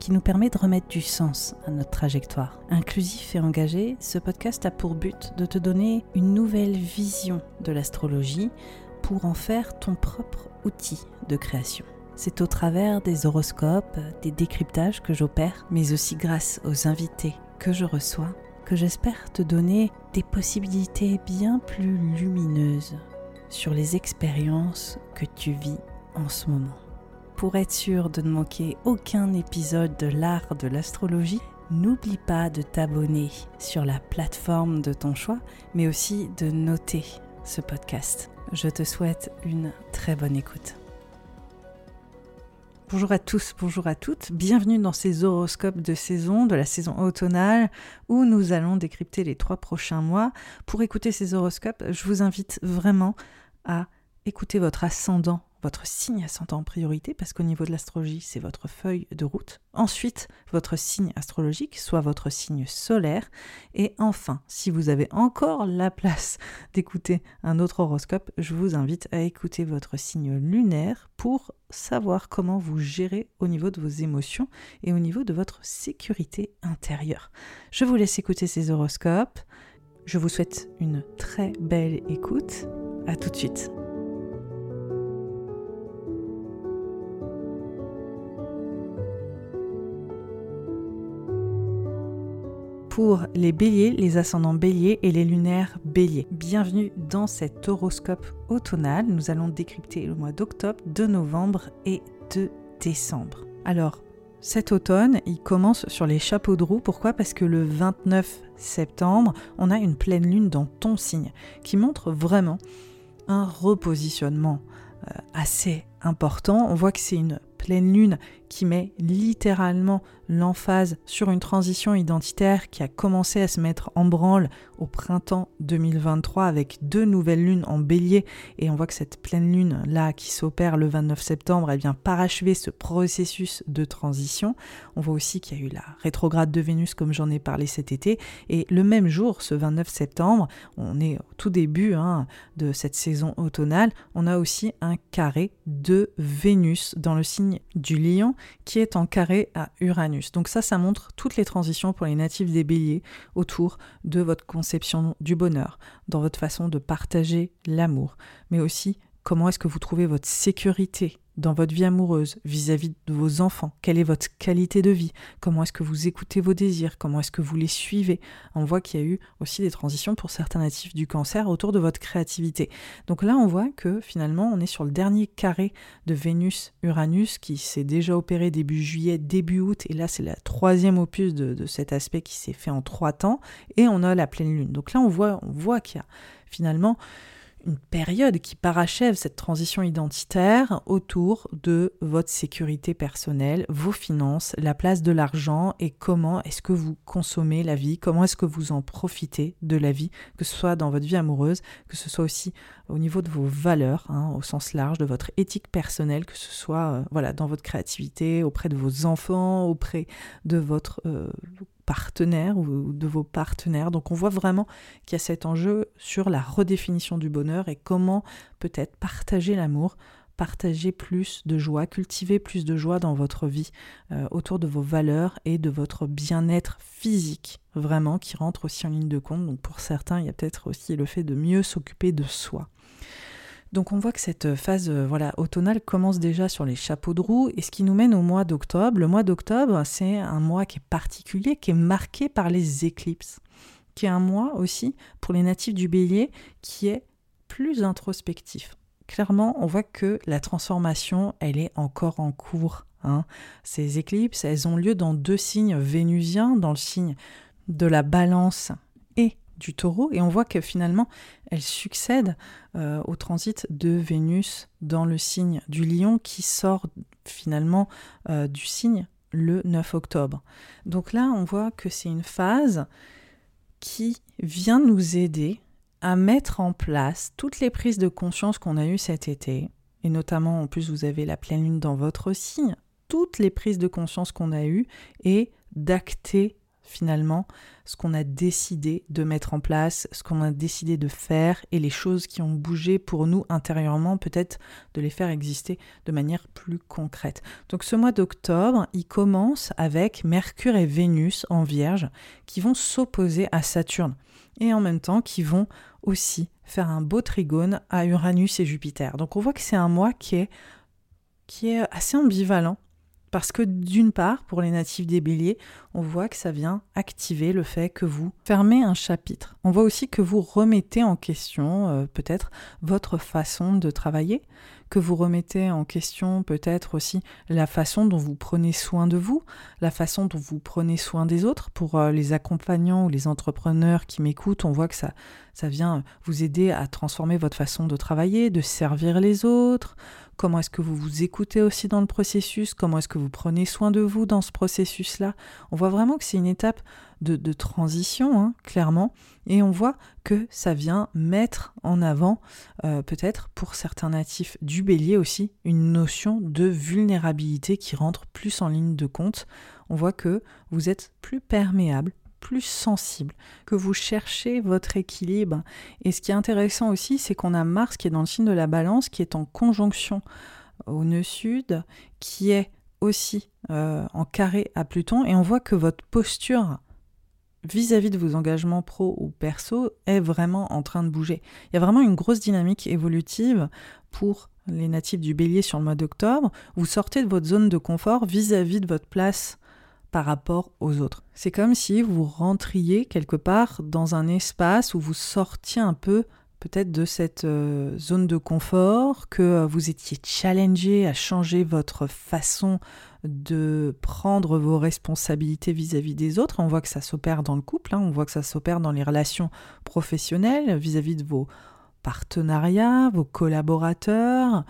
qui nous permet de remettre du sens à notre trajectoire. Inclusif et engagé, ce podcast a pour but de te donner une nouvelle vision de l'astrologie pour en faire ton propre outil de création. C'est au travers des horoscopes, des décryptages que j'opère, mais aussi grâce aux invités que je reçois, que j'espère te donner des possibilités bien plus lumineuses sur les expériences que tu vis en ce moment. Pour être sûr de ne manquer aucun épisode de l'art de l'astrologie, n'oublie pas de t'abonner sur la plateforme de ton choix, mais aussi de noter ce podcast. Je te souhaite une très bonne écoute. Bonjour à tous, bonjour à toutes, bienvenue dans ces horoscopes de saison, de la saison automnale, où nous allons décrypter les trois prochains mois. Pour écouter ces horoscopes, je vous invite vraiment à écouter votre ascendant votre signe ascendant en priorité, parce qu'au niveau de l'astrologie, c'est votre feuille de route. Ensuite, votre signe astrologique, soit votre signe solaire. Et enfin, si vous avez encore la place d'écouter un autre horoscope, je vous invite à écouter votre signe lunaire pour savoir comment vous gérez au niveau de vos émotions et au niveau de votre sécurité intérieure. Je vous laisse écouter ces horoscopes. Je vous souhaite une très belle écoute. À tout de suite. Pour les béliers, les ascendants béliers et les lunaires béliers. Bienvenue dans cet horoscope automnal. Nous allons décrypter le mois d'octobre, de novembre et de décembre. Alors, cet automne, il commence sur les chapeaux de roue. Pourquoi? Parce que le 29 septembre, on a une pleine lune dans ton signe qui montre vraiment un repositionnement euh, assez important. On voit que c'est une pleine lune qui met littéralement l'emphase sur une transition identitaire qui a commencé à se mettre en branle au printemps 2023 avec deux nouvelles lunes en bélier. Et on voit que cette pleine lune là qui s'opère le 29 septembre elle vient parachever ce processus de transition. On voit aussi qu'il y a eu la rétrograde de Vénus comme j'en ai parlé cet été. Et le même jour, ce 29 septembre, on est au tout début hein, de cette saison automnale, on a aussi un carré de Vénus dans le signe du lion qui est en carré à Uranus. Donc ça, ça montre toutes les transitions pour les natifs des béliers autour de votre conception du bonheur, dans votre façon de partager l'amour, mais aussi comment est-ce que vous trouvez votre sécurité dans votre vie amoureuse, vis-à-vis de vos enfants? Quelle est votre qualité de vie? Comment est-ce que vous écoutez vos désirs? Comment est-ce que vous les suivez? On voit qu'il y a eu aussi des transitions pour certains natifs du cancer autour de votre créativité. Donc là, on voit que finalement, on est sur le dernier carré de Vénus-Uranus qui s'est déjà opéré début juillet, début août, et là, c'est la troisième opus de, cet aspect qui s'est fait en trois temps, et on a la pleine lune. Donc là, on voit, on voit qu'il y a finalement une période qui parachève cette transition identitaire autour de votre sécurité personnelle, vos finances, la place de l'argent et comment est-ce que vous consommez la vie, comment est-ce que vous en profitez de la vie, que ce soit dans votre vie amoureuse, que ce soit aussi au niveau de vos valeurs, hein, au sens large, de votre éthique personnelle, que ce soit euh, voilà dans votre créativité, auprès de vos enfants, auprès de votre euh, partenaire ou de vos partenaires. Donc on voit vraiment qu'il y a cet enjeu sur la redéfinition du bonheur et comment peut-être partager l'amour, partager plus de joie, cultiver plus de joie dans votre vie euh, autour de vos valeurs et de votre bien-être physique, vraiment, qui rentre aussi en ligne de compte. Donc pour certains, il y a peut-être aussi le fait de mieux s'occuper de soi. Donc on voit que cette phase euh, voilà automnale commence déjà sur les chapeaux de roue et ce qui nous mène au mois d'octobre. Le mois d'octobre, c'est un mois qui est particulier, qui est marqué par les éclipses, qui est un mois aussi pour les natifs du bélier qui est plus introspectif. Clairement, on voit que la transformation, elle est encore en cours. Hein. Ces éclipses, elles ont lieu dans deux signes vénusiens, dans le signe de la balance et du taureau et on voit que finalement elle succède euh, au transit de Vénus dans le signe du lion qui sort finalement euh, du signe le 9 octobre. Donc là, on voit que c'est une phase qui vient nous aider à mettre en place toutes les prises de conscience qu'on a eues cet été, et notamment en plus vous avez la pleine lune dans votre signe, toutes les prises de conscience qu'on a eues et d'acter finalement ce qu'on a décidé de mettre en place, ce qu'on a décidé de faire et les choses qui ont bougé pour nous intérieurement, peut-être de les faire exister de manière plus concrète. Donc ce mois d'octobre, il commence avec Mercure et Vénus en Vierge qui vont s'opposer à Saturne et en même temps qui vont aussi faire un beau trigone à Uranus et Jupiter. Donc on voit que c'est un mois qui est, qui est assez ambivalent parce que d'une part, pour les natifs des béliers, on voit que ça vient activer le fait que vous fermez un chapitre. On voit aussi que vous remettez en question euh, peut-être votre façon de travailler, que vous remettez en question peut-être aussi la façon dont vous prenez soin de vous, la façon dont vous prenez soin des autres. Pour euh, les accompagnants ou les entrepreneurs qui m'écoutent, on voit que ça, ça vient vous aider à transformer votre façon de travailler, de servir les autres, comment est-ce que vous vous écoutez aussi dans le processus, comment est-ce que vous prenez soin de vous dans ce processus-là? On voit vraiment que c'est une étape de, transition, hein, clairement, et on voit que ça vient mettre en avant, euh, peut-être pour certains natifs du bélier aussi, une notion de vulnérabilité qui rentre plus en ligne de compte. On voit que vous êtes plus perméable plus sensible, que vous cherchez votre équilibre. Et ce qui est intéressant aussi, c'est qu'on a Mars qui est dans le signe de la balance, qui est en conjonction au nœud sud, qui est aussi euh, en carré à Pluton, et on voit que votre posture vis-à-vis -vis de vos engagements pro ou perso est vraiment en train de bouger. Il y a vraiment une grosse dynamique évolutive pour les natifs du bélier sur le mois d'octobre. Vous sortez de votre zone de confort vis-à-vis -vis de votre place par rapport aux autres. C'est comme si vous rentriez quelque part dans un espace où vous sortiez un peu peut-être de cette euh, zone de confort, que euh, vous étiez challengé à changer votre façon de prendre vos responsabilités vis-à-vis des autres. On voit que ça s'opère dans le couple, hein. on voit que ça s'opère dans les relations professionnelles vis-à-vis -vis de vos partenariats, vos collaborateurs,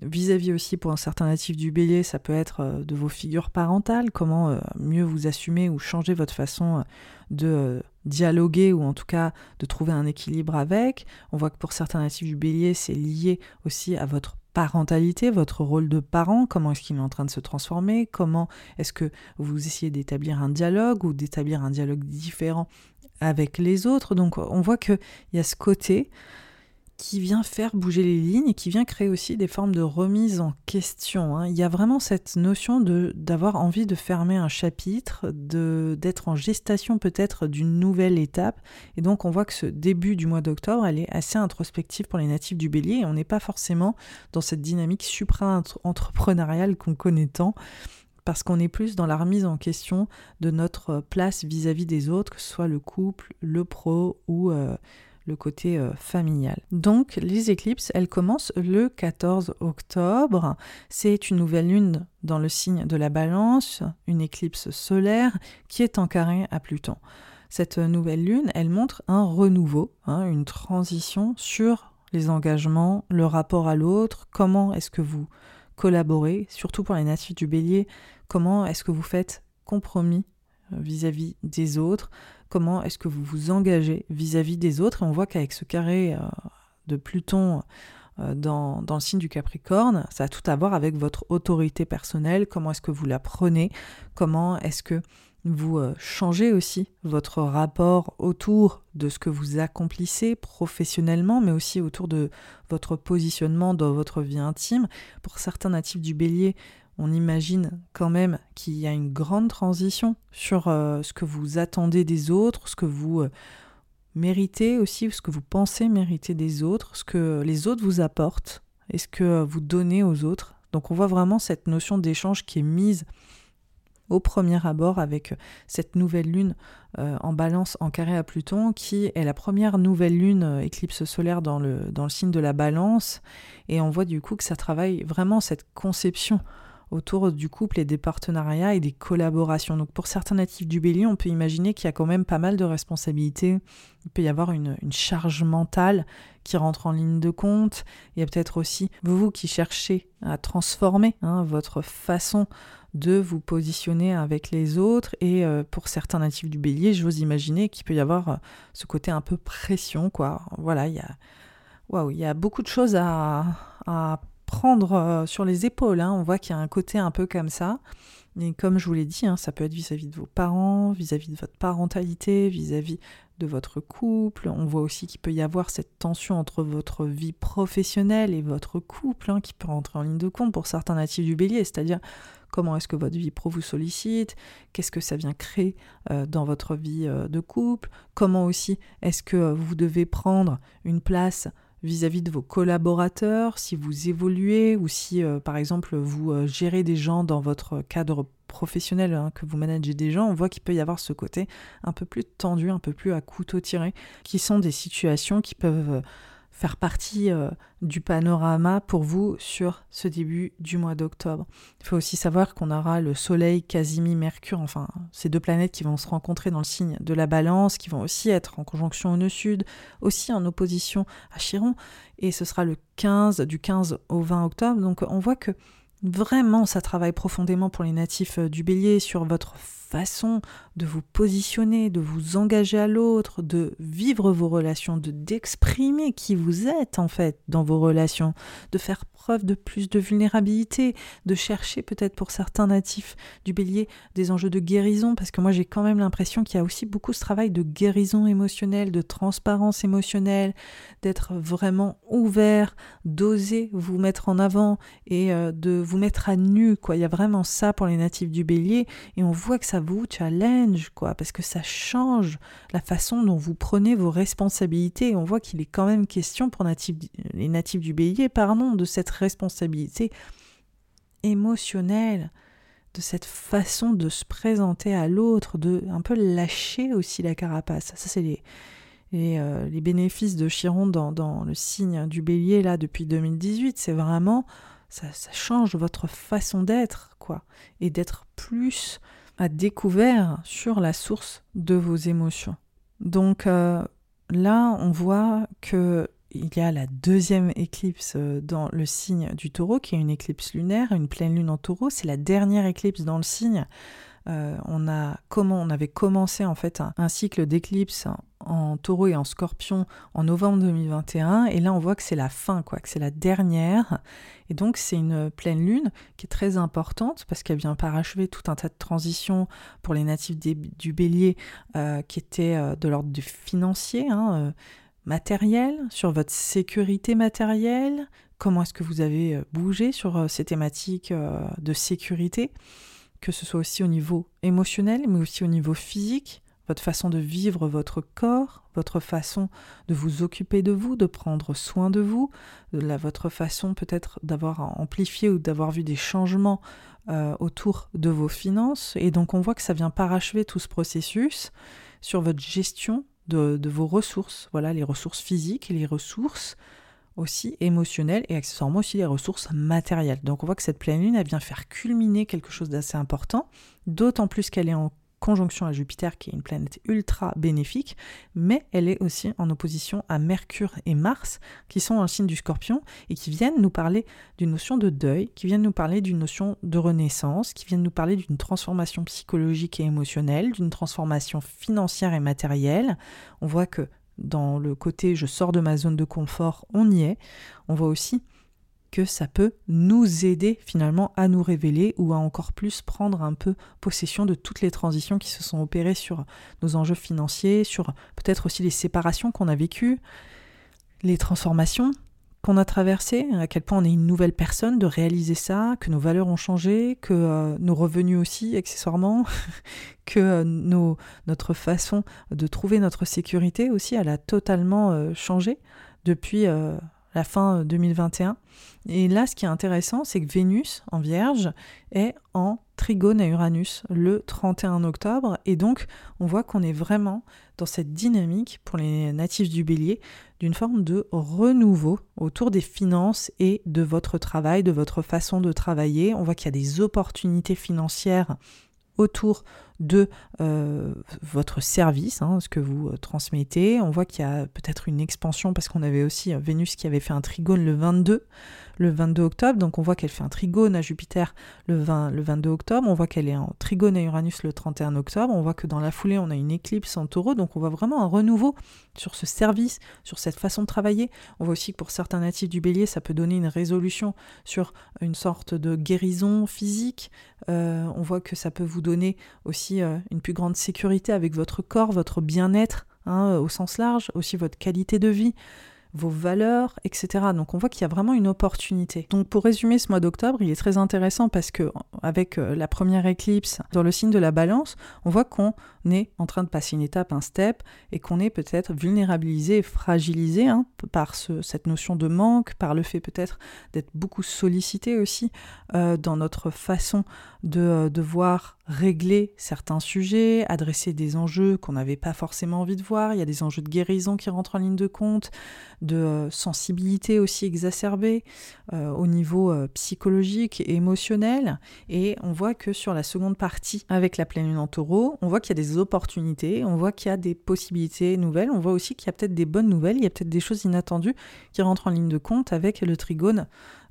Vis-à-vis aussi pour un certain natif du bélier, ça peut être euh, de vos figures parentales, comment euh, mieux vous assumer ou changer votre façon euh, de dialoguer ou en tout cas de trouver un équilibre avec? On voit que pour certains natifs du bélier, c'est lié aussi à votre parentalité, votre rôle de parent, comment est-ce qu'il est en train de se transformer, comment est-ce que vous essayez d'établir un dialogue ou d'établir un dialogue différent avec les autres? Donc on voit qu'il y a ce côté qui vient faire bouger les lignes et qui vient créer aussi des formes de remise en question. Hein. Il y a vraiment cette notion d'avoir envie de fermer un chapitre, d'être en gestation peut-être d'une nouvelle étape. Et donc on voit que ce début du mois d'octobre, elle est assez introspective pour les natifs du Bélier. Et on n'est pas forcément dans cette dynamique supra-entrepreneuriale qu'on connaît tant parce qu'on est plus dans la remise en question de notre place vis-à-vis des autres, que ce soit le couple, le pro ou euh, le côté euh, familial. Donc les éclipses, elles commencent le 14 octobre. C'est une nouvelle lune dans le signe de la balance, une éclipse solaire qui est en carré à Pluton. Cette nouvelle lune, elle montre un renouveau, hein, une transition sur les engagements, le rapport à l'autre, comment est-ce que vous collaborez, surtout pour les natifs du bélier, comment est-ce que vous faites compromis vis à -vis des autres, comment est-ce que vous vous engagez vis-à-vis des autres? Et on voit qu'avec ce carré euh, de Pluton euh, dans, le signe du Capricorne, ça a tout à voir avec votre autorité personnelle, comment est-ce que vous la prenez, comment est-ce que vous euh, changez aussi votre rapport autour de ce que vous accomplissez professionnellement, mais aussi autour de votre positionnement dans votre vie intime? Pour certains natifs du bélier, on imagine quand même qu'il y a une grande transition sur euh, ce que vous attendez des autres, ce que vous euh, méritez aussi, ce que vous pensez mériter des autres, ce que les autres vous apportent et ce que vous donnez aux autres. Donc on voit vraiment cette notion d'échange qui est mise au premier abord avec cette nouvelle lune euh, en balance en carré à Pluton qui est la première nouvelle lune éclipse solaire dans le signe de la balance et on voit du coup que ça travaille vraiment cette conception autour du couple et des partenariats et des collaborations. Donc pour certains natifs du bélier, on peut imaginer qu'il y a quand même pas mal de responsabilités. Il peut y avoir une, charge mentale qui rentre en ligne de compte. Il y a peut-être aussi vous qui cherchez à transformer hein, votre façon de vous positionner avec les autres. Et euh, pour certains natifs du bélier, j'ose imaginer qu'il peut y avoir euh, ce côté un peu pression. quoi. Voilà, il y a, waouh, il y a beaucoup de choses à prendre euh, sur les épaules. Hein. On voit qu'il y a un côté un peu comme ça. Et comme je vous l'ai dit, hein, ça peut être vis-à-vis de vos parents, vis-à-vis de votre parentalité, vis-à-vis de votre couple. On voit aussi qu'il peut y avoir cette tension entre votre vie professionnelle et votre couple hein, qui peut rentrer en ligne de compte pour certains natifs du bélier, c'est-à-dire comment est-ce que votre vie pro vous sollicite, qu'est-ce que ça vient créer euh, dans votre vie euh, de couple, comment aussi est-ce que vous devez prendre une place vis-à-vis de vos collaborateurs, si vous évoluez ou si euh, par exemple vous euh, gérez des gens dans votre cadre professionnel, hein, que vous managez des gens, on voit qu'il peut y avoir ce côté un peu plus tendu, un peu plus à couteau tiré, qui sont des situations qui peuvent euh, faire partie euh, du panorama pour vous sur ce début du mois d'octobre. Il faut aussi savoir qu'on aura le Soleil, Casimir, Mercure, enfin ces deux planètes qui vont se rencontrer dans le signe de la balance, qui vont aussi être en conjonction au nœud sud, aussi en opposition à Chiron, et ce sera le 15, du 15 au 20 octobre. Donc on voit que vraiment ça travaille profondément pour les natifs euh, du bélier sur votre façon de vous positionner, de vous engager à l'autre, de vivre vos relations, de d'exprimer qui vous êtes en fait dans vos relations, de faire preuve de plus de vulnérabilité, de chercher peut-être pour certains natifs du bélier des enjeux de guérison, parce que moi j'ai quand même l'impression qu'il y a aussi beaucoup ce travail de guérison émotionnelle, de transparence émotionnelle, d'être vraiment ouvert, d'oser vous mettre en avant et euh, de vous mettre à nu, quoi. Il y a vraiment ça pour les natifs du bélier, et on voit que ça vous challenge, quoi, parce que ça change la façon dont vous prenez vos responsabilités. on voit qu'il est quand même question pour les natifs du bélier, pardon, de cette responsabilité émotionnelle, de cette façon de se présenter à l'autre, de un peu lâcher aussi la carapace. Ça, c'est les, les, euh, les, bénéfices de Chiron dans, dans, le signe du bélier, là, depuis 2018. C'est vraiment, ça, ça change votre façon d'être, quoi, et d'être plus à découvert sur la source de vos émotions. Donc euh, là, on voit que il y a la deuxième éclipse euh, dans le signe du taureau, qui est une éclipse lunaire, une pleine lune en taureau. C'est la dernière éclipse dans le signe. Euh, on, a, comment, on avait commencé en fait un, cycle d'éclipse en taureau et en scorpion en novembre 2021 et là on voit que c'est la fin quoi que c'est la dernière. Et donc c'est une pleine lune qui est très importante parce qu'elle vient parachever tout un tas de transitions pour les natifs du bélier euh, qui étaient de l'ordre du financier hein, matériel, sur votre sécurité matérielle, comment est-ce que vous avez euh, bougé sur euh, ces thématiques euh, de sécurité, que ce soit aussi au niveau émotionnel, mais aussi au niveau physique, votre façon de vivre votre corps, votre façon de vous occuper de vous, de prendre soin de vous, votre façon peut-être d'avoir amplifié ou d'avoir vu des changements autour de vos finances. Et donc on voit que ça vient parachever tout ce processus sur votre gestion de, vos ressources, voilà, les ressources physiques et les ressources aussi émotionnelles et accessoirement aussi les ressources matérielles. Donc on voit que cette pleine lune, elle vient faire culminer quelque chose d'assez important, d'autant plus qu'elle est en conjonction à Jupiter, qui est une planète ultra bénéfique, mais elle est aussi en opposition à Mercure et Mars, qui sont dans le signe du scorpion, et qui viennent nous parler d'une notion de deuil, qui viennent nous parler d'une notion de renaissance, qui viennent nous parler d'une transformation psychologique et émotionnelle, d'une transformation financière et matérielle. On voit que dans le côté je sors de ma zone de confort, on y est. On voit aussi que ça peut nous aider finalement à nous révéler ou à encore plus prendre un peu possession de toutes les transitions qui se sont opérées sur nos enjeux financiers, sur peut-être aussi les séparations qu'on a vécues, les transformations qu'on a traversées, à quel point on est une nouvelle personne, de réaliser ça, que nos valeurs ont changé, que euh, nos revenus aussi, accessoirement, que euh, nos, notre façon de trouver notre sécurité aussi, elle a totalement euh, changé depuis la fin 2021. Et là, ce qui est intéressant, c'est que Vénus en Vierge est en trigone à Uranus le 31 octobre. Et donc, on voit qu'on est vraiment dans cette dynamique pour les natifs du bélier d'une forme de renouveau autour des finances et de votre travail, de votre façon de travailler. On voit qu'il y a des opportunités financières autour de euh, votre service, hein, ce que vous euh, transmettez. On voit qu'il y a peut-être une expansion parce qu'on avait aussi euh, Vénus qui avait fait un trigone le 22 le 22 octobre. Donc on voit qu'elle fait un trigone à Jupiter le, 20, le 22 octobre. On voit qu'elle est en trigone à Uranus le 31 octobre. On voit que dans la foulée, on a une éclipse en taureau. Donc on voit vraiment un renouveau sur ce service, sur cette façon de travailler. On voit aussi que pour certains natifs du bélier, ça peut donner une résolution sur une sorte de guérison physique. On voit que ça peut vous donner aussi euh, une plus grande sécurité avec votre corps, votre bien-être. Hein, au sens large, aussi votre qualité de vie vos valeurs, etc. Donc on voit qu'il y a vraiment une opportunité. Donc pour résumer ce mois d'octobre, il est très intéressant parce que avec euh, la première éclipse dans le signe de la balance, on voit qu'on est en train de passer une étape, un step, et qu'on est peut-être vulnérabilisé fragilisé hein, par cette notion de manque, par le fait peut-être d'être beaucoup sollicité aussi euh, dans notre façon de devoir régler certains sujets, adresser des enjeux qu'on n'avait pas forcément envie de voir. Il y a des enjeux de guérison qui rentrent en ligne de compte, de euh, sensibilité aussi exacerbée au niveau psychologique et émotionnel. Et on voit que sur la seconde partie, avec la pleine lune en taureau, on voit qu'il y a des opportunités, on voit qu'il y a des possibilités nouvelles, on voit aussi qu'il y a peut-être des bonnes nouvelles, il y a peut-être des choses inattendues qui rentrent en ligne de compte avec le trigone,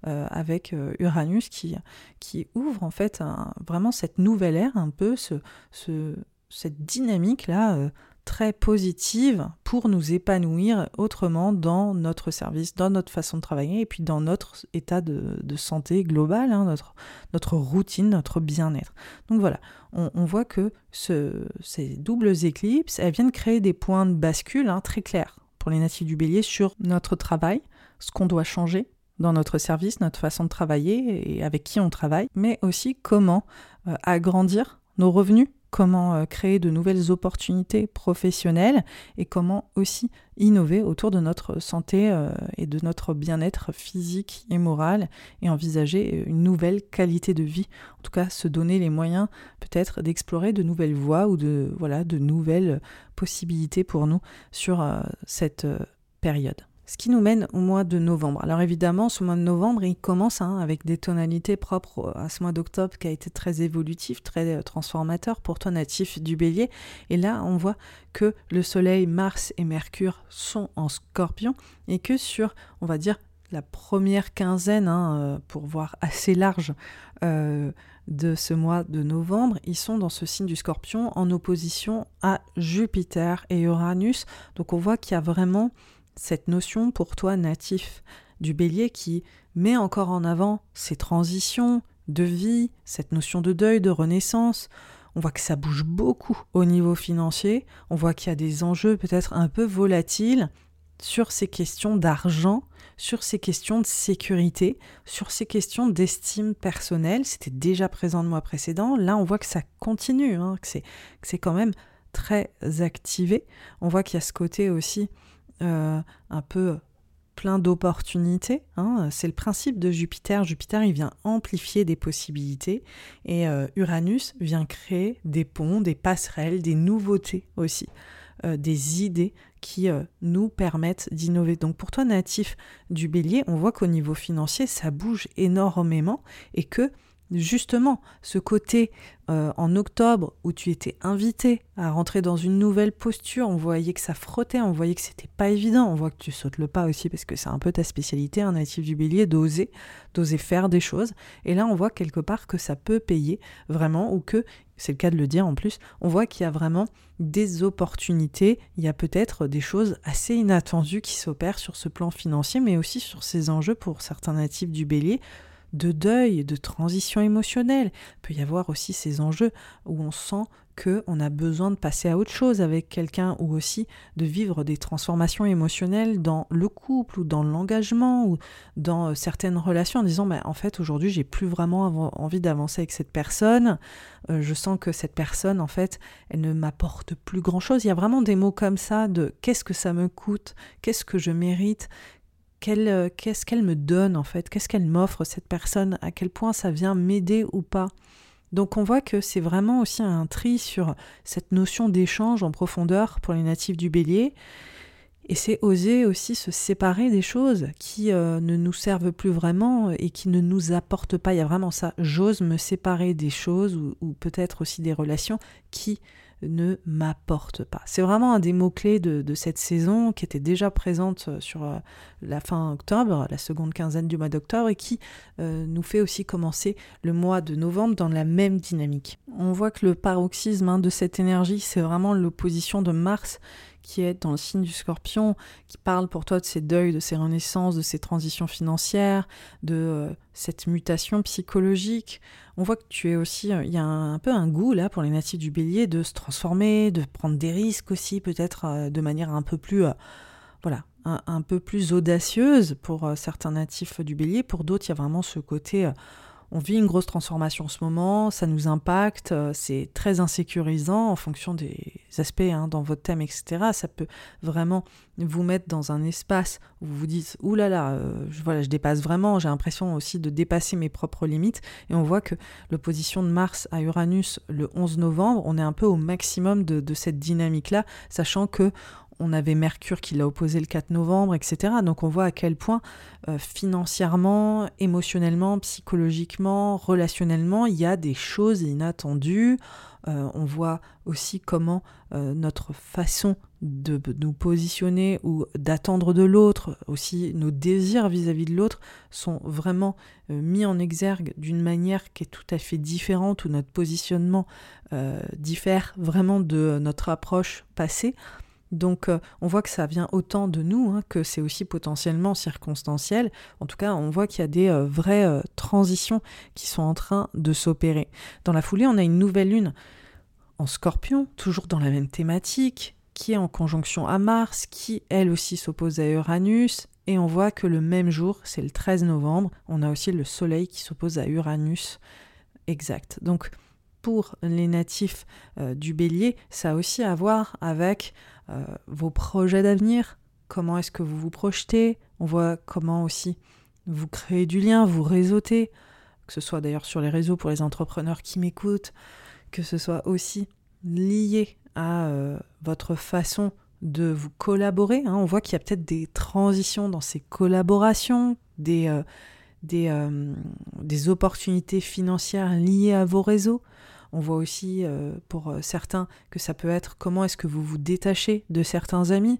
euh, avec euh, Uranus qui, qui ouvre en fait vraiment cette nouvelle ère, un peu ce, ce cette dynamique-là euh, très positive pour nous épanouir autrement dans notre service, dans notre façon de travailler et puis dans notre état de, santé global, hein, notre, notre routine, notre bien-être. Donc voilà, on, voit que ce, ces doubles éclipses, elles viennent créer des points de bascule hein, très clairs pour les natifs du bélier sur notre travail, ce qu'on doit changer dans notre service, notre façon de travailler et avec qui on travaille, mais aussi comment euh, agrandir nos revenus comment euh, créer de nouvelles opportunités professionnelles et comment aussi innover autour de notre santé euh, et de notre bien-être physique et moral et envisager une nouvelle qualité de vie. En tout cas, se donner les moyens peut-être d'explorer de nouvelles voies ou de, voilà, de nouvelles possibilités pour nous sur cette période. Ce qui nous mène au mois de novembre. Alors évidemment, ce mois de novembre, il commence hein, avec des tonalités propres à ce mois d'octobre qui a été très évolutif, très euh, transformateur pour toi natif du bélier. Et là, on voit que le Soleil, Mars et Mercure sont en scorpion et que sur, on va dire, la première quinzaine, hein, euh, pour voir assez large, euh, de ce mois de novembre, ils sont dans ce signe du scorpion en opposition à Jupiter et Uranus. Donc on voit qu'il y a vraiment cette notion pour toi natif du bélier qui met encore en avant ces transitions de vie, cette notion de deuil, de renaissance. On voit que ça bouge beaucoup au niveau financier, on voit qu'il y a des enjeux peut-être un peu volatiles sur ces questions d'argent, sur ces questions de sécurité, sur ces questions d'estime personnelle. C'était déjà présent le mois précédent. Là, on voit que ça continue, hein, que c'est quand même très activé. On voit qu'il y a ce côté aussi euh, un peu plein d'opportunités. Hein. C'est le principe de Jupiter. Jupiter, il vient amplifier des possibilités et euh, Uranus vient créer des ponts, des passerelles, des nouveautés aussi, euh, des idées qui nous permettent d'innover. Donc pour toi, natif du bélier, on voit qu'au niveau financier, ça bouge énormément et que justement ce côté euh, en octobre où tu étais invité à rentrer dans une nouvelle posture, on voyait que ça frottait, on voyait que c'était pas évident, on voit que tu sautes le pas aussi parce que c'est un peu ta spécialité, un natif du bélier, d'oser, d'oser faire des choses. Et là, on voit quelque part que ça peut payer vraiment ou que, c'est le cas de le dire en plus, on voit qu'il y a vraiment des opportunités, il y a peut-être des choses assez inattendues qui s'opèrent sur ce plan financier, mais aussi sur ces enjeux pour certains natifs du bélier de deuil, de transition émotionnelle. Il peut y avoir aussi ces enjeux où on sent qu'on a besoin de passer à autre chose avec quelqu'un ou aussi de vivre des transformations émotionnelles dans le couple ou dans l'engagement ou dans euh, certaines relations en disant bah, en fait aujourd'hui j'ai plus vraiment envie d'avancer avec cette personne, euh, je sens que cette personne en fait elle ne m'apporte plus grand chose. Il y a vraiment des mots comme ça de qu'est-ce que ça me coûte, qu'est-ce que je mérite, qu'est-ce qu'elle me donne en fait? Qu'est-ce qu'elle m'offre cette personne? À quel point ça vient m'aider ou pas? Donc on voit que c'est vraiment aussi un tri sur cette notion d'échange en profondeur pour les natifs du bélier. Et c'est oser aussi se séparer des choses qui euh, ne nous servent plus vraiment et qui ne nous apportent pas. Il y a vraiment ça. J'ose me séparer des choses ou, peut-être aussi des relations qui ne m'apportent pas. C'est vraiment un des mots-clés de, cette saison qui était déjà présente sur euh, la fin octobre, la seconde quinzaine du mois d'octobre, et qui euh, nous fait aussi commencer le mois de novembre dans la même dynamique. On voit que le paroxysme hein, de cette énergie, c'est vraiment l'opposition de Mars qui est dans le signe du scorpion, qui parle pour toi de ces deuils, de ces renaissances, de ces transitions financières, de euh, cette mutation psychologique. On voit que tu es aussi, euh, il y a un, peu un goût là pour les natifs du bélier de se transformer, de prendre des risques aussi, peut-être euh, de manière un peu plus... voilà, un, peu plus audacieuse pour certains natifs du bélier. Pour d'autres, il y a vraiment ce côté on vit une grosse transformation en ce moment, ça nous impacte, euh, c'est très insécurisant en fonction des aspects hein, dans votre thème, etc. Ça peut vraiment vous mettre dans un espace où vous vous dites Ouh là là, je, dépasse vraiment, j'ai l'impression aussi de dépasser mes propres limites. Et on voit que l'opposition de Mars à Uranus le 11 novembre, on est un peu au maximum de cette dynamique-là, sachant que on avait Mercure qui l'a opposé le 4 novembre, etc. Donc on voit à quel point euh, financièrement, émotionnellement, psychologiquement, relationnellement, il y a des choses inattendues. Euh, on voit aussi comment euh, notre façon de, nous positionner ou d'attendre de l'autre, aussi nos désirs vis-à-vis de l'autre, sont vraiment mis en exergue d'une manière qui est tout à fait différente, où notre positionnement diffère vraiment de notre approche passée. Donc euh, on voit que ça vient autant de nous hein, que c'est aussi potentiellement circonstanciel. En tout cas, on voit qu'il y a des euh, vraies euh, transitions qui sont en train de s'opérer. Dans la foulée, on a une nouvelle lune en scorpion, toujours dans la même thématique, qui est en conjonction à Mars, qui elle aussi s'oppose à Uranus. Et on voit que le même jour, c'est le 13 novembre, on a aussi le Soleil qui s'oppose à Uranus. Exact. Donc pour les natifs du bélier, ça a aussi à voir avec euh, vos projets d'avenir, comment est-ce que vous vous projetez, on voit comment aussi vous créez du lien, vous réseautez, que ce soit d'ailleurs sur les réseaux pour les entrepreneurs qui m'écoutent, que ce soit aussi lié à euh, votre façon de vous collaborer. Hein. On voit qu'il y a peut-être des transitions dans ces collaborations, des, euh, opportunités financières liées à vos réseaux. On voit aussi euh, pour euh, certains que ça peut être comment est-ce que vous vous détachez de certains amis,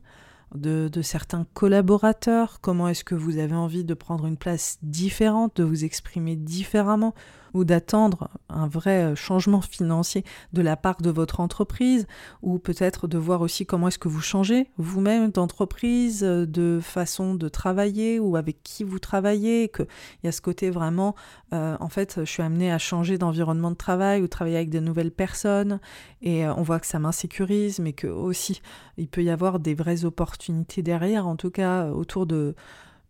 de, de certains collaborateurs, comment est-ce que vous avez envie de prendre une place différente, de vous exprimer différemment ou d'attendre un vrai euh, changement financier de la part de votre entreprise, ou peut-être de voir aussi comment est-ce que vous changez vous-même d'entreprise, euh, de façon de travailler, ou avec qui vous travaillez, qu'il y a ce côté vraiment, euh, en fait, je suis amenée à changer d'environnement de travail ou travailler avec de nouvelles personnes, et on voit que ça m'insécurise, mais que aussi il peut y avoir des vraies opportunités derrière, en tout cas autour de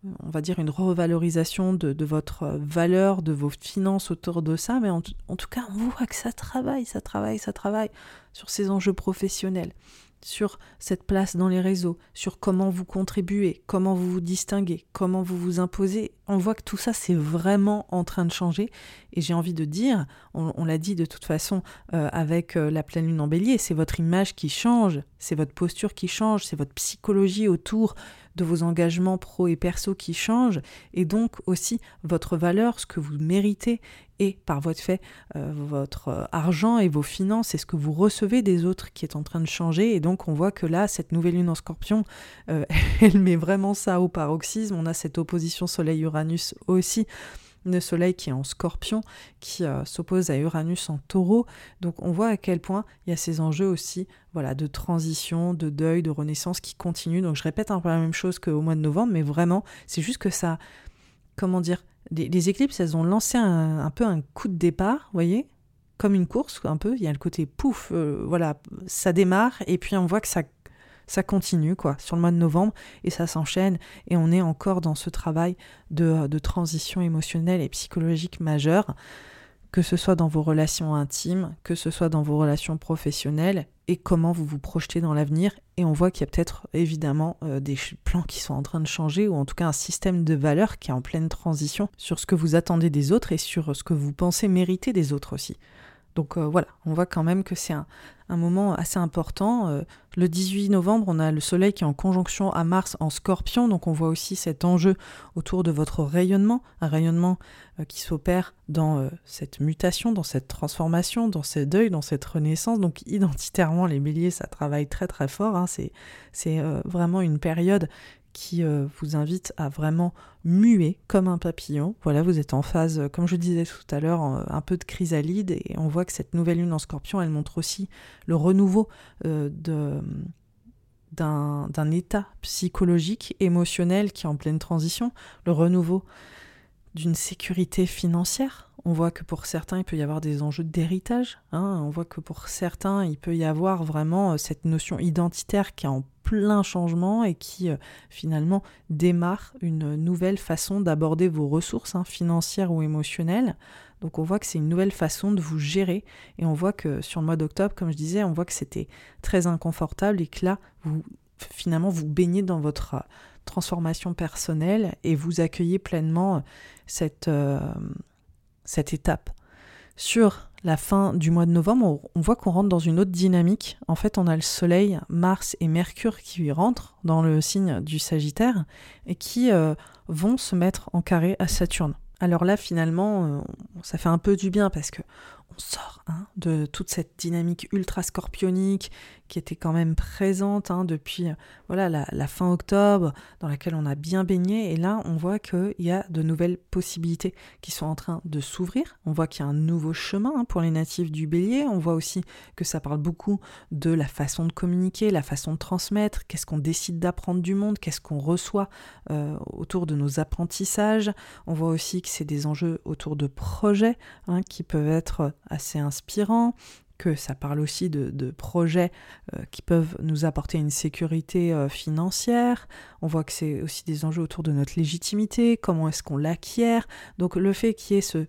on va dire, une revalorisation de, votre valeur, de vos finances autour de ça, mais en, en, tout cas, on voit que ça travaille, ça travaille, ça travaille sur ces enjeux professionnels sur cette place dans les réseaux, sur comment vous contribuez, comment vous vous distinguez, comment vous vous imposez. On voit que tout ça, c'est vraiment en train de changer. Et j'ai envie de dire, on, l'a dit de toute façon euh, avec euh, la pleine lune en bélier, c'est votre image qui change, c'est votre posture qui change, c'est votre psychologie autour de vos engagements pro et perso qui changent, et donc aussi votre valeur, ce que vous méritez, et par votre fait, euh, votre euh, argent et vos finances et ce que vous recevez des autres qui est en train de changer. Et donc on voit que là, cette nouvelle lune en scorpion, euh, elle met vraiment ça au paroxysme. On a cette opposition Soleil-Uranus aussi. Le Soleil qui est en scorpion, qui s'oppose à Uranus en taureau. Donc on voit à quel point il y a ces enjeux aussi voilà, de transition, de deuil, de renaissance qui continuent. Donc je répète un peu la même chose qu'au mois de novembre, mais vraiment, c'est juste que ça, comment dire, les, éclipses, elles ont lancé un, peu un coup de départ, vous voyez Comme une course, un peu. Il y a le côté pouf, euh, voilà, ça démarre, et puis on voit que ça, ça continue, quoi, sur le mois de novembre, et ça s'enchaîne, et on est encore dans ce travail de, de transition émotionnelle et psychologique majeure que ce soit dans vos relations intimes, que ce soit dans vos relations professionnelles, et comment vous vous projetez dans l'avenir. Et on voit qu'il y a peut-être évidemment euh, des plans qui sont en train de changer, ou en tout cas un système de valeurs qui est en pleine transition sur ce que vous attendez des autres et sur ce que vous pensez mériter des autres aussi. Donc euh, voilà, on voit quand même que c'est un, moment assez important. Euh, le 18 novembre, on a le Soleil qui est en conjonction à Mars en scorpion, donc on voit aussi cet enjeu autour de votre rayonnement, un rayonnement euh, qui s'opère dans cette mutation, dans cette transformation, dans ce deuil, dans cette renaissance. Donc identitairement, les béliers, ça travaille très très fort. Hein. C'est vraiment une période qui euh, vous invite à vraiment muer comme un papillon. Voilà, vous êtes en phase, euh, comme je disais tout à l'heure, un peu de chrysalide et on voit que cette nouvelle lune en scorpion, elle montre aussi le renouveau euh, d'un état psychologique, émotionnel qui est en pleine transition, le renouveau d'une sécurité financière. On voit que pour certains, il peut y avoir des enjeux d'héritage. Hein. On voit que pour certains, il peut y avoir vraiment cette notion identitaire qui est en plein changement et qui euh, finalement démarre une nouvelle façon d'aborder vos ressources hein, financières ou émotionnelles. Donc on voit que c'est une nouvelle façon de vous gérer et on voit que sur le mois d'octobre, comme je disais, on voit que c'était très inconfortable et que là, vous finalement vous baignez dans votre euh, transformation personnelle et vous accueillez pleinement euh, cette, cette étape. Sur la fin du mois de novembre, on voit qu'on rentre dans une autre dynamique. En fait, on a le Soleil, Mars et Mercure qui rentrent dans le signe du Sagittaire et qui euh, vont se mettre en carré à Saturne. Alors là, finalement, euh, ça fait un peu du bien parce que on sort hein, de toute cette dynamique ultra scorpionique qui était quand même présente hein, depuis euh, voilà la, fin octobre, dans laquelle on a bien baigné. Et là, on voit qu'il y a de nouvelles possibilités qui sont en train de s'ouvrir. On voit qu'il y a un nouveau chemin hein, pour les natifs du bélier. On voit aussi que ça parle beaucoup de la façon de communiquer, la façon de transmettre, qu'est-ce qu'on décide d'apprendre du monde, qu'est-ce qu'on reçoit euh, autour de nos apprentissages. On voit aussi que c'est des enjeux autour de projets qui peuvent être assez inspirants, que ça parle aussi de, projets euh, qui peuvent nous apporter une sécurité euh, financière. On voit que c'est aussi des enjeux autour de notre légitimité, comment est-ce qu'on l'acquiert. Donc le fait qu'il y ait ce,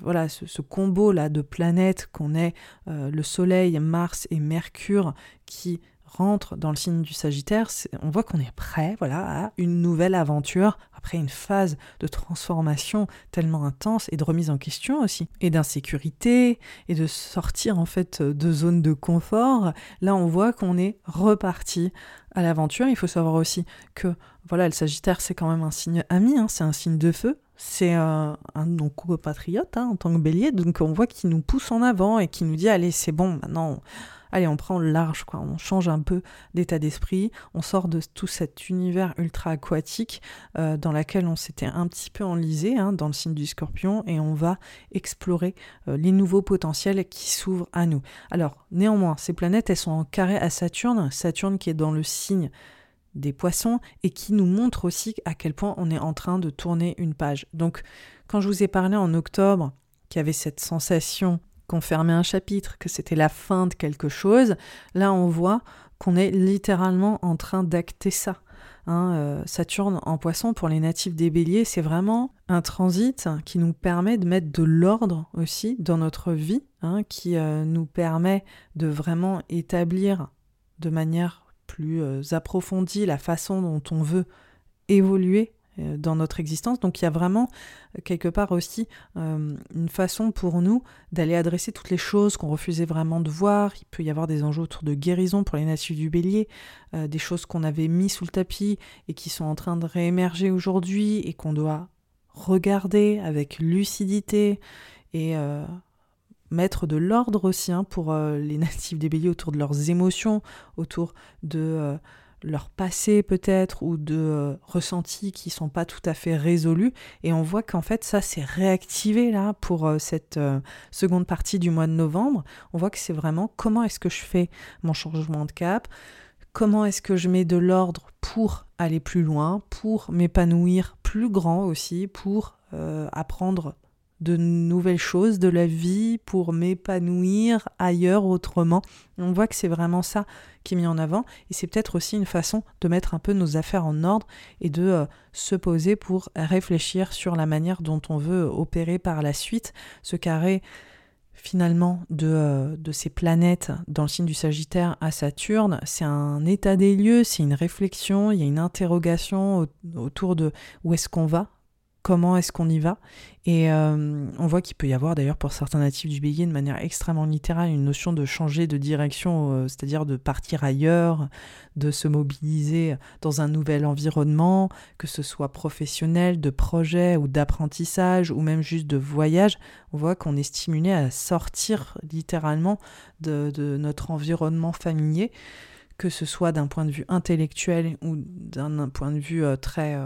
voilà, ce, combo là de planètes qu'on ait euh, le Soleil, Mars et Mercure qui rentre dans le signe du Sagittaire, on voit qu'on est prêt voilà, à une nouvelle aventure, après une phase de transformation tellement intense et de remise en question aussi, et d'insécurité, et de sortir en fait de zone de confort. Là, on voit qu'on est reparti à l'aventure. Il faut savoir aussi que voilà, le Sagittaire, c'est quand même un signe ami, hein, c'est un signe de feu, c'est un, un de nos compatriotes hein, en tant que bélier, donc on voit qu'il nous pousse en avant et qu'il nous dit allez, c'est bon, maintenant allez, on prend le large, quoi. On change un peu d'état d'esprit, on sort de tout cet univers ultra aquatique euh, dans lequel on s'était un petit peu enlisé, hein, dans le signe du scorpion, et on va explorer euh, les nouveaux potentiels qui s'ouvrent à nous. Alors, néanmoins, ces planètes, elles sont en carré à Saturne, Saturne qui est dans le signe des poissons et qui nous montre aussi à quel point on est en train de tourner une page. Donc, quand je vous ai parlé en octobre, qu'il y avait cette sensation qu'on fermait un chapitre, que c'était la fin de quelque chose, là on voit qu'on est littéralement en train d'acter ça. Hein, euh, Saturne en poisson pour les natifs des béliers, c'est vraiment un transit qui nous permet de mettre de l'ordre aussi dans notre vie, hein, qui euh, nous permet de vraiment établir de manière plus euh, approfondie la façon dont on veut évoluer dans notre existence. Donc il y a vraiment euh, quelque part aussi euh, une façon pour nous d'aller adresser toutes les choses qu'on refusait vraiment de voir. Il peut y avoir des enjeux autour de guérison pour les natifs du bélier, des choses qu'on avait mis sous le tapis et qui sont en train de réémerger aujourd'hui et qu'on doit regarder avec lucidité et mettre de l'ordre aussi hein, pour les natifs des béliers autour de leurs émotions, autour de leur passé peut-être ou de euh, ressentis qui sont pas tout à fait résolus. Et on voit qu'en fait ça s'est réactivé là pour euh, cette euh, seconde partie du mois de novembre. On voit que c'est vraiment comment est-ce que je fais mon changement de cap comment est-ce que je mets de l'ordre pour aller plus loin pour m'épanouir plus grand aussi pour apprendre de nouvelles choses, de la vie, pour m'épanouir ailleurs, autrement. On voit que c'est vraiment ça qui est mis en avant et c'est peut-être aussi une façon de mettre un peu nos affaires en ordre et de euh, se poser pour réfléchir sur la manière dont on veut opérer par la suite. Ce carré finalement de, euh, de, ces planètes dans le signe du Sagittaire à Saturne, c'est un état des lieux, c'est une réflexion, il y a une interrogation autour de où est-ce qu'on va comment est-ce qu'on y va. Et euh, on voit qu'il peut y avoir d'ailleurs pour certains natifs du bélier de manière extrêmement littérale une notion de changer de direction, euh, c'est-à-dire de partir ailleurs, de se mobiliser dans un nouvel environnement, que ce soit professionnel, de projet ou d'apprentissage ou même juste de voyage. On voit qu'on est stimulé à sortir littéralement de, notre environnement familier que ce soit d'un point de vue intellectuel ou d'un point de vue euh, très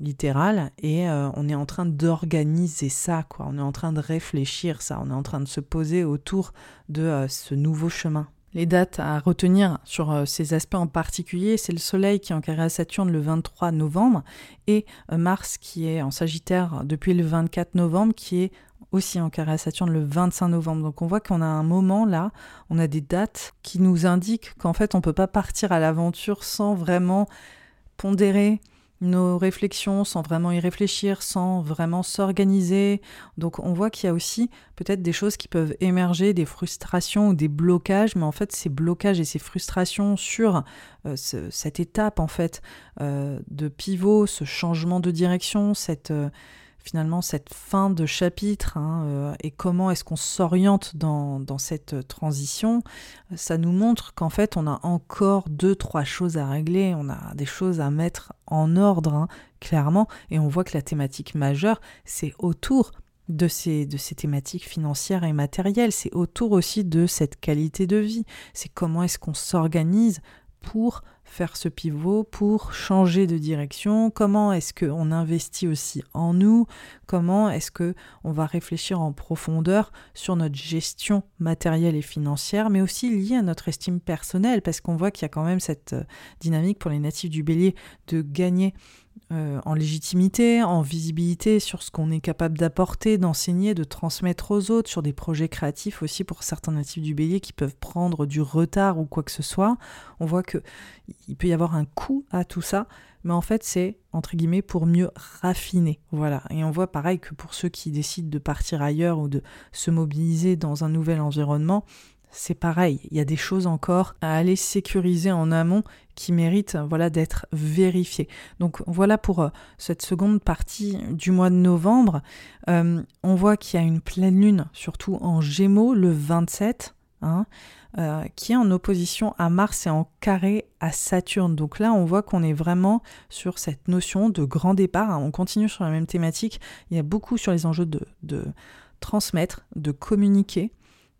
littéral et euh, on est en train d'organiser ça quoi. On est en train de réfléchir ça. On est en train de se poser autour de euh, ce nouveau chemin. Les dates à retenir sur euh, ces aspects en particulier, c'est le Soleil qui est en carré à Saturne le 23 novembre et Mars qui est en Sagittaire depuis le 24 novembre, qui est aussi en carré à Saturne le 25 novembre. Donc on voit qu'on a un moment là, on a des dates qui nous indiquent qu'en fait on ne peut pas partir à l'aventure sans vraiment pondérer, nos réflexions sans vraiment y réfléchir, sans vraiment s'organiser. Donc on voit qu'il y a aussi peut-être des choses qui peuvent émerger, des frustrations ou des blocages, mais en fait ces blocages et ces frustrations sur euh, cette étape en fait euh, de pivot, ce changement de direction, cette... Euh, finalement cette fin de chapitre hein, euh, et comment est-ce qu'on s'oriente dans, cette transition, ça nous montre qu'en fait on a encore deux, trois choses à régler, on a des choses à mettre en ordre, hein, clairement, et on voit que la thématique majeure, c'est autour de ces, de ces thématiques financières et matérielles, c'est autour aussi de cette qualité de vie, c'est comment est-ce qu'on s'organise pour faire ce pivot, pour changer de direction, comment est-ce qu'on investit aussi en nous, comment est-ce que on va réfléchir en profondeur sur notre gestion matérielle et financière, mais aussi liée à notre estime personnelle, parce qu'on voit qu'il y a quand même cette euh, dynamique pour les natifs du bélier de gagner euh, en légitimité, en visibilité sur ce qu'on est capable d'apporter, d'enseigner, de transmettre aux autres, sur des projets créatifs aussi pour certains natifs du bélier qui peuvent prendre du retard ou quoi que ce soit. On voit que il peut y avoir un coût à tout ça, mais en fait c'est entre guillemets pour mieux raffiner. Voilà. Et on voit pareil que pour ceux qui décident de partir ailleurs ou de se mobiliser dans un nouvel environnement, c'est pareil, il y a des choses encore à aller sécuriser en amont qui méritent voilà d'être vérifiées. Donc voilà pour euh, cette seconde partie du mois de novembre. Euh, on voit qu'il y a une pleine lune, surtout en Gémeaux, le 27. Hein, euh, qui est en opposition à Mars et en carré à Saturne. Donc là, on voit qu'on est vraiment sur cette notion de grand départ. Hein. On continue sur la même thématique. Il y a beaucoup sur les enjeux de, de transmettre, de communiquer,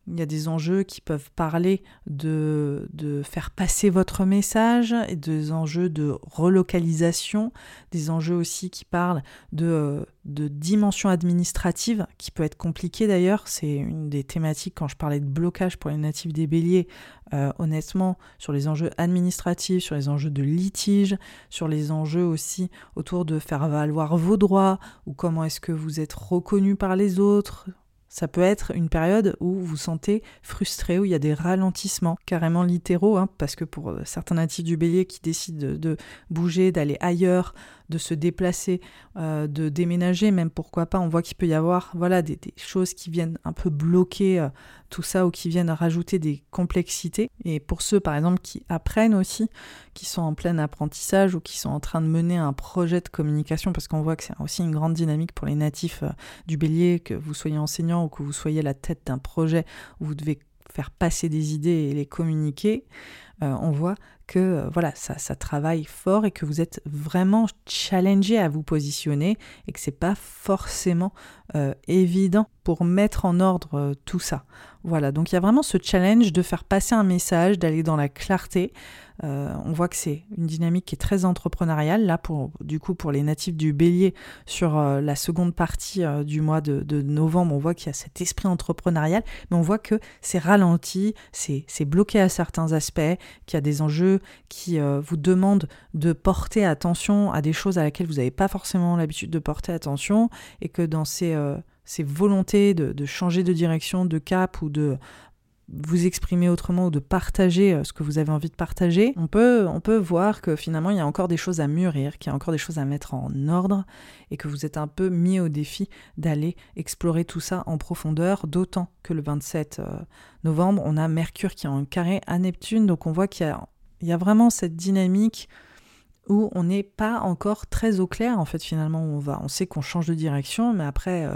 il y a des enjeux qui peuvent parler de, faire passer votre message, et des enjeux de relocalisation, des enjeux aussi qui parlent de, de dimension administrative, qui peut être compliquée d'ailleurs. C'est une des thématiques quand je parlais de blocage pour les natifs des béliers, euh, honnêtement, sur les enjeux administratifs, sur les enjeux de litige, sur les enjeux aussi autour de faire valoir vos droits, ou comment est-ce que vous êtes reconnu par les autres, ça peut être une période où vous sentez frustré, où il y a des ralentissements, carrément littéraux, hein, parce que pour euh, certains natifs du bélier qui décident de bouger, d'aller ailleurs, de se déplacer, euh, de déménager, même pourquoi pas. On voit qu'il peut y avoir voilà, des, choses qui viennent un peu bloquer euh, tout ça ou qui viennent rajouter des complexités. Et pour ceux, par exemple, qui apprennent aussi, qui sont en plein apprentissage ou qui sont en train de mener un projet de communication, parce qu'on voit que c'est aussi une grande dynamique pour les natifs euh, du bélier, que vous soyez enseignant ou que vous soyez la tête d'un projet où vous devez faire passer des idées et les communiquer, on voit que euh, voilà, ça, ça travaille fort et que vous êtes vraiment challengé à vous positionner et que c'est pas forcément euh, évident pour mettre en ordre euh, tout ça. Voilà, donc il y a vraiment ce challenge de faire passer un message, d'aller dans la clarté. On voit que c'est une dynamique qui est très entrepreneuriale. Là, pour, du coup, pour les natifs du bélier, sur la seconde partie du mois de, novembre, on voit qu'il y a cet esprit entrepreneurial, mais on voit que c'est ralenti, c'est bloqué à certains aspects, qu'il y a des enjeux qui euh, vous demandent de porter attention à des choses à laquelle vous n'avez pas forcément l'habitude de porter attention et que dans euh, ces volontés de, changer de direction, de cap ou de vous exprimer autrement ou de partager euh, ce que vous avez envie de partager, on peut, on peut voir que finalement il y a encore des choses à mûrir, qu'il y a encore des choses à mettre en ordre et que vous êtes un peu mis au défi d'aller explorer tout ça en profondeur, d'autant que le 27 euh, novembre, on a Mercure qui est en carré à Neptune, donc on voit qu'il y a, y a vraiment cette dynamique où on n'est pas encore très au clair en fait finalement où on va. On sait qu'on change de direction, mais après euh,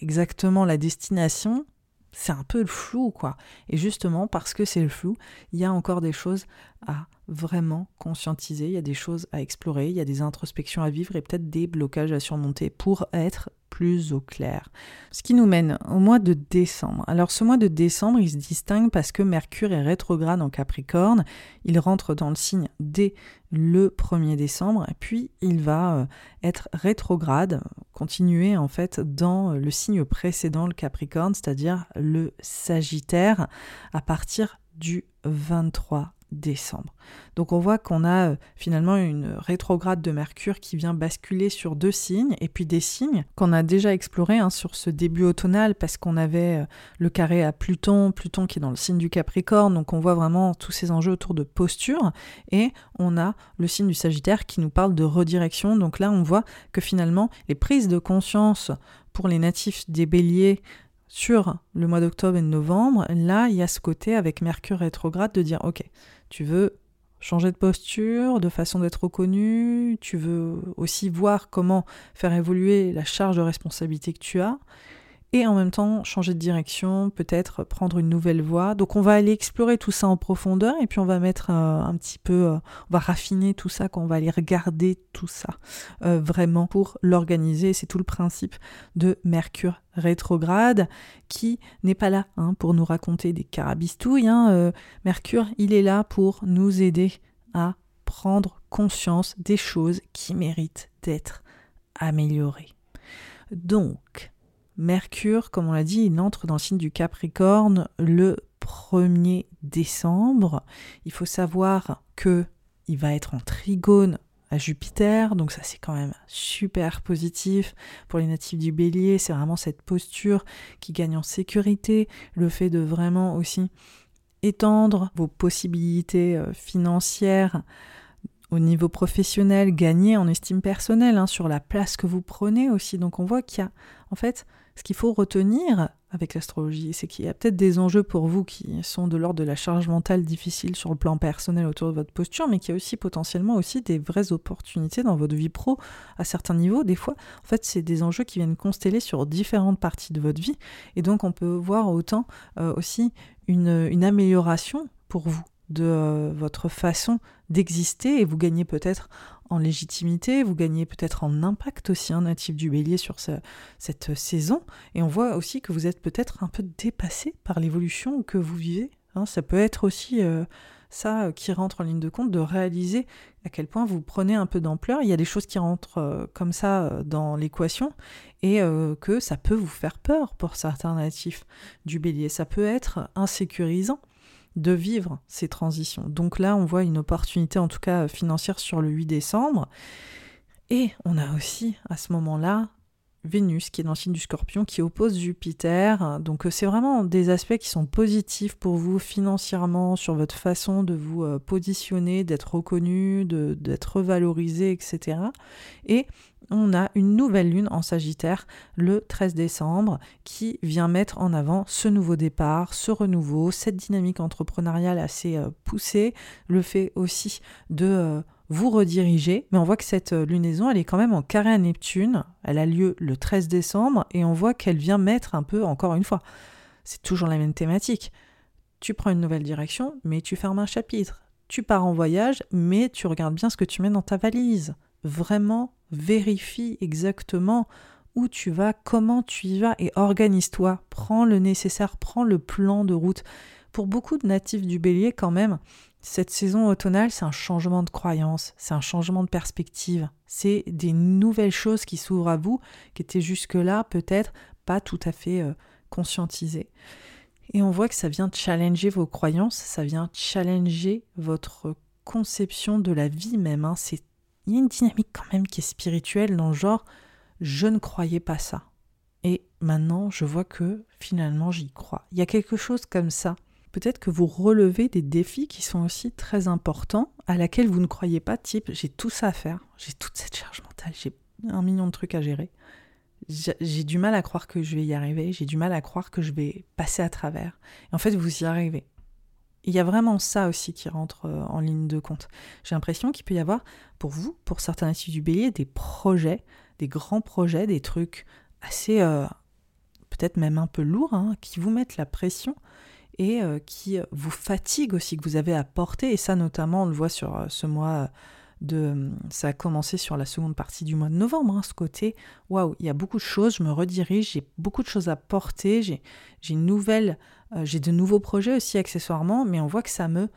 exactement la destination, c'est un peu le flou, quoi. Et justement, parce que c'est le flou, il y a encore des choses à vraiment conscientiser, il y a des choses à explorer, il y a des introspections à vivre et peut-être des blocages à surmonter pour être plus au clair. Ce qui nous mène au mois de décembre. Alors ce mois de décembre, il se distingue parce que Mercure est rétrograde en Capricorne, il rentre dans le signe dès le 1er décembre, puis il va euh, être rétrograde, continuer en fait dans le signe précédent, le Capricorne, c'est-à-dire le Sagittaire, à partir du 23 décembre. Donc on voit qu'on a euh, finalement une rétrograde de Mercure qui vient basculer sur deux signes, et puis des signes qu'on a déjà explorés hein, sur ce début automnal, parce qu'on avait euh, le carré à Pluton, Pluton qui est dans le signe du Capricorne, donc on voit vraiment tous ces enjeux autour de posture, et on a le signe du Sagittaire qui nous parle de redirection, donc là on voit que finalement les prises de conscience pour les natifs des béliers sur le mois d'octobre et de novembre, là, il y a ce côté avec Mercure rétrograde de dire, ok, tu veux changer de posture, de façon d'être reconnu, tu veux aussi voir comment faire évoluer la charge de responsabilité que tu as, et en même temps changer de direction, peut-être prendre une nouvelle voie. Donc on va aller explorer tout ça en profondeur et puis on va mettre euh, un petit peu, euh, on va raffiner tout ça, quand on va aller regarder tout ça euh, vraiment pour l'organiser. C'est tout le principe de Mercure rétrograde qui n'est pas là hein, pour nous raconter des carabistouilles. Hein. Mercure, il est là pour nous aider à prendre conscience des choses qui méritent d'être améliorées. Donc, Mercure, comme on l'a dit, il entre dans le signe du Capricorne le 1er décembre. Il faut savoir que il va être en trigone à Jupiter, donc ça c'est quand même super positif pour les natifs du Bélier, c'est vraiment cette posture qui gagne en sécurité, le fait de vraiment aussi étendre vos possibilités euh, financières au niveau professionnel, gagner en estime personnelle, hein, sur la place que vous prenez aussi. Donc on voit qu'il y a en fait ce qu'il faut retenir avec l'astrologie, c'est qu'il y a peut-être des enjeux pour vous qui sont de l'ordre de la charge mentale difficile sur le plan personnel autour de votre posture, mais qu'il y a aussi potentiellement aussi des vraies opportunités dans votre vie pro à certains niveaux. Des fois, en fait, c'est des enjeux qui viennent consteller sur différentes parties de votre vie, et donc on peut voir autant euh, aussi une, amélioration pour vous de euh, votre façon d'exister et vous gagnez peut-être en légitimité, vous gagnez peut-être en impact aussi, un natif du bélier sur cette saison. Et on voit aussi que vous êtes peut-être un peu dépassé par l'évolution que vous vivez. Hein. ça peut être aussi euh, ça qui rentre en ligne de compte, de réaliser à quel point vous prenez un peu d'ampleur. Il y a des choses qui rentrent euh, comme ça dans l'équation et que ça peut vous faire peur pour certains natifs du bélier. Ça peut être insécurisant de vivre ces transitions. Donc là, on voit une opportunité, en tout cas financière, sur le 8 décembre. Et on a aussi, à ce moment-là, Vénus, qui est dans le signe du scorpion, qui oppose Jupiter. Donc euh, c'est vraiment des aspects qui sont positifs pour vous financièrement, sur votre façon de vous euh, positionner, d'être reconnu, d'être revalorisé, etc. Et on a une nouvelle lune en Sagittaire le 13 décembre qui vient mettre en avant ce nouveau départ, ce renouveau, cette dynamique entrepreneuriale assez euh, poussée, le fait aussi de vous redirigez, mais on voit que cette euh, lunaison, elle est quand même en carré à Neptune, elle a lieu le 13 décembre, et on voit qu'elle vient mettre un peu, encore une fois, c'est toujours la même thématique. Tu prends une nouvelle direction, mais tu fermes un chapitre. Tu pars en voyage, mais tu regardes bien ce que tu mets dans ta valise. Vraiment, vérifie exactement où tu vas, comment tu y vas, et organise-toi. Prends le nécessaire, prends le plan de route. Pour beaucoup de natifs du bélier, quand même, cette saison automnale, c'est un changement de croyance, c'est un changement de perspective, c'est des nouvelles choses qui s'ouvrent à vous, qui étaient jusque-là peut-être pas tout à fait euh, conscientisées. Et on voit que ça vient challenger vos croyances, ça vient challenger votre conception de la vie même. Hein. C'est... Il y a une dynamique quand même qui est spirituelle dans le genre je ne croyais pas ça. Et maintenant, je vois que finalement, j'y crois. Il y a quelque chose comme ça. Peut-être que vous relevez des défis qui sont aussi très importants, à laquelle vous ne croyez pas, type j'ai tout ça à faire, j'ai toute cette charge mentale, j'ai un million de trucs à gérer. J'ai du mal à croire que je vais y arriver, j'ai du mal à croire que je vais passer à travers. Et en fait, vous y arrivez. Il y a vraiment ça aussi qui rentre euh, en ligne de compte. J'ai l'impression qu'il peut y avoir, pour vous, pour certains issus du bélier, des projets, des grands projets, des trucs assez, euh, peut-être même un peu lourds, hein, qui vous mettent la pression et euh, qui vous fatiguent aussi, que vous avez à porter. Et ça, notamment, on le voit sur ce mois de, ça a commencé sur la seconde partie du mois de novembre, hein, ce côté, waouh, il y a beaucoup de choses, je me redirige, j'ai beaucoup de choses à porter, j'ai une nouvelle, euh, j'ai de nouveaux projets aussi accessoirement, mais on voit que ça me,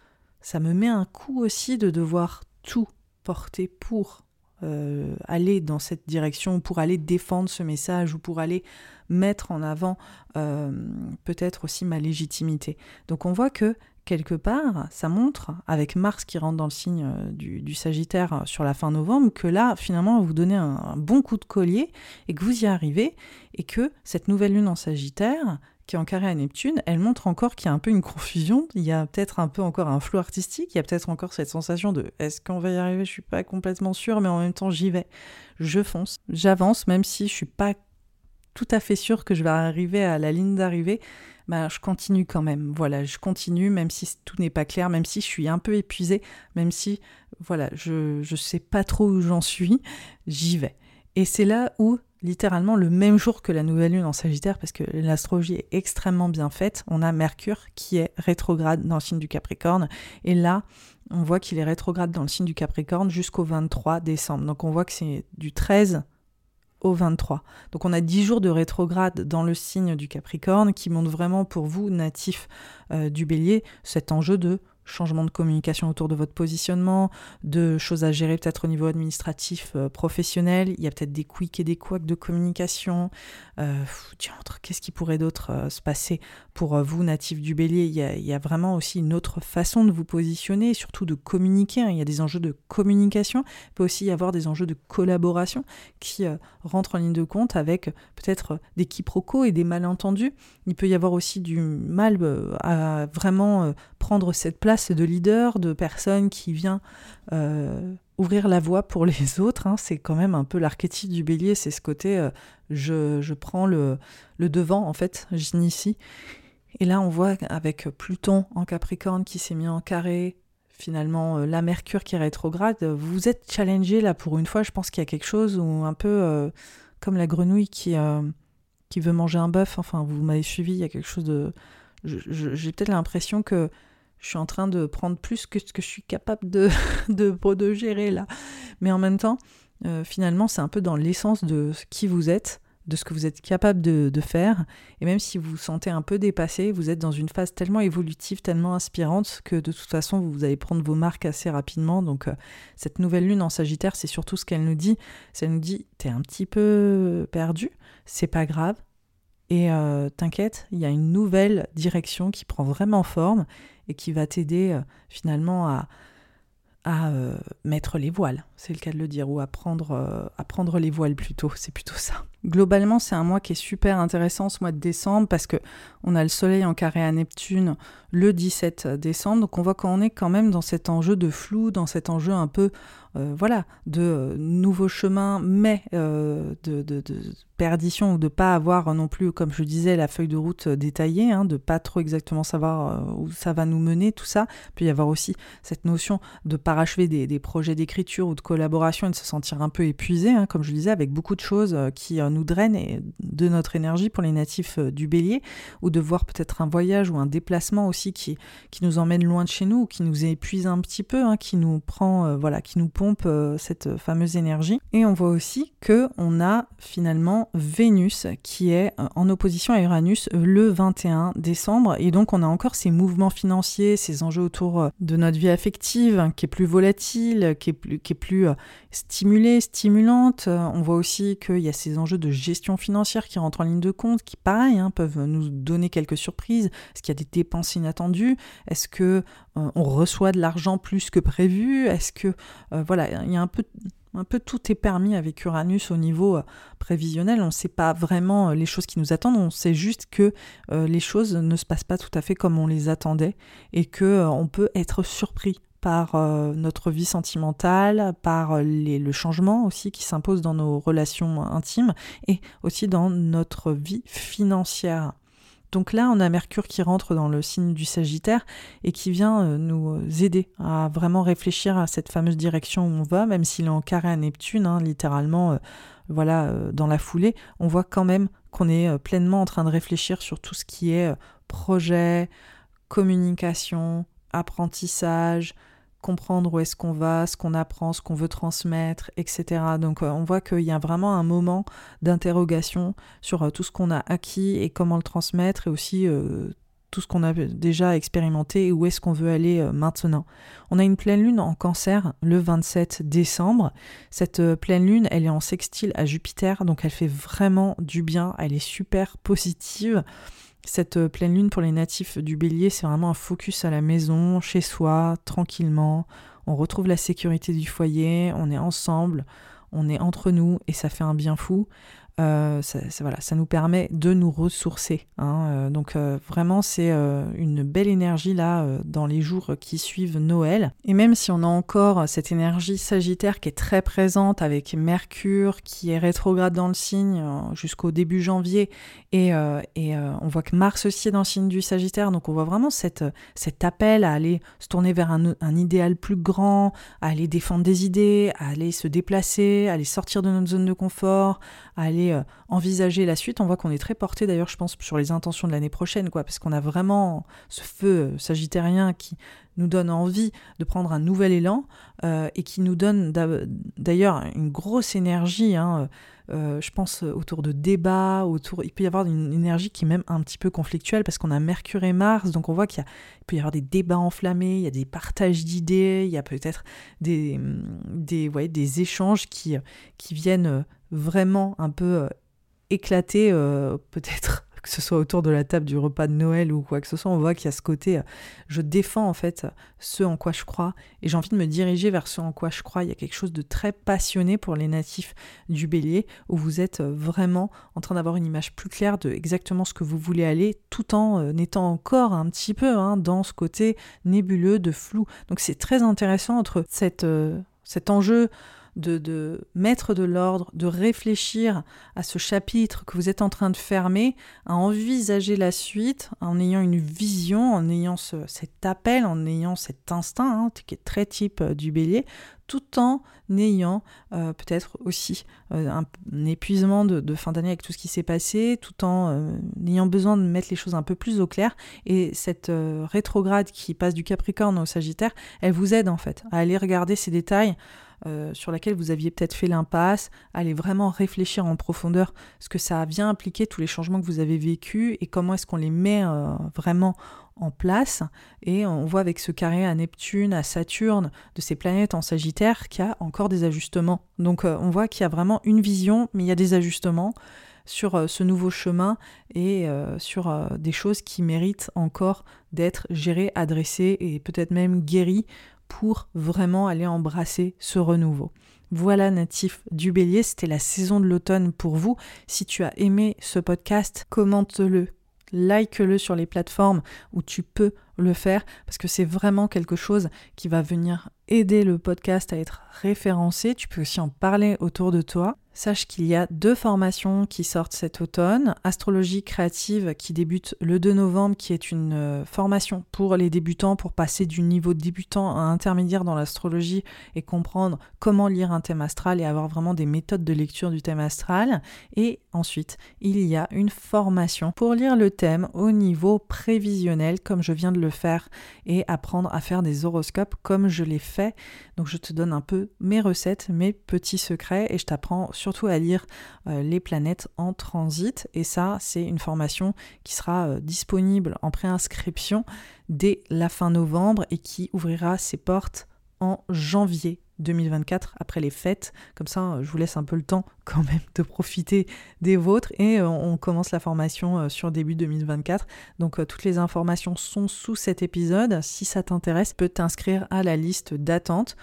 ça me met un coup aussi de devoir tout porter pour euh, aller dans cette direction, pour aller défendre ce message ou pour aller mettre en avant euh, peut-être aussi ma légitimité. Donc on voit que quelque part, ça montre, avec Mars qui rentre dans le signe euh, du, Sagittaire sur la fin novembre, que là, finalement, vous donnez un, bon coup de collier et que vous y arrivez, et que cette nouvelle lune en Sagittaire, qui est en carré à Neptune, elle montre encore qu'il y a un peu une confusion, il y a peut-être un peu encore un flou artistique, il y a peut-être encore cette sensation de est-ce qu'on va y arriver, je suis pas complètement sûre, mais en même temps j'y vais, je fonce, j'avance, même si je suis pas tout à fait sûre que je vais arriver à la ligne d'arrivée, bah, je continue quand même. Voilà, je continue, même si tout n'est pas clair, même si je suis un peu épuisée, même si, voilà, je ne sais pas trop où j'en suis, j'y vais. Et c'est là où, littéralement, le même jour que la nouvelle lune en Sagittaire, parce que l'astrologie est extrêmement bien faite, on a Mercure qui est rétrograde dans le signe du Capricorne. Et là, on voit qu'il est rétrograde dans le signe du Capricorne jusqu'au 23 décembre. Donc on voit que c'est du 13 au 23. Donc on a 10 jours de rétrograde dans le signe du Capricorne qui montre vraiment pour vous, natif euh, du bélier, cet enjeu de changement de communication autour de votre positionnement, de choses à gérer peut-être au niveau administratif, euh, professionnel. Il y a peut-être des quicks et des couacs de communication. Euh, qu'est-ce qui pourrait d'autre euh, se passer pour euh, vous, natifs du bélier il y, a, vraiment aussi une autre façon de vous positionner, surtout de communiquer. Hein. Il y a des enjeux de communication. Il peut aussi y avoir des enjeux de collaboration qui rentrent en ligne de compte avec peut-être des quiproquos et des malentendus. Il peut y avoir aussi du mal à vraiment prendre cette place de leader, de personne qui vient euh, ouvrir la voie pour les autres. Hein. C'est quand même un peu l'archétype du bélier, c'est ce côté euh, je, je, prends le, le, devant, en fait, j'initie. Et là, on voit avec Pluton en Capricorne qui s'est mis en carré, finalement euh, la Mercure qui est rétrograde, vous êtes challengé là pour une fois. Je pense qu'il y a quelque chose où un peu comme la grenouille qui, qui veut manger un bœuf. Enfin, vous m'avez suivi, il y a quelque chose de. J'ai peut-être l'impression que je suis en train de prendre plus que ce que je suis capable de, de, de gérer là. Mais en même temps, euh, finalement, c'est un peu dans l'essence de qui vous êtes, de ce que vous êtes capable de, de, faire. Et même si vous vous sentez un peu dépassé, vous êtes dans une phase tellement évolutive, tellement inspirante, que de toute façon, vous allez prendre vos marques assez rapidement. Donc, euh, cette nouvelle lune en Sagittaire, c'est surtout ce qu'elle nous dit. Ça nous dit, t'es un petit peu perdu, c'est pas grave. Et euh, t'inquiète, il y a une nouvelle direction qui prend vraiment forme et qui va t'aider euh, finalement à, à mettre les voiles, c'est le cas de le dire, ou à prendre, euh, à prendre les voiles plutôt, c'est plutôt ça. Globalement, c'est un mois qui est super intéressant ce mois de décembre parce que on a le soleil en carré à Neptune le 17 décembre, donc on voit qu'on est quand même dans cet enjeu de flou, dans cet enjeu un peu euh, voilà, de euh, nouveaux chemins, mais euh, de, perdition ou de pas avoir non plus, comme je disais, la feuille de route détaillée, hein, de pas trop exactement savoir où ça va nous mener, tout ça. Il peut y avoir aussi cette notion de parachever des, des projets d'écriture ou de collaboration et de se sentir un peu épuisé, hein, comme je disais, avec beaucoup de choses qui nous drainent de notre énergie pour les natifs du bélier, ou de voir peut-être un voyage ou un déplacement aussi qui, qui nous emmène loin de chez nous, ou qui nous épuise un petit peu, hein, qui nous prend, voilà, qui nous pompe euh, cette fameuse énergie. Et on voit aussi que on a finalement Vénus qui est euh, en opposition à Uranus le 21 décembre. Et donc on a encore ces mouvements financiers, ces enjeux autour euh, de notre vie affective hein, qui est plus volatile, qui est plus stimulée, stimulante. On voit aussi qu'il y a ces enjeux de gestion financière qui rentrent en ligne de compte, qui pareil hein, peuvent nous donner quelques surprises. Est-ce qu'il y a des dépenses inattendues? Est-ce que on reçoit de l'argent plus que prévu? Est-ce que voilà il y a un peu Un peu tout est permis avec Uranus au niveau euh, prévisionnel. On ne sait pas vraiment euh, les choses qui nous attendent. On sait juste que les choses ne se passent pas tout à fait comme on les attendait et que on peut être surpris par notre vie sentimentale, par le changement aussi qui s'impose dans nos relations intimes et aussi dans notre vie financière. Donc là, on a Mercure qui rentre dans le signe du Sagittaire et qui vient euh, nous euh, aider à vraiment réfléchir à cette fameuse direction où on va, même s'il est en carré à Neptune, hein, littéralement, euh, voilà, dans la foulée, on voit quand même qu'on est pleinement en train de réfléchir sur tout ce qui est projet, communication, apprentissage, comprendre où est-ce qu'on va, ce qu'on apprend, ce qu'on veut transmettre, etc. Donc euh, on voit qu'il y a vraiment un moment d'interrogation sur euh, tout ce qu'on a acquis et comment le transmettre et aussi euh, tout ce qu'on a déjà expérimenté et où est-ce qu'on veut aller maintenant. On a une pleine lune en cancer le 27 décembre. Cette pleine lune, elle est en sextile à Jupiter, donc elle fait vraiment du bien, elle est super positive. Cette euh, pleine lune pour les natifs du bélier, c'est vraiment un focus à la maison, chez soi, tranquillement. On retrouve la sécurité du foyer, on est ensemble, on est entre nous et ça fait un bien fou. Euh, ça, voilà, ça nous permet de nous ressourcer. Hein, euh, donc euh, vraiment, c'est une belle énergie là dans les jours qui suivent Noël. Et même si on a encore cette énergie sagittaire qui est très présente avec Mercure qui est rétrograde dans le signe jusqu'au début janvier, et, et on voit que Mars aussi est dans le signe du Sagittaire, donc on voit vraiment cette, cet appel à aller se tourner vers un, un idéal plus grand, à aller défendre des idées, à aller se déplacer, à aller sortir de notre zone de confort, à aller euh, envisager la suite. On voit qu'on est très porté d'ailleurs, je pense, sur les intentions de l'année prochaine, quoi, parce qu'on a vraiment ce feu euh, sagittérien qui nous donne envie de prendre un nouvel élan euh, et qui nous donne d'ailleurs une grosse énergie. Hein, je pense autour de débats, autour. Il peut y avoir une énergie qui est même un petit peu conflictuelle parce qu'on a Mercure et Mars, donc on voit qu'il peut y avoir des débats enflammés, il y a des partages d'idées, il y a peut-être des, des, ouais, des échanges qui, qui viennent vraiment un peu euh, éclaté, euh, peut-être que ce soit autour de la table du repas de Noël ou quoi que ce soit, on voit qu'il y a ce côté, euh, je défends en fait ce en quoi je crois et j'ai envie de me diriger vers ce en quoi je crois. Il y a quelque chose de très passionné pour les natifs du bélier où vous êtes vraiment en train d'avoir une image plus claire de exactement ce que vous voulez aller tout en étant encore un petit peu hein, dans ce côté nébuleux de flou. Donc c'est très intéressant entre cette, cet enjeu de, mettre de l'ordre, de réfléchir à ce chapitre que vous êtes en train de fermer, à envisager la suite en ayant une vision, en ayant cet appel, en ayant cet instinct hein, qui est très type euh, du bélier, tout en ayant euh, peut-être aussi euh, un, épuisement de, fin d'année avec tout ce qui s'est passé, tout en ayant besoin de mettre les choses un peu plus au clair. Et cette rétrograde qui passe du Capricorne au Sagittaire, elle vous aide en fait à aller regarder ces détails. Euh, sur laquelle vous aviez peut-être fait l'impasse, allez vraiment réfléchir en profondeur ce que ça a bien impliqué, tous les changements que vous avez vécus et comment est-ce qu'on les met euh, vraiment en place. Et on voit avec ce carré à Neptune, à Saturne, de ces planètes en Sagittaire, qu'il y a encore des ajustements. Donc euh, on voit qu'il y a vraiment une vision, mais il y a des ajustements sur ce nouveau chemin et sur des choses qui méritent encore d'être gérées, adressées et peut-être même guéries pour vraiment aller embrasser ce renouveau. Voilà natif du bélier, c'était la saison de l'automne pour vous. Si tu as aimé ce podcast, commente-le, like-le sur les plateformes où tu peux le faire parce que c'est vraiment quelque chose qui va venir aider le podcast à être référencé. Tu peux aussi en parler autour de toi. Sache qu'il y a deux formations qui sortent cet automne. Astrologie créative qui débute le 2 novembre, qui est une euh, formation pour les débutants, pour passer du niveau débutant à intermédiaire dans l'astrologie et comprendre comment lire un thème astral et avoir vraiment des méthodes de lecture du thème astral. Et ensuite, il y a une formation pour lire le thème au niveau prévisionnel, comme je viens de le faire, et apprendre à faire des horoscopes comme je l'ai fait. Donc je te donne un peu mes recettes, mes petits secrets, et je t'apprends sur surtout à lire euh, les planètes en transit. Et ça, c'est une formation qui sera euh, disponible en préinscription dès la fin novembre et qui ouvrira ses portes en janvier 2024 après les fêtes. Comme ça, je vous laisse un peu le temps quand même de profiter des vôtres et euh, on commence la formation sur début 2024. Donc toutes les informations sont sous cet épisode. Si ça t'intéresse, peux t'inscrire à la liste d'attente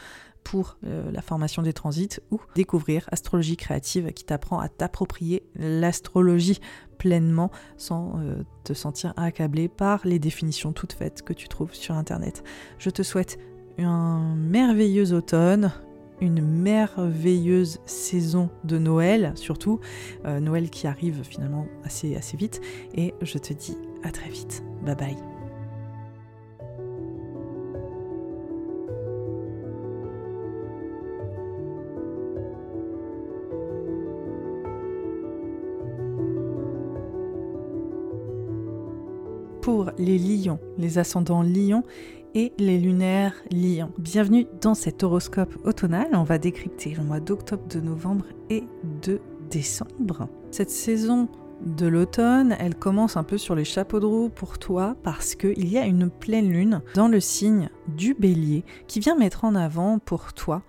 pour euh, la formation des transits ou découvrir Astrologie créative qui t'apprend à t'approprier l'astrologie pleinement sans euh, te sentir accablé par les définitions toutes faites que tu trouves sur Internet. Je te souhaite un merveilleux automne, une merveilleuse saison de Noël, surtout euh, Noël qui arrive finalement assez, assez vite, et je te dis à très vite. Bye bye. Pour les lions, les ascendants lions et les lunaires lions. Bienvenue dans cet horoscope automnal. On va décrypter le mois d'octobre, de novembre et de décembre. Cette saison de l'automne, elle commence un peu sur les chapeaux de roue pour toi parce qu'il y a une pleine lune dans le signe du bélier qui vient mettre en avant pour toi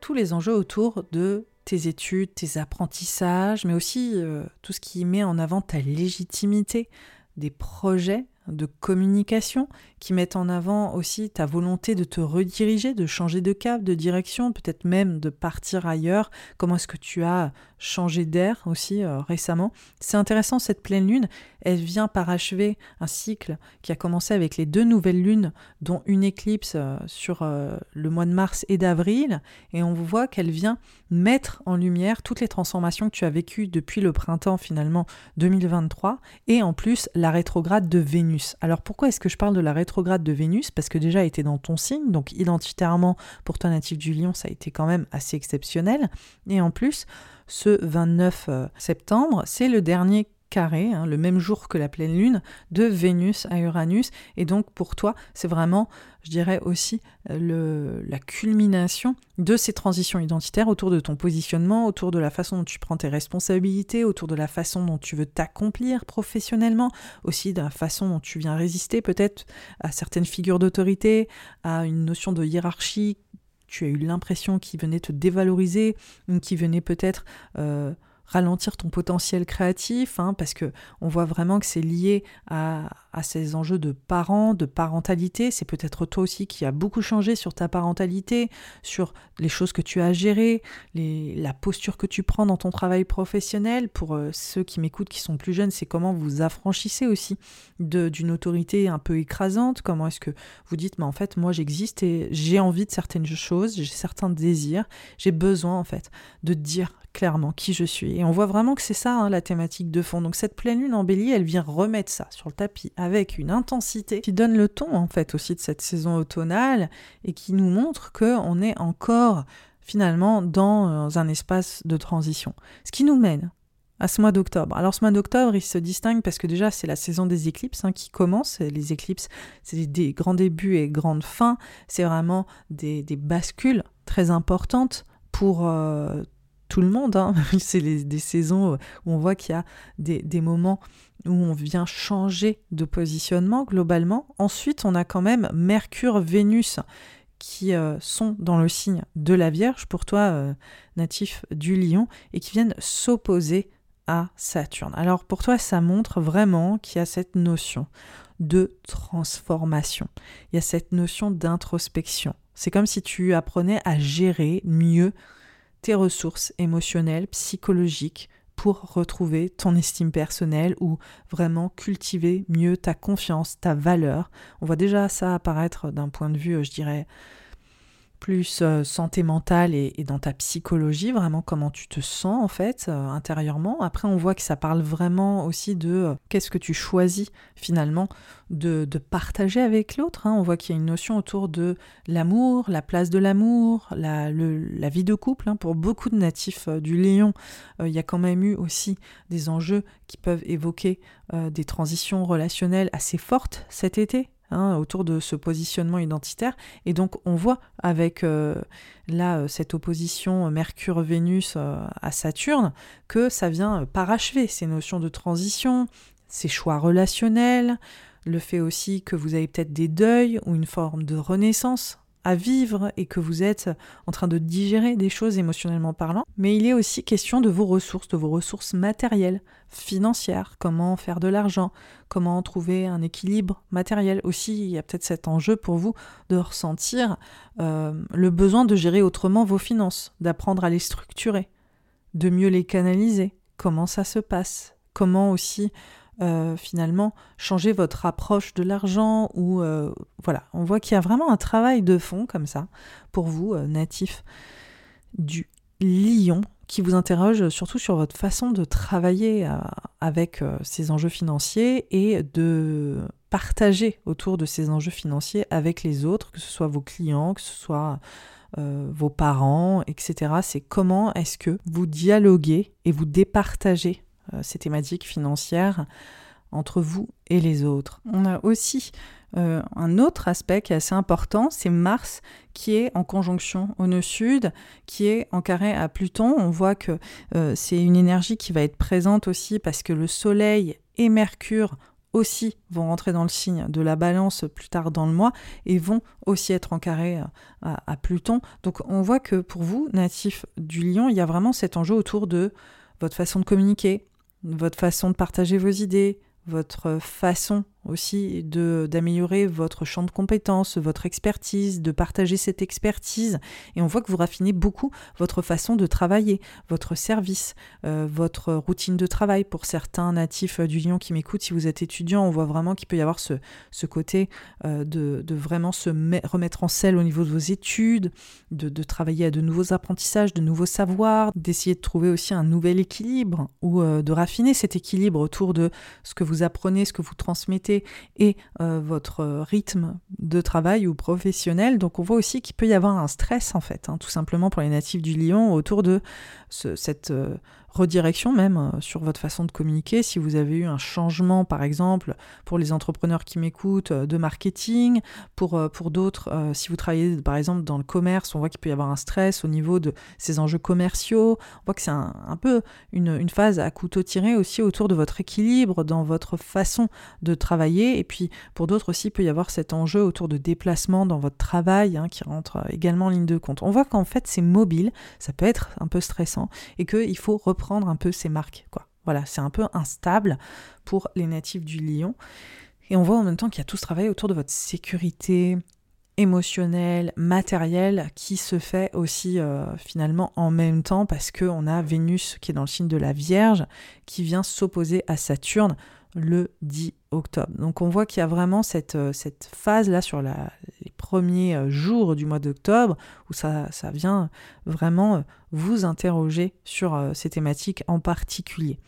tous les enjeux autour de tes études, tes apprentissages, mais aussi euh, tout ce qui met en avant ta légitimité, des projets de communication qui mettent en avant aussi ta volonté de te rediriger, de changer de cap, de direction, peut-être même de partir ailleurs. Comment est-ce que tu as changé d'air aussi euh, récemment? C'est intéressant cette pleine lune, elle vient parachever un cycle qui a commencé avec les deux nouvelles lunes, dont une éclipse euh, sur euh, le mois de mars et d'avril, et on voit qu'elle vient mettre en lumière toutes les transformations que tu as vécues depuis le printemps finalement 2023, et en plus la rétrograde de Vénus. Alors pourquoi est-ce que je parle de la rétrograde de Vénus, parce que déjà elle était dans ton signe, donc identitairement pour toi natif du lion, ça a été quand même assez exceptionnel. Et en plus, ce 29 euh, septembre, c'est le dernier carré, hein, le même jour que la pleine lune, de Vénus à Uranus. Et donc pour toi, c'est vraiment, je dirais aussi, euh, le, la culmination de ces transitions identitaires autour de ton positionnement, autour de la façon dont tu prends tes responsabilités, autour de la façon dont tu veux t'accomplir professionnellement, aussi de la façon dont tu viens résister peut-être à certaines figures d'autorité, à une notion de hiérarchie tu as eu l'impression qui venait te dévaloriser, qui venait peut-être euh, ralentir ton potentiel créatif, hein, parce que on voit vraiment que c'est lié à, ces enjeux de parents, de parentalité. C'est peut-être toi aussi qui a beaucoup changé sur ta parentalité, sur les choses que tu as gérées, les, la posture que tu prends dans ton travail professionnel. Pour euh, ceux qui m'écoutent qui sont plus jeunes, c'est comment vous affranchissez aussi d'une autorité un peu écrasante. Comment est-ce que vous dites, mais en fait, moi j'existe et j'ai envie de certaines choses, j'ai certains désirs, j'ai besoin en fait de dire clairement qui je suis. Et on voit vraiment que c'est ça hein, la thématique de fond. Donc cette pleine lune en bélier, elle vient remettre ça sur le tapis avec une intensité qui donne le ton en fait aussi de cette saison automnale et qui nous montre que on est encore finalement dans euh, un espace de transition. Ce qui nous mène à ce mois d'octobre. Alors ce mois d'octobre, il se distingue parce que déjà c'est la saison des éclipses hein, qui commence. Les éclipses, c'est des grands débuts et grandes fins. C'est vraiment des, bascules très importantes pour euh, tout le monde. Hein. C'est des saisons où on voit qu'il y a des, moments où on vient changer de positionnement globalement. Ensuite, on a quand même Mercure, Vénus qui euh, sont dans le signe de la Vierge, pour toi euh, natif du Lion, et qui viennent s'opposer à Saturne. Alors pour toi, ça montre vraiment qu'il y a cette notion de transformation, il y a cette notion d'introspection. C'est comme si tu apprenais à gérer mieux tes ressources émotionnelles, psychologiques pour retrouver ton estime personnelle ou vraiment cultiver mieux ta confiance, ta valeur. On voit déjà ça apparaître d'un point de vue, je dirais, plus euh, santé mentale et, dans ta psychologie, vraiment comment tu te sens en fait euh, intérieurement. Après, on voit que ça parle vraiment aussi de euh, qu'est-ce que tu choisis finalement de, partager avec l'autre. Hein. On voit qu'il y a une notion autour de l'amour, la place de l'amour, la, la, vie de couple. Hein. Pour beaucoup de natifs du Lion, il y a quand même eu aussi des enjeux qui peuvent évoquer des transitions relationnelles assez fortes cet été. Hein, autour de ce positionnement identitaire. Et donc on voit avec euh, là euh, cette opposition Mercure-Vénus euh, à Saturne que ça vient parachever ces notions de transition, ces choix relationnels, le fait aussi que vous avez peut-être des deuils ou une forme de renaissance à vivre et que vous êtes en train de digérer des choses émotionnellement parlant, mais il est aussi question de vos ressources, de vos ressources matérielles, financières, comment faire de l'argent, comment trouver un équilibre matériel. Aussi, il y a peut-être cet enjeu pour vous de ressentir euh, le besoin de gérer autrement vos finances, d'apprendre à les structurer, de mieux les canaliser, comment ça se passe, comment aussi euh, finalement changer votre approche de l'argent ou euh, voilà, on voit qu'il y a vraiment un travail de fond comme ça pour vous, euh, natif du lion, qui vous interroge surtout sur votre façon de travailler avec ces enjeux financiers et de partager autour de ces enjeux financiers avec les autres, que ce soit vos clients, que ce soit vos parents, etc. C'est comment est-ce que vous dialoguez et vous départagez euh, ces thématiques financières entre vous et les autres. On a aussi euh, un autre aspect qui est assez important, c'est Mars qui est en conjonction au nœud sud, qui est en carré à Pluton. On voit que euh, c'est une énergie qui va être présente aussi parce que le Soleil et Mercure aussi vont rentrer dans le signe de la balance plus tard dans le mois et vont aussi être en carré à, à Pluton. Donc on voit que pour vous, natif du lion, il y a vraiment cet enjeu autour de votre façon de communiquer, votre façon de partager vos idées, votre façon aussi de d'améliorer votre champ de compétences, votre expertise, de partager cette expertise. Et on voit que vous raffinez beaucoup votre façon de travailler, votre service, euh, votre routine de travail. Pour certains natifs du Lyon qui m'écoutent, si vous êtes étudiant, on voit vraiment qu'il peut y avoir ce, ce côté euh, de, de, vraiment se remettre en selle au niveau de vos études, de, de, travailler à de nouveaux apprentissages, de nouveaux savoirs, d'essayer de trouver aussi un nouvel équilibre ou euh, de raffiner cet équilibre autour de ce que vous apprenez, ce que vous transmettez et euh, votre rythme de travail ou professionnel. Donc on voit aussi qu'il peut y avoir un stress en fait, hein, tout simplement pour les natifs du lion autour de cette euh, redirection même euh, sur votre façon de communiquer. Si vous avez eu un changement, par exemple, pour les entrepreneurs qui m'écoutent, euh, de marketing, pour, euh, pour d'autres, si vous travaillez par exemple dans le commerce, on voit qu'il peut y avoir un stress au niveau de ces enjeux commerciaux. On voit que c'est un, peu une, une, phase à couteau tiré aussi autour de votre équilibre, dans votre façon de travailler. Et puis pour d'autres aussi, il peut y avoir cet enjeu autour de déplacement dans votre travail hein, qui rentre également en ligne de compte. On voit qu'en fait c'est mobile, ça peut être un peu stressant et qu'il faut reprendre un peu ses marques. Quoi. Voilà, c'est un peu instable pour les natifs du lion. Et on voit en même temps qu'il y a tout ce travail autour de votre sécurité émotionnelle, matérielle, qui se fait aussi euh, finalement en même temps parce qu'on a Vénus qui est dans le signe de la Vierge qui vient s'opposer à Saturne le 10 octobre. Donc on voit qu'il y a vraiment cette, euh, phase-là sur les premiers euh, jours du mois d'octobre où ça, ça vient vraiment euh, vous interroger sur ces thématiques en particulier.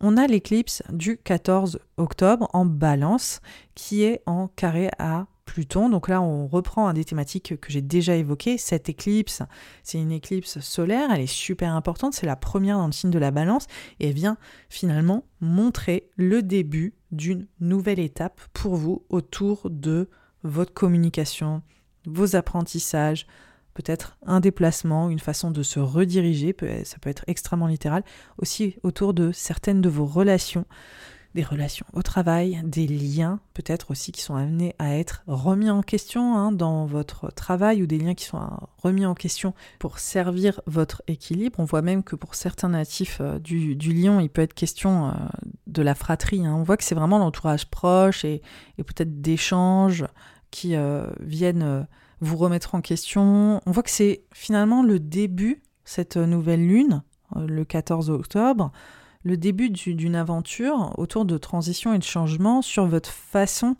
On a l'éclipse du 14 octobre en balance qui est en carré à Pluton. Donc là, on reprend un des thématiques que j'ai déjà évoquées. Cette éclipse, c'est une éclipse solaire, elle est super importante, c'est la première dans le signe de la balance, et vient finalement montrer le début d'une nouvelle étape pour vous autour de votre communication, vos apprentissages, peut-être un déplacement, une façon de se rediriger, ça peut être extrêmement littéral, aussi autour de certaines de vos relations des relations au travail, des liens peut-être aussi qui sont amenés à être remis en question hein, dans votre travail ou des liens qui sont remis en question pour servir votre équilibre. On voit même que pour certains natifs euh, du, lion, il peut être question euh, de la fratrie. Hein. On voit que c'est vraiment l'entourage proche et, peut-être d'échanges qui euh, viennent vous remettre en question. On voit que c'est finalement le début, cette nouvelle lune, le 14 octobre, le début d'une aventure autour de transition et de changement sur votre façon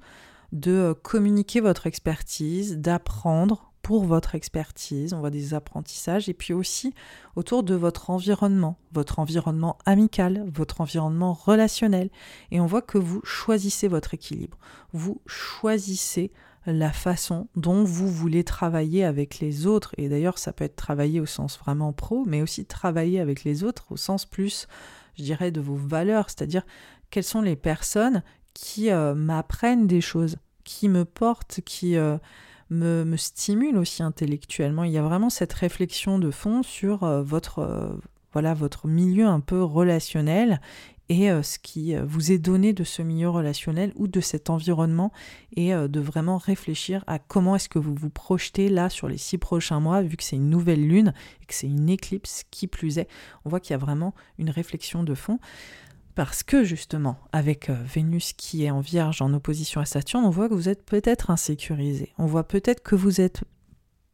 de euh, communiquer votre expertise, d'apprendre pour votre expertise, on voit des apprentissages, et puis aussi autour de votre environnement, votre environnement amical, votre environnement relationnel, et on voit que vous choisissez votre équilibre, vous choisissez la façon dont vous voulez travailler avec les autres, et d'ailleurs ça peut être travailler au sens vraiment pro, mais aussi travailler avec les autres au sens plus je dirais, de vos valeurs, c'est-à-dire quelles sont les personnes qui euh, m'apprennent des choses, qui me portent, qui euh, me, stimulent aussi intellectuellement. Il y a vraiment cette réflexion de fond sur euh, votre, voilà, votre milieu un peu relationnel et ce qui vous est donné de ce milieu relationnel ou de cet environnement et de vraiment réfléchir à comment est-ce que vous vous projetez là sur les six prochains mois vu que c'est une nouvelle lune et que c'est une éclipse qui plus est. On voit qu'il y a vraiment une réflexion de fond. Parce que justement, avec Vénus qui est en vierge en opposition à Saturne, on voit que vous êtes peut-être insécurisé. On voit peut-être que vous êtes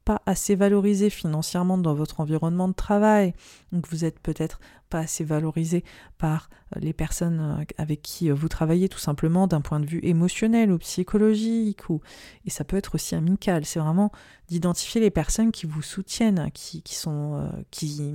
pas assez valorisé financièrement dans votre environnement de travail, donc vous êtes peut-être pas assez valorisé par euh, les personnes euh, avec qui euh, vous travaillez tout simplement d'un point de vue émotionnel ou psychologique, ou... et ça peut être aussi amical. C'est vraiment d'identifier les personnes qui vous soutiennent, qui, sont qui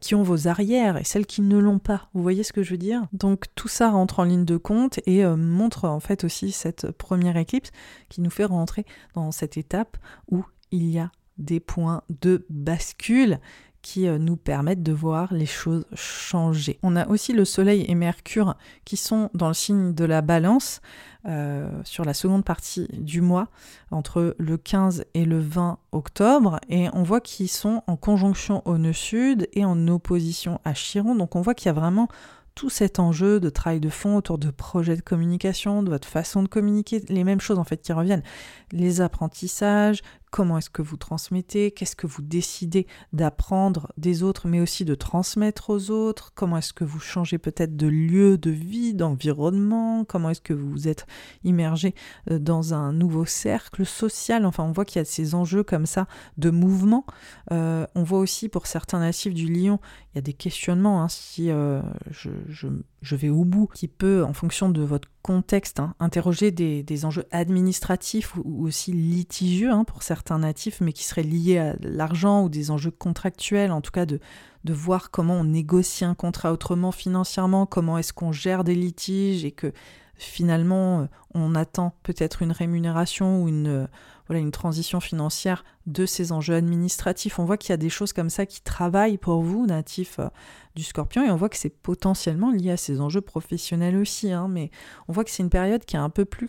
qui ont vos arrières et celles qui ne l'ont pas. Vous voyez ce que je veux dire? Donc tout ça rentre en ligne de compte et montre en fait aussi cette première éclipse qui nous fait rentrer dans cette étape où il y a des points de bascule qui euh, nous permettent de voir les choses changer. On a aussi le Soleil et Mercure qui sont dans le signe de la balance euh, sur la seconde partie du mois, entre le 15 et le 20 octobre, et on voit qu'ils sont en conjonction au nœud sud et en opposition à Chiron, donc on voit qu'il y a vraiment tout cet enjeu de travail de fond autour de projets de communication, de votre façon de communiquer, les mêmes choses en fait qui reviennent. Les apprentissages, comment est-ce que vous transmettez, qu'est-ce que vous décidez d'apprendre des autres, mais aussi de transmettre aux autres, comment est-ce que vous changez peut-être de lieu de vie, d'environnement, comment est-ce que vous êtes immergé euh, dans un nouveau cercle social, enfin on voit qu'il y a ces enjeux comme ça de mouvement. Euh, on voit aussi pour certains natifs du lion, il y a des questionnements, hein, si euh, je, je, vais au bout, qui peut, en fonction de votre contexte, hein, interroger des, enjeux administratifs ou, aussi litigieux hein, pour certains natifs, mais qui seraient liés à l'argent ou des enjeux contractuels, en tout cas de, de voir comment on négocie un contrat autrement financièrement, comment est-ce qu'on gère des litiges et que finalement euh, on attend peut-être une rémunération ou une, euh, voilà, une transition financière de ces enjeux administratifs. On voit qu'il y a des choses comme ça qui travaillent pour vous, natifs euh, du scorpion, et on voit que c'est potentiellement lié à ces enjeux professionnels aussi. Hein, mais on voit que c'est une période qui est un peu plus,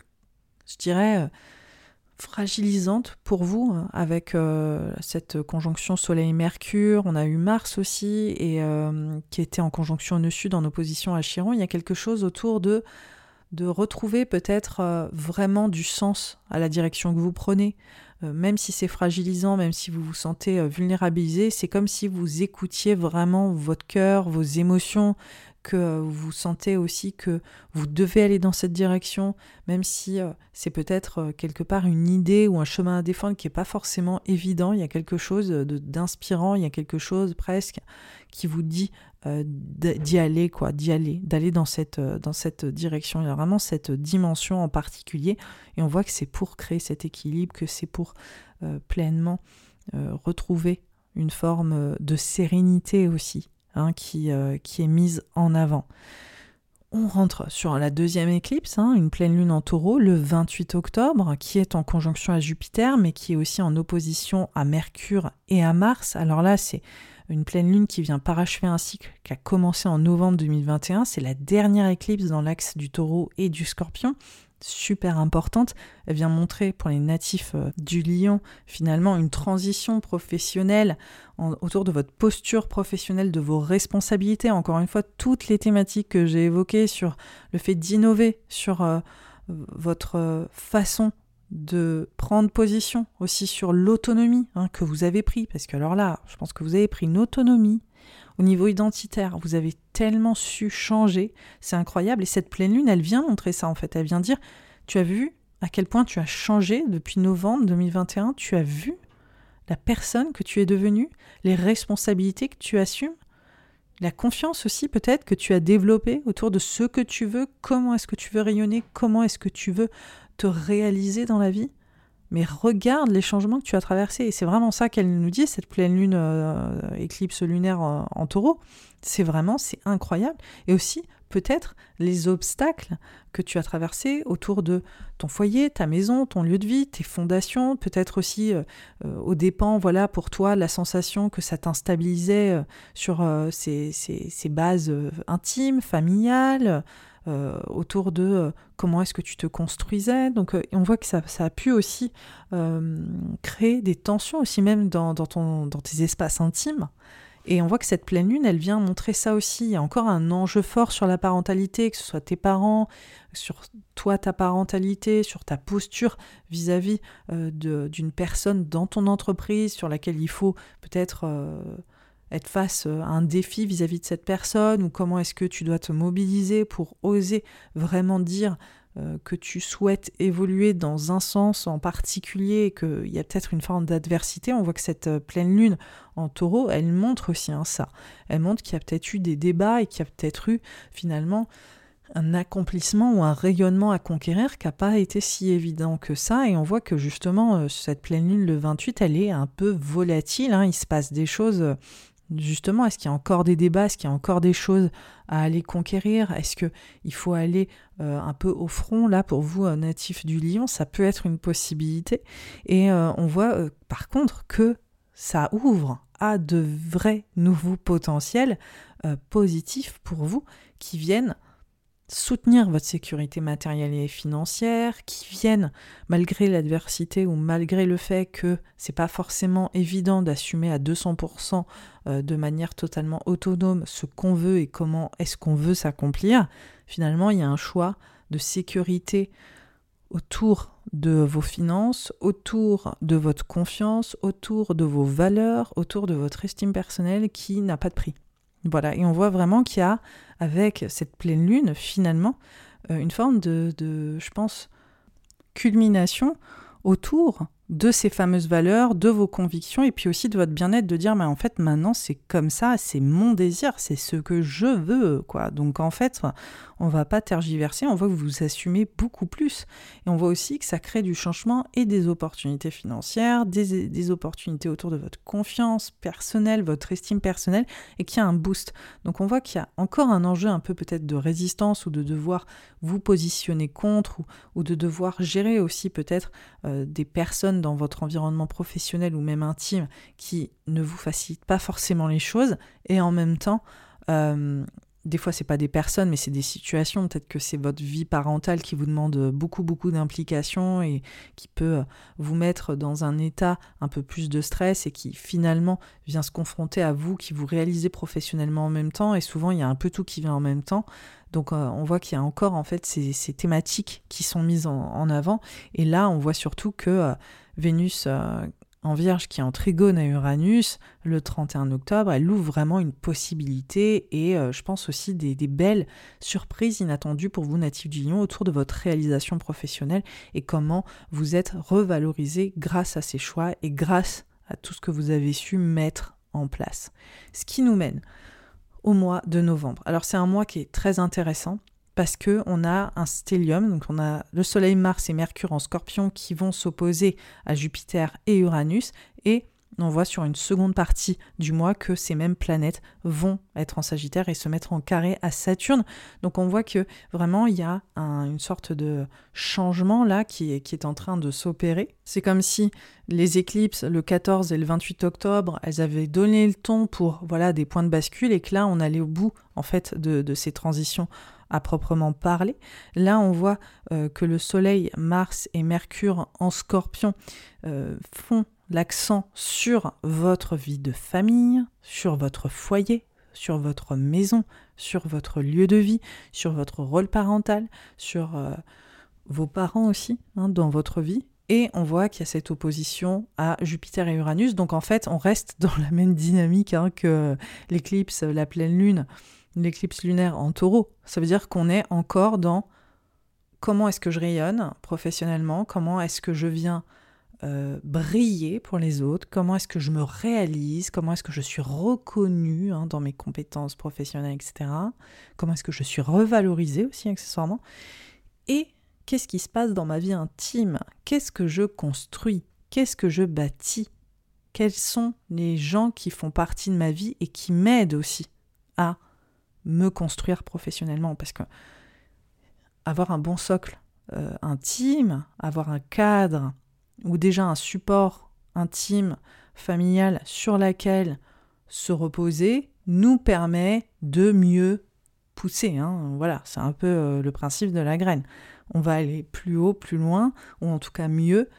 je dirais, fragilisante pour vous hein, avec cette conjonction Soleil-Mercure. On a eu Mars aussi et qui était en conjonction nœud sud en opposition à Chiron. Il y a quelque chose autour de de retrouver peut-être euh, vraiment du sens à la direction que vous prenez. Euh, même si c'est fragilisant, même si vous vous sentez euh, vulnérabilisé, c'est comme si vous écoutiez vraiment votre cœur, vos émotions, que vous sentez aussi que vous devez aller dans cette direction, même si c'est peut-être quelque part une idée ou un chemin à défendre qui n'est pas forcément évident, il y a quelque chose d'inspirant, il y a quelque chose presque qui vous dit euh, d'y aller, quoi, d'y aller, d'aller dans cette, euh, dans cette direction. Il y a vraiment cette dimension en particulier, et on voit que c'est pour créer cet équilibre, que c'est pour euh, pleinement retrouver une forme de sérénité aussi, hein, qui, qui est mise en avant. On rentre sur la deuxième éclipse, hein, une pleine lune en taureau, le 28 octobre, qui est en conjonction à Jupiter, mais qui est aussi en opposition à Mercure et à Mars. Alors là, c'est une pleine lune qui vient parachever un cycle qui a commencé en novembre 2021. C'est la dernière éclipse dans l'axe du taureau et du scorpion super importante. Elle vient montrer pour les natifs euh, du lion finalement une transition professionnelle autour de votre posture professionnelle, de vos responsabilités. Encore une fois, toutes les thématiques que j'ai évoquées sur le fait d'innover, sur euh, votre euh, façon de prendre position aussi sur l'autonomie hein, que vous avez pris, parce que alors là, je pense que vous avez pris une autonomie au niveau identitaire, vous avez tellement su changer, c'est incroyable, et cette pleine lune, elle vient montrer ça en fait, elle vient dire, tu as vu à quel point tu as changé depuis novembre 2021, tu as vu la personne que tu es devenue, les responsabilités que tu assumes, la confiance aussi peut-être que tu as développée autour de ce que tu veux, comment est-ce que tu veux rayonner, comment est-ce que tu veux te réaliser dans la vie, mais regarde les changements que tu as traversés. Et c'est vraiment ça qu'elle nous dit, cette pleine lune, euh, éclipse lunaire en, taureau. C'est vraiment, c'est incroyable. Et aussi, peut-être, les obstacles que tu as traversés autour de ton foyer, ta maison, ton lieu de vie, tes fondations, peut-être aussi euh, euh, au dépens, voilà, pour toi, la sensation que ça t'instabilisait sur ces, bases intimes, familiales, euh, autour de euh, comment est-ce que tu te construisais. Donc euh, on voit que ça, a pu aussi créer des tensions aussi même dans, ton, dans tes espaces intimes. Et on voit que cette pleine lune, elle vient montrer ça aussi. Il y a encore un enjeu fort sur la parentalité, que ce soit tes parents, sur toi, ta parentalité, sur ta posture vis-à-vis euh, d'une personne dans ton entreprise sur laquelle il faut peut-être être face euh, à un défi vis-à-vis de cette personne, ou comment est-ce que tu dois te mobiliser pour oser vraiment dire que tu souhaites évoluer dans un sens en particulier, qu'il y a peut-être une forme d'adversité, on voit que cette pleine lune en taureau, elle montre aussi hein, ça. Elle montre qu'il y a peut-être eu des débats et qu'il y a peut-être eu finalement un accomplissement ou un rayonnement à conquérir qui n'a pas été si évident que ça. Et on voit que justement, euh, cette pleine lune, le 28, elle est un peu volatile. Hein. Il se passe des choses. Euh, justement, est-ce qu'il y a encore des débats? Est-ce qu'il y a encore des choses à aller conquérir? Est-ce qu'il faut aller euh, un peu au front là pour vous, natif du lion Ça peut être une possibilité. Et on voit par contre que ça ouvre à de vrais nouveaux potentiels positifs pour vous qui viennent soutenir votre sécurité matérielle et financière, qui viennent, malgré l'adversité ou malgré le fait que c'est pas forcément évident d'assumer à 200% euh, de manière totalement autonome ce qu'on veut et comment est-ce qu'on veut s'accomplir, finalement il y a un choix de sécurité autour de vos finances, autour de votre confiance, autour de vos valeurs, autour de votre estime personnelle qui n'a pas de prix. Voilà, et on voit vraiment qu'il y a, avec cette pleine lune, finalement, euh, une forme de, de, je pense, culmination autour de ces fameuses valeurs, de vos convictions et puis aussi de votre bien-être, de dire mais en fait maintenant c'est comme ça, c'est mon désir, c'est ce que je veux quoi. Donc en fait on va pas tergiverser, on voit que vous assumez beaucoup plus et on voit aussi que ça crée du changement et des opportunités financières, des, des opportunités autour de votre confiance personnelle, votre estime personnelle et qu'il y a un boost. Donc on voit qu'il y a encore un enjeu un peu peut-être de résistance ou de devoir vous positionner contre ou, de devoir gérer aussi peut-être euh, des personnes dans votre environnement professionnel ou même intime qui ne vous facilitent pas forcément les choses et en même temps euh, des fois c'est pas des personnes mais c'est des situations. Peut-être que c'est votre vie parentale qui vous demande beaucoup beaucoup d'implication et qui peut vous mettre dans un état un peu plus de stress et qui finalement vient se confronter à vous qui vous réalisez professionnellement en même temps. Et souvent il y a un peu tout qui vient en même temps donc euh, on voit qu'il y a encore en fait ces, thématiques qui sont mises en, avant. Et là, on voit surtout que euh, Vénus euh, en Vierge qui est en trigone à Uranus le 31 octobre, elle ouvre vraiment une possibilité et je pense aussi des, belles surprises inattendues pour vous natifs du Lion autour de votre réalisation professionnelle et comment vous êtes revalorisé grâce à ces choix et grâce à tout ce que vous avez su mettre en place. Ce qui nous mène au mois de novembre. Alors c'est un mois qui est très intéressant parce que on a un stellium, donc on a le Soleil, Mars et Mercure en Scorpion qui vont s'opposer à Jupiter et Uranus et on voit sur une seconde partie du mois que ces mêmes planètes vont être en Sagittaire et se mettre en carré à Saturne. Donc on voit que vraiment il y a une sorte de changement là qui est, en train de s'opérer. C'est comme si les éclipses le 14 et le 28 octobre, elles avaient donné le ton pour voilà des points de bascule et que là on allait au bout en fait de, ces transitions à proprement parler. Là, on voit euh, que le Soleil, Mars et Mercure en Scorpion euh, font l'accent sur votre vie de famille, sur votre foyer, sur votre maison, sur votre lieu de vie, sur votre rôle parental, sur euh, vos parents aussi hein, dans votre vie. Et on voit qu'il y a cette opposition à Jupiter et Uranus. Donc en fait, on reste dans la même dynamique hein, que l'éclipse, la pleine lune, l'éclipse lunaire en taureau. Ça veut dire qu'on est encore dans comment est-ce que je rayonne professionnellement, comment est-ce que je viens euh, briller pour les autres, comment est-ce que je me réalise, comment est-ce que je suis reconnue hein, dans mes compétences professionnelles, etc. Comment est-ce que je suis revalorisée aussi accessoirement. Et qu'est-ce qui se passe dans ma vie intime Qu'est-ce que je construis Qu'est-ce que je bâtis Quels sont les gens qui font partie de ma vie et qui m'aident aussi à me construire professionnellement Parce que avoir un bon socle euh, intime, avoir un cadre, ou déjà un support intime, familial sur laquelle se reposer nous permet de mieux pousser. Hein. Voilà, c'est un peu euh, le principe de la graine. On va aller plus haut, plus loin, ou en tout cas mieux,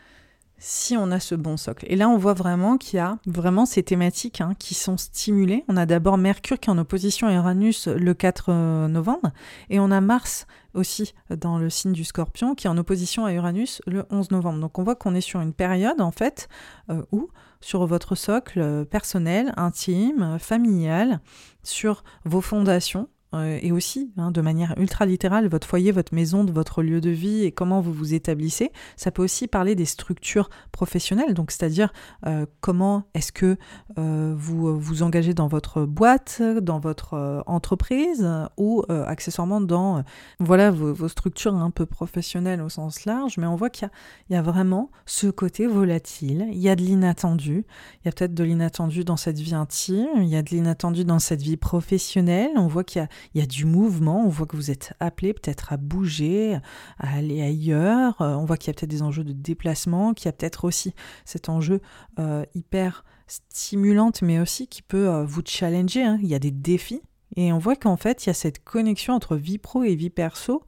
si on a ce bon socle. Et là, on voit vraiment qu'il y a vraiment ces thématiques hein, qui sont stimulées. On a d'abord Mercure qui est en opposition à Uranus le 4 euh, novembre, et on a Mars aussi dans le signe du Scorpion qui est en opposition à Uranus le 11 novembre. Donc on voit qu'on est sur une période en fait euh, où sur votre socle euh, personnel, intime, familial, sur vos fondations, euh, et aussi, hein, de manière ultra littérale, votre foyer, votre maison, votre lieu de vie et comment vous vous établissez. Ça peut aussi parler des structures professionnelles, donc c'est-à-dire euh, comment est-ce que euh, vous vous engagez dans votre boîte, dans votre entreprise ou accessoirement dans voilà vos, structures un peu professionnelles au sens large. Mais on voit qu'il y, y, a vraiment ce côté volatile. Il y a de l'inattendu. Il y a peut-être de l'inattendu dans cette vie intime. Il y a de l'inattendu dans cette vie professionnelle. On voit qu'il y a il y a du mouvement, on voit que vous êtes appelé peut-être à bouger, à aller ailleurs, euh, on voit qu'il y a peut-être des enjeux de déplacement, qu'il y a peut-être aussi cet enjeu euh, hyper stimulante, mais aussi qui peut euh, vous challenger, hein. il y a des défis, et on voit qu'en fait, il y a cette connexion entre vie pro et vie perso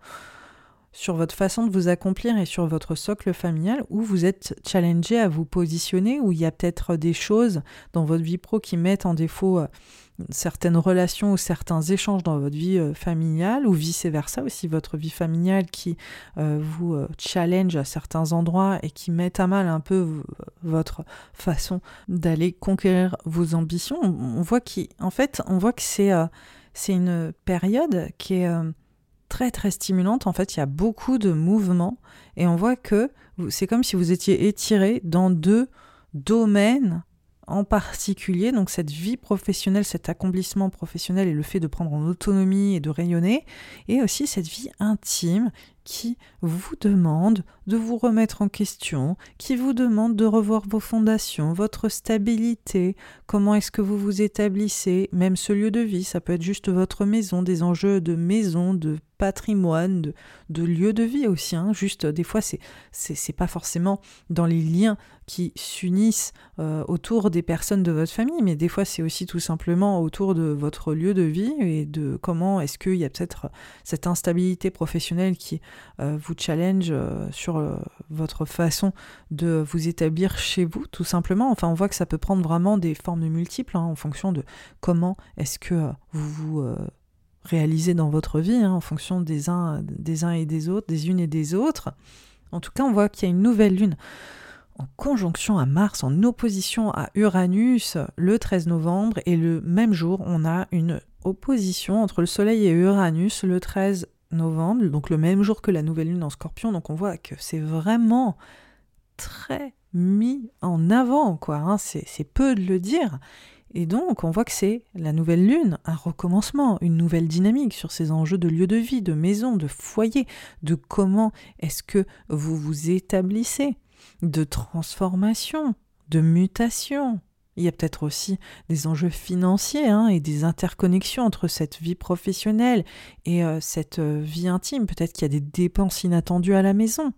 sur votre façon de vous accomplir et sur votre socle familial où vous êtes challengé à vous positionner, où il y a peut-être des choses dans votre vie pro qui mettent en défaut certaines relations ou certains échanges dans votre vie euh, familiale ou vice-versa aussi votre vie familiale qui euh, vous euh, challenge à certains endroits et qui met à mal un peu votre façon d'aller conquérir vos ambitions. On, voit qu'en fait, on voit que c'est c'est une période qui est très très stimulante. En fait, il y a beaucoup de mouvements et on voit que c'est comme si vous étiez étiré dans deux domaines en particulier, donc cette vie professionnelle, cet accomplissement professionnel et le fait de prendre en autonomie et de rayonner, et aussi cette vie intime qui vous demande de vous remettre en question, qui vous demande de revoir vos fondations, votre stabilité, comment est-ce que vous vous établissez, même ce lieu de vie, ça peut être juste votre maison, des enjeux de maison, de patrimoine, de, lieu de vie aussi. Hein. Juste, des fois, c'est, c'est, pas forcément dans les liens qui s'unissent euh, autour des personnes de votre famille, mais des fois, c'est aussi tout simplement autour de votre lieu de vie et de comment est-ce qu'il y a peut-être cette instabilité professionnelle qui euh, vous challenge euh, sur votre façon de vous établir chez vous, tout simplement. Enfin, on voit que ça peut prendre vraiment des formes multiples hein, en fonction de comment est-ce que vous vous réaliser dans votre vie, hein, en fonction des uns, des uns et des autres, des unes et des autres. En tout cas, on voit qu'il y a une nouvelle lune en conjonction à Mars, en opposition à Uranus le 13 novembre, et le même jour, on a une opposition entre le Soleil et Uranus le 13 novembre, donc le même jour que la nouvelle lune en Scorpion. Donc on voit que c'est vraiment très mis en avant, quoi. Hein. c'est peu de le dire. Et donc, on voit que c'est la nouvelle lune, un recommencement, une nouvelle dynamique sur ces enjeux de lieu de vie, de maison, de foyer, de comment est-ce que vous vous établissez, de transformation, de mutation. Il y a peut-être aussi des enjeux financiers hein, et des interconnexions entre cette vie professionnelle et euh, cette euh, vie intime. Peut-être qu'il y a des dépenses inattendues à la maison.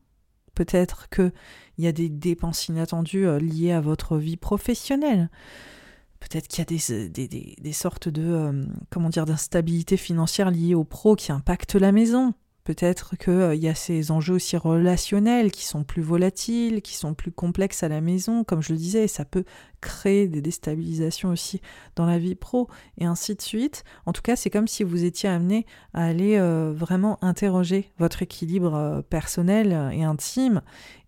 Peut-être qu'il y a des dépenses inattendues euh, liées à votre vie professionnelle. Peut-être qu'il y a euh, des, des, sortes de euh, comment dire d'instabilité financière liées aux pros qui impactent la maison. Peut-être qu'il euh, y a ces enjeux aussi relationnels qui sont plus volatiles, qui sont plus complexes à la maison, comme je le disais, ça peut créer des déstabilisations aussi dans la vie pro, et ainsi de suite. En tout cas, c'est comme si vous étiez amené à aller vraiment interroger votre équilibre personnel et intime,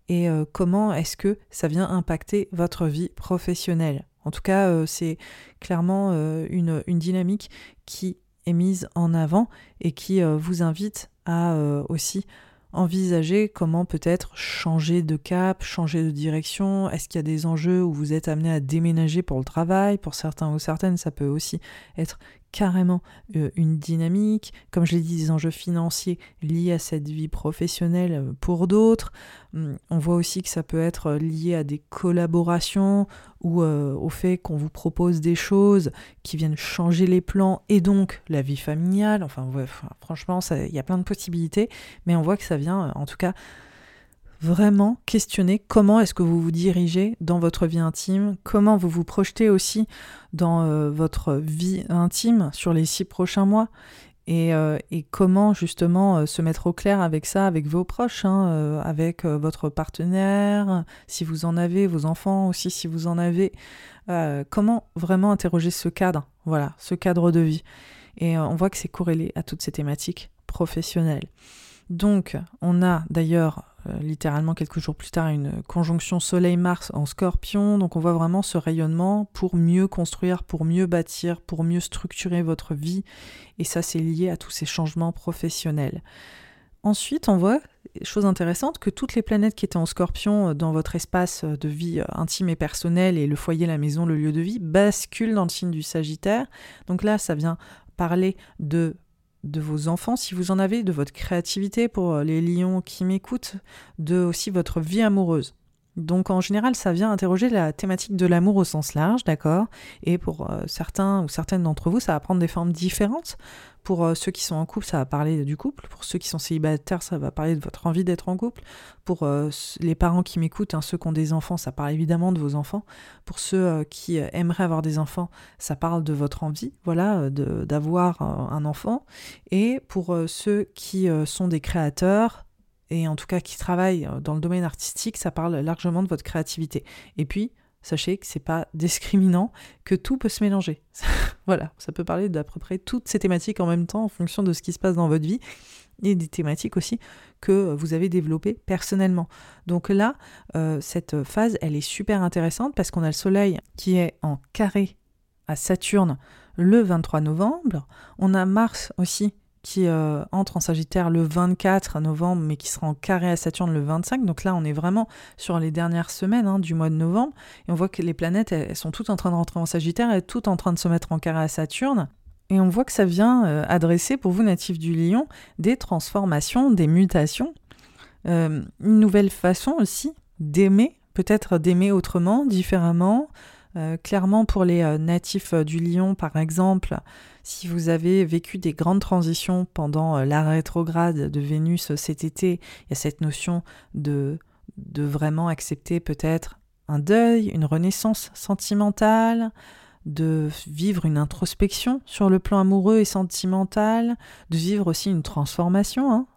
et comment est-ce que ça vient impacter votre vie professionnelle? En tout cas, euh, c'est clairement euh, une, dynamique qui est mise en avant et qui euh, vous invite à aussi envisager comment peut-être changer de cap, changer de direction. Est-ce qu'il y a des enjeux où vous êtes amené à déménager pour le travail? Pour certains ou certaines, ça peut aussi être carrément euh, une dynamique, comme je l'ai dit, des enjeux financiers liés à cette vie professionnelle euh, pour d'autres. Hum, on voit aussi que ça peut être euh, lié à des collaborations ou au fait qu'on vous propose des choses qui viennent changer les plans et donc la vie familiale. Enfin, franchement, il y a plein de possibilités, mais on voit que ça vient, en tout cas, vraiment questionner comment est-ce que vous vous dirigez dans votre vie intime, comment vous vous projetez aussi dans euh, votre vie intime sur les six prochains mois, Et, euh, comment justement euh, se mettre au clair avec ça, avec vos proches, hein, avec votre partenaire, si vous en avez, vos enfants aussi, si vous en avez. comment vraiment interroger ce cadre, voilà, ce cadre de vie. Et on voit que c'est corrélé à toutes ces thématiques professionnelles. Donc, on a d'ailleurs littéralement quelques jours plus tard une conjonction Soleil-Mars en scorpion. Donc on voit vraiment ce rayonnement pour mieux construire, pour mieux bâtir, pour mieux structurer votre vie. Et ça, c'est lié à tous ces changements professionnels. Ensuite, on voit, chose intéressante, que toutes les planètes qui étaient en scorpion euh, dans votre espace euh, de vie intime et personnel et le foyer, la maison, le lieu de vie, basculent dans le signe du Sagittaire. Donc là, ça vient parler de de vos enfants, si vous en avez, de votre créativité pour euh, les lions qui m'écoutent, de aussi votre vie amoureuse. Donc en général, ça vient interroger la thématique de l'amour au sens large, d'accord? Et pour euh, certains ou certaines d'entre vous, ça va prendre des formes différentes. Pour euh, ceux qui sont en couple, ça va parler du couple. Pour ceux qui sont célibataires, ça va parler de votre envie d'être en couple. Pour euh, les parents qui m'écoutent, hein, ceux qui ont des enfants, ça parle évidemment de vos enfants. Pour ceux qui aimeraient avoir des enfants, ça parle de votre envie, voilà, d'avoir un enfant. Et pour ceux qui sont des créateurs, et en tout cas qui travaillent euh, dans le domaine artistique, ça parle largement de votre créativité. Et puis, sachez que c'est pas discriminant, que tout peut se mélanger. voilà, ça peut parler d'à peu près toutes ces thématiques en même temps en fonction de ce qui se passe dans votre vie et des thématiques aussi que vous avez développées personnellement. Donc là, euh, cette phase, elle est super intéressante parce qu'on a le Soleil qui est en carré à Saturne le 23 novembre. On a Mars aussi qui euh, entre en Sagittaire le 24 novembre, mais qui sera en carré à Saturne le 25. Donc là, on est vraiment sur les dernières semaines hein, du mois de novembre. Et on voit que les planètes, elles, sont toutes en train de rentrer en Sagittaire et toutes en train de se mettre en carré à Saturne. Et on voit que ça vient euh, adresser, pour vous natifs du Lion, des transformations, des mutations. Euh, une nouvelle façon aussi d'aimer, peut-être d'aimer autrement, différemment. Clairement, pour les natifs du Lion, par exemple, si vous avez vécu des grandes transitions pendant euh, la rétrograde de Vénus euh, cet été, il y a cette notion de, de vraiment accepter peut-être un deuil, une renaissance sentimentale, de vivre une introspection sur le plan amoureux et sentimental, de vivre aussi une transformation, hein,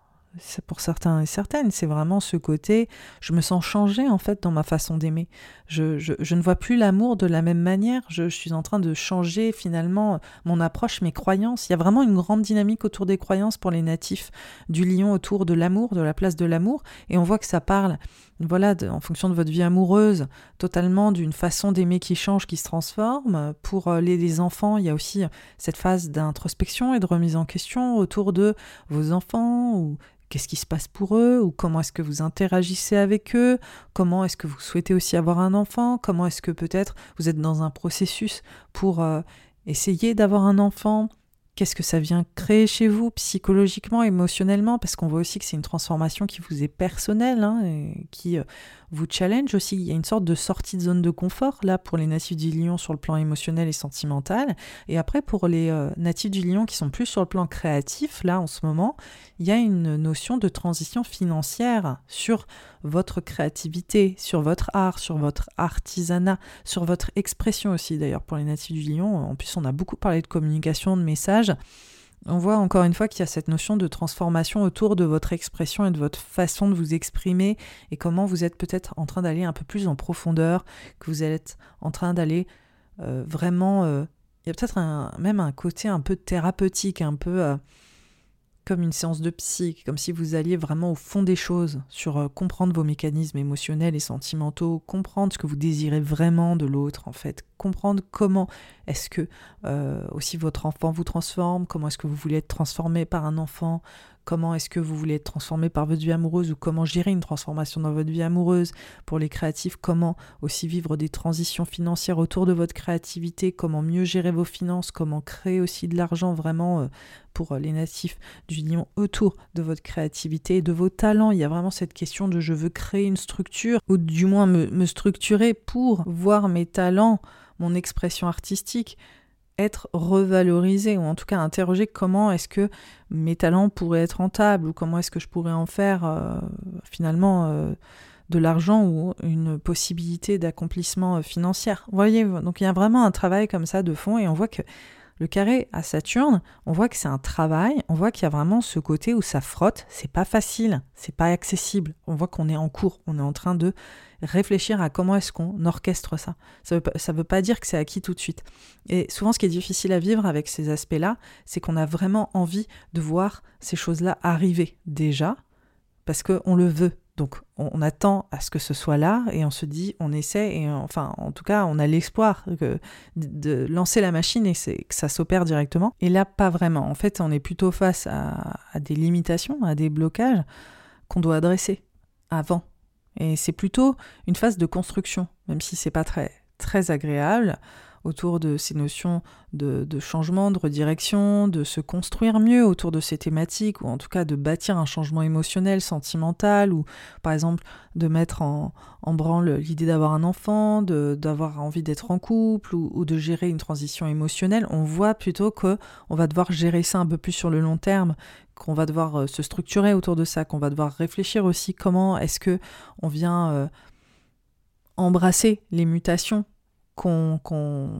pour certains et certaines, c'est vraiment ce côté, je me sens changée en fait dans ma façon d'aimer. Je, je, ne vois plus l'amour de la même manière, je, suis en train de changer finalement mon approche, mes croyances. Il y a vraiment une grande dynamique autour des croyances pour les natifs du lion autour de l'amour, de la place de l'amour, et on voit que ça parle, voilà, en fonction de votre vie amoureuse, totalement d'une façon d'aimer qui change, qui se transforme. Pour euh, les, enfants, il y a aussi cette phase d'introspection et de remise en question autour de vos enfants ou qu'est-ce qui se passe pour eux ou comment est-ce que vous interagissez avec eux, comment est-ce que vous souhaitez aussi avoir un enfant, comment est-ce que peut-être vous êtes dans un processus pour euh, essayer d'avoir un enfant, Qu'est-ce que ça vient créer chez vous psychologiquement, émotionnellement Parce qu'on voit aussi que c'est une transformation qui vous est personnelle, hein, et qui euh, vous challenge aussi. Il y a une sorte de sortie de zone de confort, là, pour les natifs du lion sur le plan émotionnel et sentimental. Et après, pour les euh, natifs du lion qui sont plus sur le plan créatif, là, en ce moment, il y a une notion de transition financière sur votre créativité, sur votre art, sur votre artisanat, sur votre expression aussi, d'ailleurs, pour les natifs du lion. En plus, on a beaucoup parlé de communication, de messages. On voit encore une fois qu'il y a cette notion de transformation autour de votre expression et de votre façon de vous exprimer et comment vous êtes peut-être en train d'aller un peu plus en profondeur, que vous êtes en train d'aller euh, vraiment... Euh, il y a peut-être même un côté un peu thérapeutique, un peu... Euh, comme une séance de psy, comme si vous alliez vraiment au fond des choses, sur euh, comprendre vos mécanismes émotionnels et sentimentaux, comprendre ce que vous désirez vraiment de l'autre, en fait, comprendre comment est-ce que euh, aussi votre enfant vous transforme, comment est-ce que vous voulez être transformé par un enfant, comment est-ce que vous voulez être transformé par votre vie amoureuse ou comment gérer une transformation dans votre vie amoureuse. Pour les créatifs, comment aussi vivre des transitions financières autour de votre créativité, comment mieux gérer vos finances, comment créer aussi de l'argent vraiment euh, pour les natifs du lion autour de votre créativité et de vos talents. Il y a vraiment cette question de je veux créer une structure ou du moins me structurer pour voir mes talents, mon expression artistique être revalorisé ou en tout cas interroger comment est-ce que mes talents pourraient être rentables ou comment est-ce que je pourrais en faire euh, finalement euh, de l'argent ou une possibilité d'accomplissement euh, financier. Vous voyez, donc il y a vraiment un travail comme ça de fond et on voit que Le carré à Saturne, on voit que c'est un travail, on voit qu'il y a vraiment ce côté où ça frotte, c'est pas facile, c'est pas accessible. On voit qu'on est en cours, on est en train de réfléchir à comment est-ce qu'on orchestre ça. Ça veut, veut pas dire que c'est acquis tout de suite. Et souvent, ce qui est difficile à vivre avec ces aspects-là, c'est qu'on a vraiment envie de voir ces choses-là arriver déjà, parce qu'on le veut. Donc on, attend à ce que ce soit là et on se dit, on essaie et enfin en tout cas on a l'espoir de, lancer la machine et que ça s'opère directement. Et là pas vraiment. En fait on est plutôt face à, à des limitations, à des blocages qu'on doit adresser avant. Et c'est plutôt une phase de construction, même si c'est pas très très agréable autour de ces notions de, changement, de redirection, de se construire mieux autour de ces thématiques, ou en tout cas de bâtir un changement émotionnel, sentimental, ou par exemple de mettre en, branle l'idée d'avoir un enfant, d'avoir envie d'être en couple, ou, de gérer une transition émotionnelle, on voit plutôt que on va devoir gérer ça un peu plus sur le long terme, qu'on va devoir euh, se structurer autour de ça, qu'on va devoir réfléchir aussi comment est-ce que on vient euh, embrasser les mutations qu'on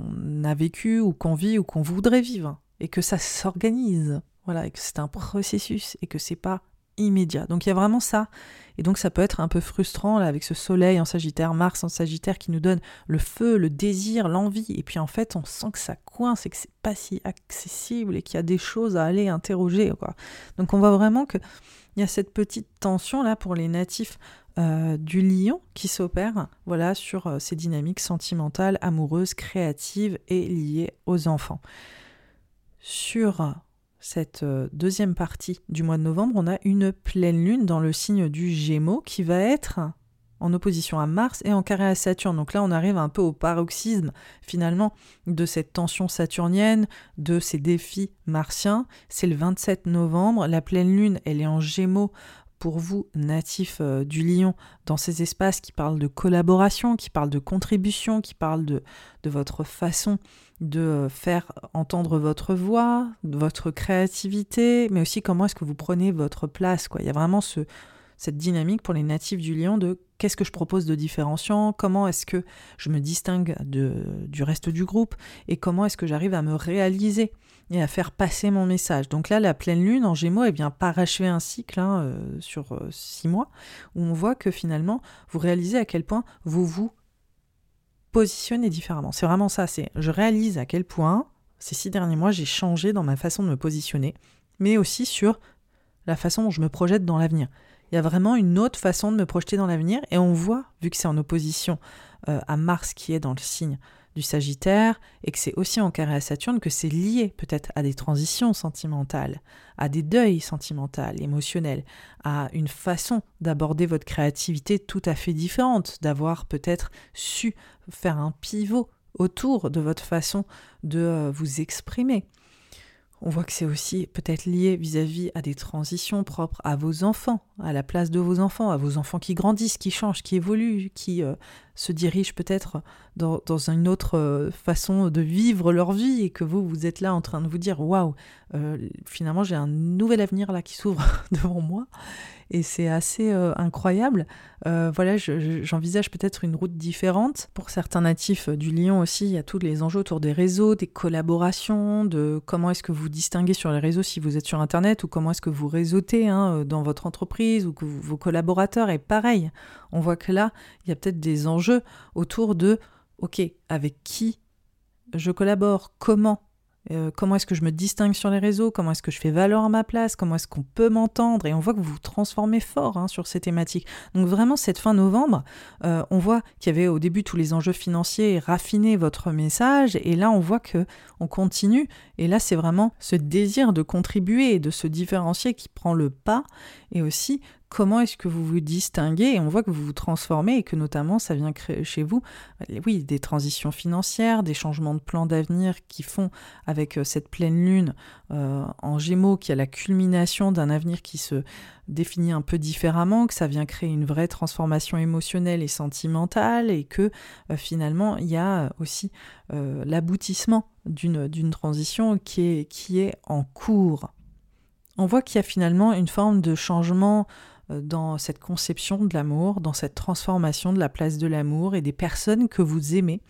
a vécu ou qu'on vit ou qu'on voudrait vivre et que ça s'organise. Voilà, et que c'est un processus et que c'est pas immédiat. Donc il y a vraiment ça. Et donc ça peut être un peu frustrant là avec ce soleil en Sagittaire, Mars en Sagittaire qui nous donne le feu, le désir, l'envie. Et puis en fait, on sent que ça coince et que c'est pas si accessible et qu'il y a des choses à aller interroger. Donc on voit vraiment que il y a cette petite tension là pour les natifs euh, du lion qui s'opère voilà, sur euh, ces dynamiques sentimentales, amoureuses, créatives et liées aux enfants. Sur cette euh, deuxième partie du mois de novembre, on a une pleine lune dans le signe du Gémeaux qui va être en opposition à Mars et en carré à Saturne. Donc là, on arrive un peu au paroxysme finalement de cette tension saturnienne, de ces défis martiens. C'est le 27 novembre, la pleine lune, elle est en Gémeaux pour vous, natifs euh, du lion, dans ces espaces qui parlent de collaboration, qui parlent de contribution, qui parlent de, votre façon de euh, faire entendre votre voix, votre créativité, mais aussi comment est-ce que vous prenez votre place. Il y a vraiment ce, cette dynamique pour les natifs du lion de qu'est-ce que je propose de différenciant, comment est-ce que je me distingue du reste du groupe, et comment est-ce que j'arrive à me réaliser et à faire passer mon message. Donc là, la pleine lune en Gémeaux, eh bien, parachever un cycle hein, euh, sur euh, six mois, où on voit que finalement, vous réalisez à quel point vous vous positionnez différemment. C'est vraiment ça, c'est je réalise à quel point ces six derniers mois, j'ai changé dans ma façon de me positionner, mais aussi sur la façon dont je me projette dans l'avenir. Il y a vraiment une autre façon de me projeter dans l'avenir, et on voit, vu que c'est en opposition euh, à Mars qui est dans le signe du Sagittaire et que c'est aussi en carré à Saturne que c'est lié peut-être à des transitions sentimentales, à des deuils sentimentaux, émotionnels, à une façon d'aborder votre créativité tout à fait différente, d'avoir peut-être su faire un pivot autour de votre façon de euh, vous exprimer. On voit que c'est aussi peut-être lié vis-à-vis à des transitions propres à vos enfants, à la place de vos enfants, à vos enfants qui grandissent, qui changent, qui évoluent, qui euh, se dirigent peut-être dans, une autre euh, façon de vivre leur vie et que vous, vous êtes là en train de vous dire waouh, euh, finalement j'ai un nouvel avenir là qui s'ouvre devant moi et c'est assez euh, incroyable. voilà, j'envisage peut-être une route différente. Pour certains natifs du Lion aussi, il y a tous les enjeux autour des réseaux, des collaborations, de comment est-ce que vous distinguez sur les réseaux si vous êtes sur Internet ou comment est-ce que vous réseautez hein, dans votre entreprise ou que vos collaborateurs. Et pareil, on voit que là, il y a peut-être des enjeux autour de, ok, avec qui je collabore, comment? Euh, comment est-ce que je me distingue sur les réseaux? Comment est-ce que je fais valeur à ma place? Comment est-ce qu'on peut m'entendre? Et on voit que vous vous transformez fort hein, sur ces thématiques. Donc vraiment, cette fin novembre, euh, on voit qu'il y avait au début tous les enjeux financiers, raffiner votre message, et là on voit que on continue. Et là, c'est vraiment ce désir de contribuer et de se différencier qui prend le pas, et aussi comment est-ce que vous vous distinguez et on voit que vous vous transformez et que notamment ça vient créer chez vous euh, oui des transitions financières des changements de plan d'avenir qui font avec euh, cette pleine lune euh, en gémeaux qui a la culmination d'un avenir qui se définit un peu différemment que ça vient créer une vraie transformation émotionnelle et sentimentale et que finalement il y a aussi l'aboutissement d'une transition qui est, qui est en cours. On voit qu'il y a finalement une forme de changement dans cette conception de l'amour, dans cette transformation de la place de l'amour et des personnes que vous aimez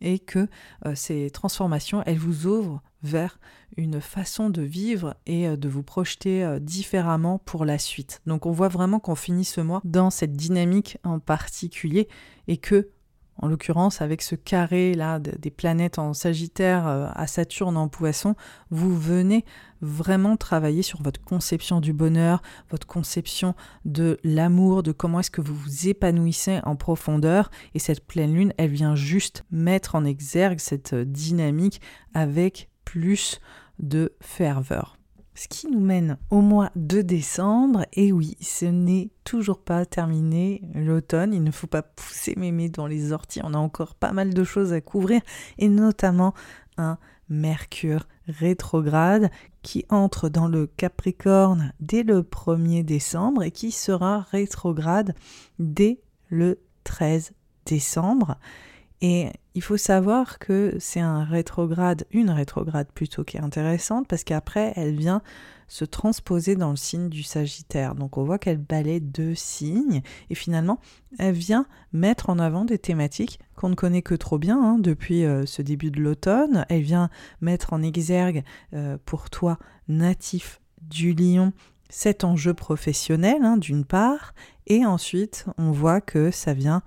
et que euh, ces transformations, elles vous ouvrent vers une façon de vivre et euh, de vous projeter euh, différemment pour la suite. Donc on voit vraiment qu'on finit ce mois dans cette dynamique en particulier et que en l'occurrence avec ce carré là des planètes en Sagittaire euh, à Saturne en Poisson, vous venez vraiment travailler sur votre conception du bonheur, votre conception de l'amour, de comment est-ce que vous vous épanouissez en profondeur et cette pleine lune, elle vient juste mettre en exergue cette dynamique avec plus de ferveur. Ce qui nous mène au mois de décembre, et oui, ce n'est toujours pas terminé l'automne, il ne faut pas pousser mémé dans les orties, on a encore pas mal de choses à couvrir, et notamment un Mercure rétrograde qui entre dans le Capricorne dès le 1er décembre et qui sera rétrograde dès le 13 décembre. Et il faut savoir que c'est un rétrograde, une rétrograde plutôt qui est intéressante parce qu'après elle vient se transposer dans le signe du Sagittaire. Donc on voit qu'elle balaie deux signes et finalement elle vient mettre en avant des thématiques qu'on ne connaît que trop bien hein, depuis euh, ce début de l'automne. Elle vient mettre en exergue euh, pour toi natif du lion cet enjeu professionnel hein, d'une part et ensuite on voit que ça vient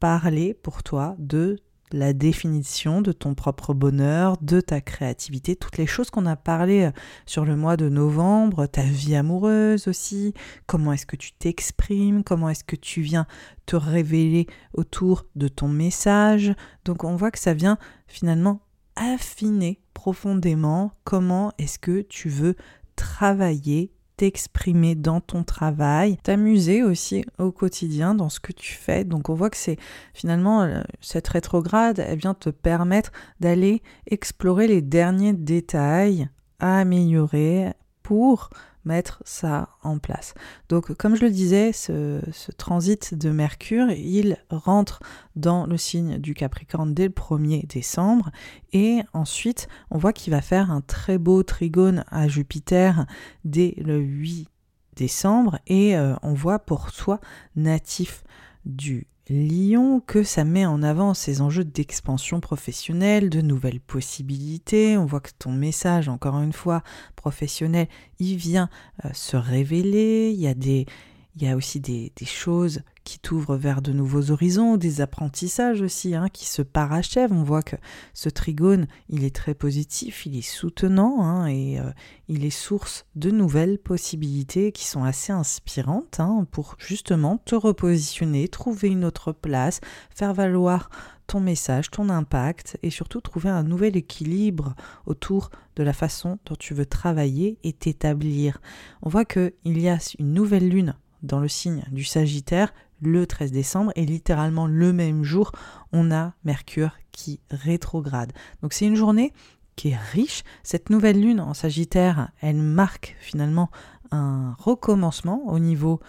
parler pour toi de la définition de ton propre bonheur, de ta créativité, toutes les choses qu'on a parlé euh, sur le mois de novembre, ta vie amoureuse aussi, comment est-ce que tu t'exprimes, comment est-ce que tu viens te révéler autour de ton message. Donc on voit que ça vient finalement affiner profondément comment est-ce que tu veux travailler t'exprimer dans ton travail, t'amuser aussi au quotidien dans ce que tu fais. Donc on voit que c'est finalement euh, cette rétrograde, elle vient te permettre d'aller explorer les derniers détails à améliorer pour mettre ça en place. Donc comme je le disais, ce, transit de Mercure, il rentre dans le signe du Capricorne dès le 1er décembre et ensuite on voit qu'il va faire un très beau trigone à Jupiter dès le 8 décembre et euh, on voit pour toi natif du Lyon que ça met en avant ces enjeux d'expansion professionnelle, de nouvelles possibilités. On voit que ton message, encore une fois, professionnel, il vient euh, se révéler. Il y a, aussi des choses qui t'ouvre vers de nouveaux horizons, des apprentissages aussi hein, qui se parachèvent. On voit que ce trigone, il est très positif, il est soutenant hein, et euh, il est source de nouvelles possibilités qui sont assez inspirantes hein, pour justement te repositionner, trouver une autre place, faire valoir ton message, ton impact et surtout trouver un nouvel équilibre autour de la façon dont tu veux travailler et t'établir. On voit qu'il y a une nouvelle lune dans le signe du Sagittaire le 13 décembre et littéralement le même jour, on a Mercure qui rétrograde. Donc c'est une journée qui est riche. Cette nouvelle lune en Sagittaire, elle marque finalement un recommencement au niveau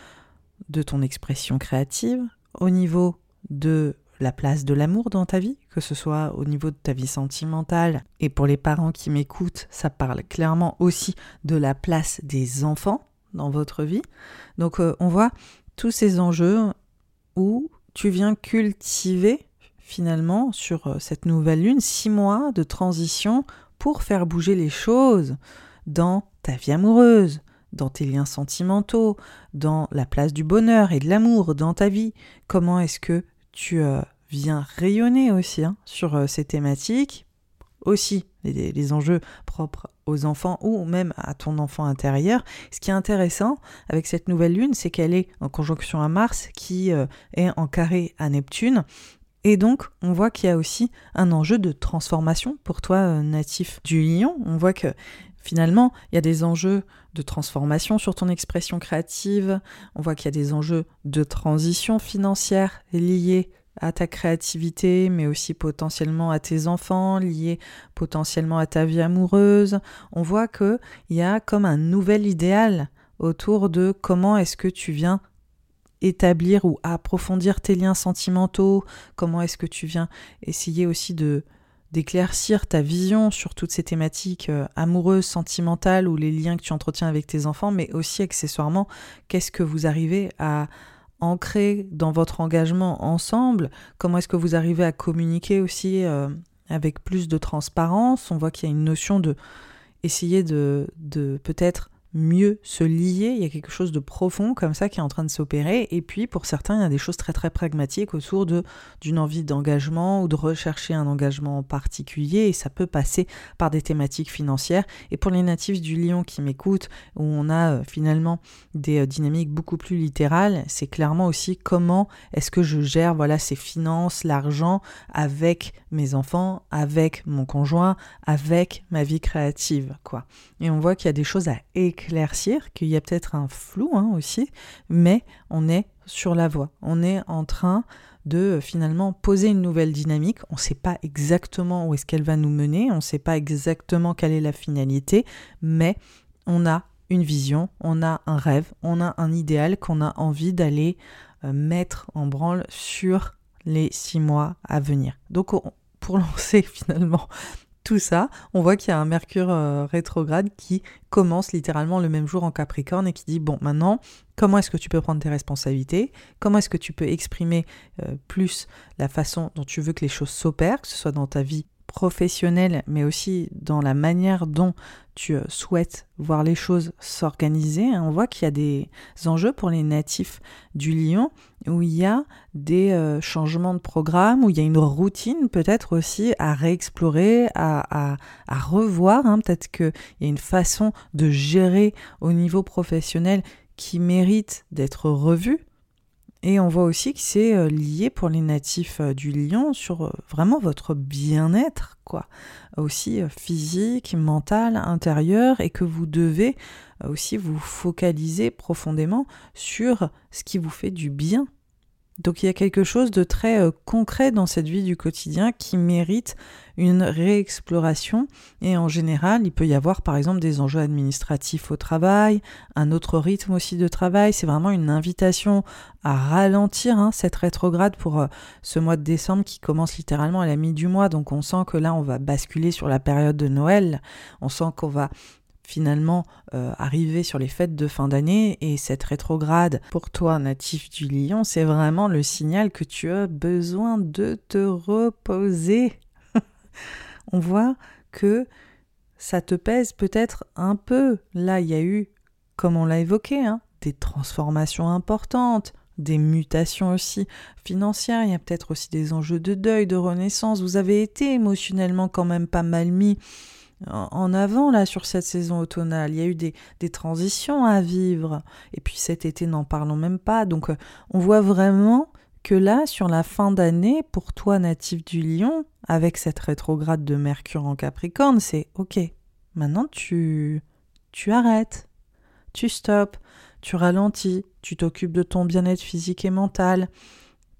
de ton expression créative, au niveau de la place de l'amour dans ta vie, que ce soit au niveau de ta vie sentimentale. Et pour les parents qui m'écoutent, ça parle clairement aussi de la place des enfants dans votre vie. Donc euh, on voit tous ces enjeux où tu viens cultiver finalement sur euh, cette nouvelle lune six mois de transition pour faire bouger les choses dans ta vie amoureuse, dans tes liens sentimentaux, dans la place du bonheur et de l'amour dans ta vie. Comment est-ce que tu euh, viens rayonner aussi hein, sur euh, ces thématiques aussi les, enjeux propres aux enfants ou même à ton enfant intérieur. Ce qui est intéressant avec cette nouvelle lune, c'est qu'elle est en conjonction à Mars qui euh, est en carré à Neptune. Et donc, on voit qu'il y a aussi un enjeu de transformation pour toi, euh, natif du lion. On voit que finalement, il y a des enjeux de transformation sur ton expression créative. On voit qu'il y a des enjeux de transition financière liés à ta créativité, mais aussi potentiellement à tes enfants, liés potentiellement à ta vie amoureuse. On voit qu'il y a comme un nouvel idéal autour de comment est-ce que tu viens établir ou approfondir tes liens sentimentaux, comment est-ce que tu viens essayer aussi de d'éclaircir ta vision sur toutes ces thématiques euh, amoureuses, sentimentales ou les liens que tu entretiens avec tes enfants, mais aussi accessoirement, qu'est-ce que vous arrivez à, ancré dans votre engagement ensemble? Comment est-ce que vous arrivez à communiquer aussi euh, avec plus de transparence? On voit qu'il y a une notion de essayer de, de peut-être mieux se lier, il y a quelque chose de profond comme ça qui est en train de s'opérer, et puis pour certains, il y a des choses très très pragmatiques autour de d'une envie d'engagement ou de rechercher un engagement en particulier, et ça peut passer par des thématiques financières. Et pour les natifs du Lion qui m'écoutent, où on a euh, finalement des euh, dynamiques beaucoup plus littérales, c'est clairement aussi comment est-ce que je gère voilà ces finances, l'argent avec mes enfants, avec mon conjoint, avec ma vie créative, quoi. Et on voit qu'il y a des choses à écrire qu'il y a peut-être un flou hein, aussi, mais on est sur la voie. On est en train de finalement poser une nouvelle dynamique. On ne sait pas exactement où est-ce qu'elle va nous mener, on ne sait pas exactement quelle est la finalité, mais on a une vision, on a un rêve, on a un idéal qu'on a envie d'aller euh, mettre en branle sur les six mois à venir. Donc pour lancer finalement tout ça, on voit qu'il y a un Mercure euh, rétrograde qui commence littéralement le même jour en Capricorne et qui dit, bon, maintenant, comment est-ce que tu peux prendre tes responsabilités? Comment est-ce que tu peux exprimer euh, plus la façon dont tu veux que les choses s'opèrent, que ce soit dans ta vie professionnelle, mais aussi dans la manière dont tu euh, souhaites voir les choses s'organiser. Hein. On voit qu'il y a des enjeux pour les natifs du lion où il y a des euh, changements de programme, où il y a une routine peut-être aussi à réexplorer, à, revoir. Hein. Peut-être qu'il y a une façon de gérer au niveau professionnel qui mérite d'être revue. Et on voit aussi que c'est euh, lié pour les natifs euh, du lion sur euh, vraiment votre bien-être, quoi. Aussi physique, mental, intérieur, et que vous devez aussi vous focaliser profondément sur ce qui vous fait du bien donc il y a quelque chose de très euh, concret dans cette vie du quotidien qui mérite une réexploration. Et en général il peut y avoir par exemple des enjeux administratifs au travail, un autre rythme aussi de travail, c'est vraiment une invitation à ralentir hein, cette rétrograde pour euh, ce mois de décembre qui commence littéralement à la mi du mois. Donc on sent que là on va basculer sur la période de Noël, on sent qu'on va finalement euh, arriver sur les fêtes de fin d'année et cette rétrograde pour toi natif du lion, c'est vraiment le signal que tu as besoin de te reposer. on voit que ça te pèse peut-être un peu. Là, il y a eu, comme on l'a évoqué, hein, des transformations importantes, des mutations aussi financières, il y a peut-être aussi des enjeux de deuil, de renaissance. Vous avez été émotionnellement quand même pas mal mis en avant là sur cette saison automnale. Il y a eu des, transitions à vivre. Et puis cet été, n'en parlons même pas. Donc euh, on voit vraiment que là, sur la fin d'année, pour toi natif du lion, avec cette rétrograde de Mercure en Capricorne, c'est ok, maintenant tu, tu arrêtes, tu stops, tu ralentis, tu t'occupes de ton bien-être physique et mental,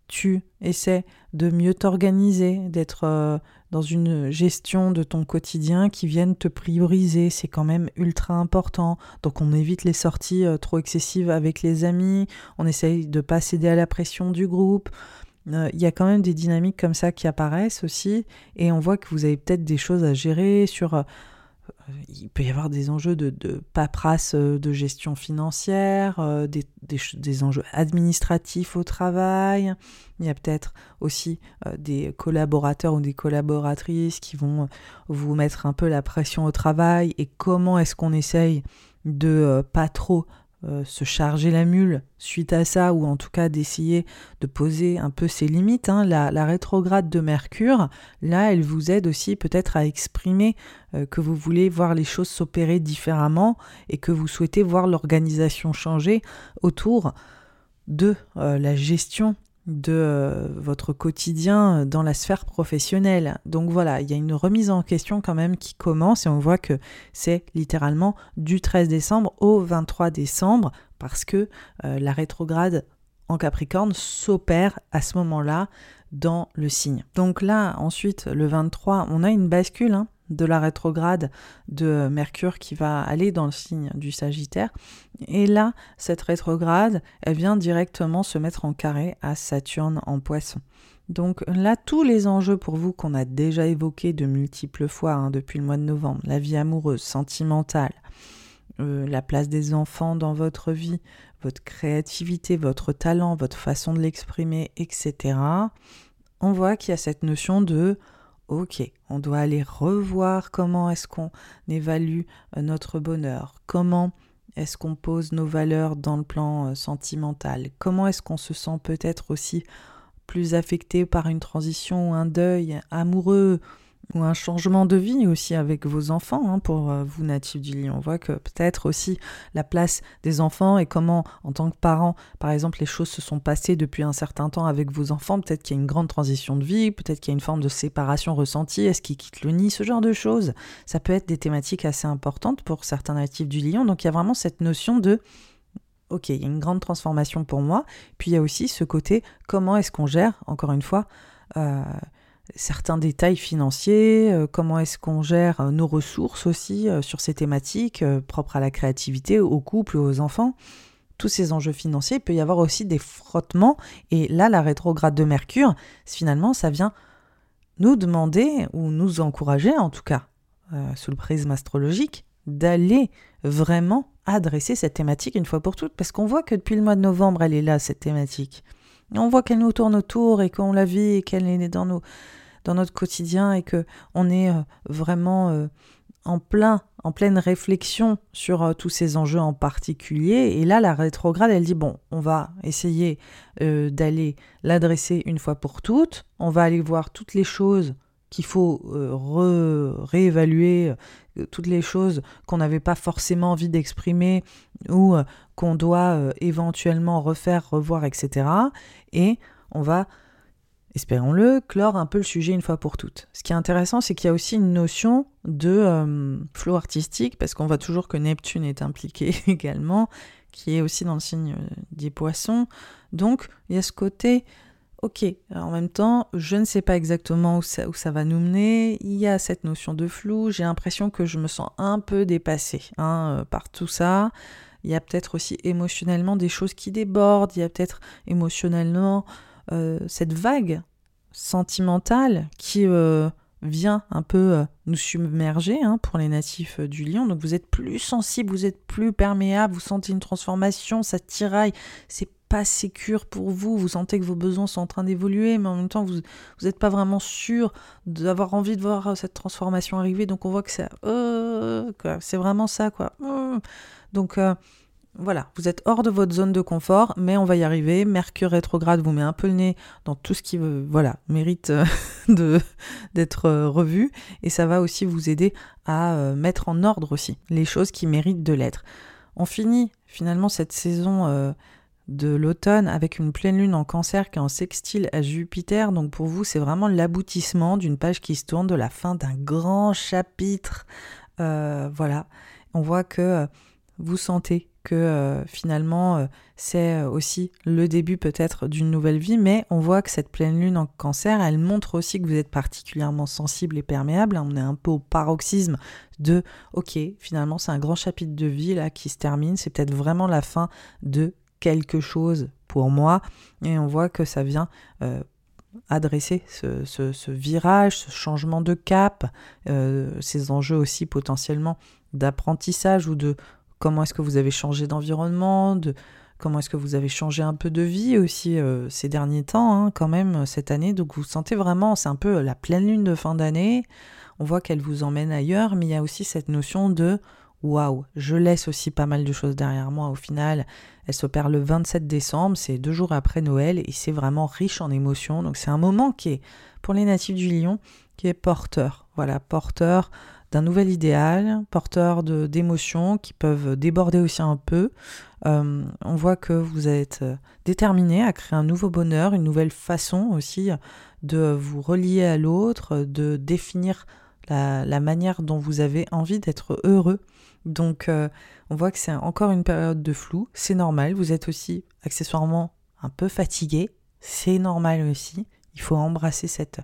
tu essaies de mieux t'organiser, d'être euh, dans une gestion de ton quotidien qui vienne te prioriser. C'est quand même ultra important. Donc on évite les sorties euh, trop excessives avec les amis, on essaye de pas céder à la pression du groupe. Euh, il y a quand même des dynamiques comme ça qui apparaissent aussi et on voit que vous avez peut-être des choses à gérer sur il peut y avoir des enjeux de, paperasse euh, de gestion financière, euh, des, enjeux administratifs au travail. Il y a peut-être aussi euh, des collaborateurs ou des collaboratrices qui vont vous mettre un peu la pression au travail et comment est-ce qu'on essaye de pas trop euh, se charger la mule suite à ça, ou en tout cas d'essayer de poser un peu ses limites. Hein. La, rétrograde de Mercure, là, elle vous aide aussi peut-être à exprimer euh, que vous voulez voir les choses s'opérer différemment et que vous souhaitez voir l'organisation changer autour de euh, la gestion de euh, votre quotidien dans la sphère professionnelle. Donc voilà, il y a une remise en question quand même qui commence et on voit que c'est littéralement du 13 décembre au 23 décembre parce que euh, la rétrograde en Capricorne s'opère à ce moment-là dans le signe. Donc là, ensuite, le 23, on a une bascule hein, de la rétrograde de Mercure qui va aller dans le signe du Sagittaire. Et là, cette rétrograde, elle vient directement se mettre en carré à Saturne en poisson. Donc là, tous les enjeux pour vous qu'on a déjà évoqués de multiples fois hein, depuis le mois de novembre, la vie amoureuse, sentimentale, euh, la place des enfants dans votre vie, votre créativité, votre talent, votre façon de l'exprimer, etc., on voit qu'il y a cette notion de ok, on doit aller revoir comment est-ce qu'on évalue euh, notre bonheur, comment est-ce qu'on pose nos valeurs dans le plan euh, sentimental, comment est-ce qu'on se sent peut-être aussi plus affecté par une transition, un deuil amoureux, ou un changement de vie aussi avec vos enfants hein, pour euh, vous natifs du lion. On voit que peut-être aussi la place des enfants et comment en tant que parent, par exemple, les choses se sont passées depuis un certain temps avec vos enfants. Peut-être qu'il y a une grande transition de vie, peut-être qu'il y a une forme de séparation ressentie, est-ce qu'ils quittent le nid, ce genre de choses? Ça peut être des thématiques assez importantes pour certains natifs du lion. Donc il y a vraiment cette notion de ok, il y a une grande transformation pour moi. Puis il y a aussi ce côté, comment est-ce qu'on gère, encore une fois, euh, certains détails financiers, euh, comment est-ce qu'on gère euh, nos ressources aussi euh, sur ces thématiques propres à la créativité, au couple, aux enfants. Tous ces enjeux financiers, il peut y avoir aussi des frottements. Et là, la rétrograde de Mercure, finalement, ça vient nous demander, ou nous encourager en tout cas, sous le prisme astrologique, d'aller vraiment adresser cette thématique une fois pour toutes. Parce qu'on voit que depuis le mois de novembre, elle est là, cette thématique. on voit qu'elle nous tourne autour et qu'on la vit et qu'elle est dans nos, dans notre quotidien et que on est euh, vraiment euh, en plein en pleine réflexion sur euh, tous ces enjeux en particulier. Et là, la rétrograde, elle dit, bon, on va essayer d'aller l'adresser une fois pour toutes, on va aller voir toutes les choses qu'il faut réévaluer, toutes les choses qu'on n'avait pas forcément envie d'exprimer ou qu'on doit éventuellement refaire, revoir, etc. Et on va espérons-le, clore un peu le sujet une fois pour toutes. Ce qui est intéressant, c'est qu'il y a aussi une notion de euh, flow artistique, parce qu'on voit toujours que Neptune est impliqué également, qui est aussi dans le signe euh, des poissons. Donc, il y a ce côté, ok, en même temps, je ne sais pas exactement où ça, où ça va nous mener, il y a cette notion de flou, j'ai l'impression que je me sens un peu dépassée hein, euh, par tout ça. Il y a peut-être aussi émotionnellement des choses qui débordent, il y a peut-être émotionnellement euh, cette vague sentimentale qui euh, vient un peu euh, nous submerger hein, pour les natifs du lion. Donc vous êtes plus sensible, vous êtes plus perméable, vous sentez une transformation, ça tiraille, c'est pas sécure pour vous, vous sentez que vos besoins sont en train d'évoluer, mais en même temps vous n'êtes pas vraiment sûr d'avoir envie de voir cette transformation arriver. Donc on voit que c'est c'est vraiment ça quoi. Donc voilà, vous êtes hors de votre zone de confort, mais on va y arriver. Mercure rétrograde vous met un peu le nez dans tout ce qui voilà, mérite euh, d'être euh, revu, et ça va aussi vous aider à euh, mettre en ordre aussi les choses qui méritent de l'être. On finit finalement cette saison de l'automne avec une pleine lune en cancer qui est en sextile à Jupiter, donc pour vous c'est vraiment l'aboutissement d'une page qui se tourne, de la fin d'un grand chapitre. voilà, on voit que vous sentez que euh, finalement euh, c'est euh, aussi le début peut-être d'une nouvelle vie, mais on voit que cette pleine lune en cancer, elle montre aussi que vous êtes particulièrement sensible et perméable. On est un peu au paroxysme de ok, finalement c'est un grand chapitre de vie là qui se termine, c'est peut-être vraiment la fin de quelque chose pour moi, et on voit que ça vient adresser ce, virage, ce changement de cap, ces enjeux aussi potentiellement d'apprentissage ou de comment est-ce que vous avez changé d'environnement, de comment est-ce que vous avez changé un peu de vie aussi euh, ces derniers temps, hein, quand même, cette année. Donc vous sentez vraiment, c'est un peu la pleine lune de fin d'année. On voit qu'elle vous emmène ailleurs, mais il y a aussi cette notion de waouh, je laisse aussi pas mal de choses derrière moi au final. Elle s'opère le 27 décembre, c'est deux jours après Noël, et c'est vraiment riche en émotions. Donc c'est un moment qui est, pour les natifs du lion, qui est porteur. Voilà, porteur d'un nouvel idéal, porteur d'émotions qui peuvent déborder aussi un peu. Euh, on voit que vous êtes euh, déterminé à créer un nouveau bonheur, une nouvelle façon aussi de vous relier à l'autre, de définir la, manière dont vous avez envie d'être heureux. Donc euh, on voit que c'est encore une période de flou, c'est normal, vous êtes aussi accessoirement un peu fatigué, c'est normal aussi. Il faut embrasser cette,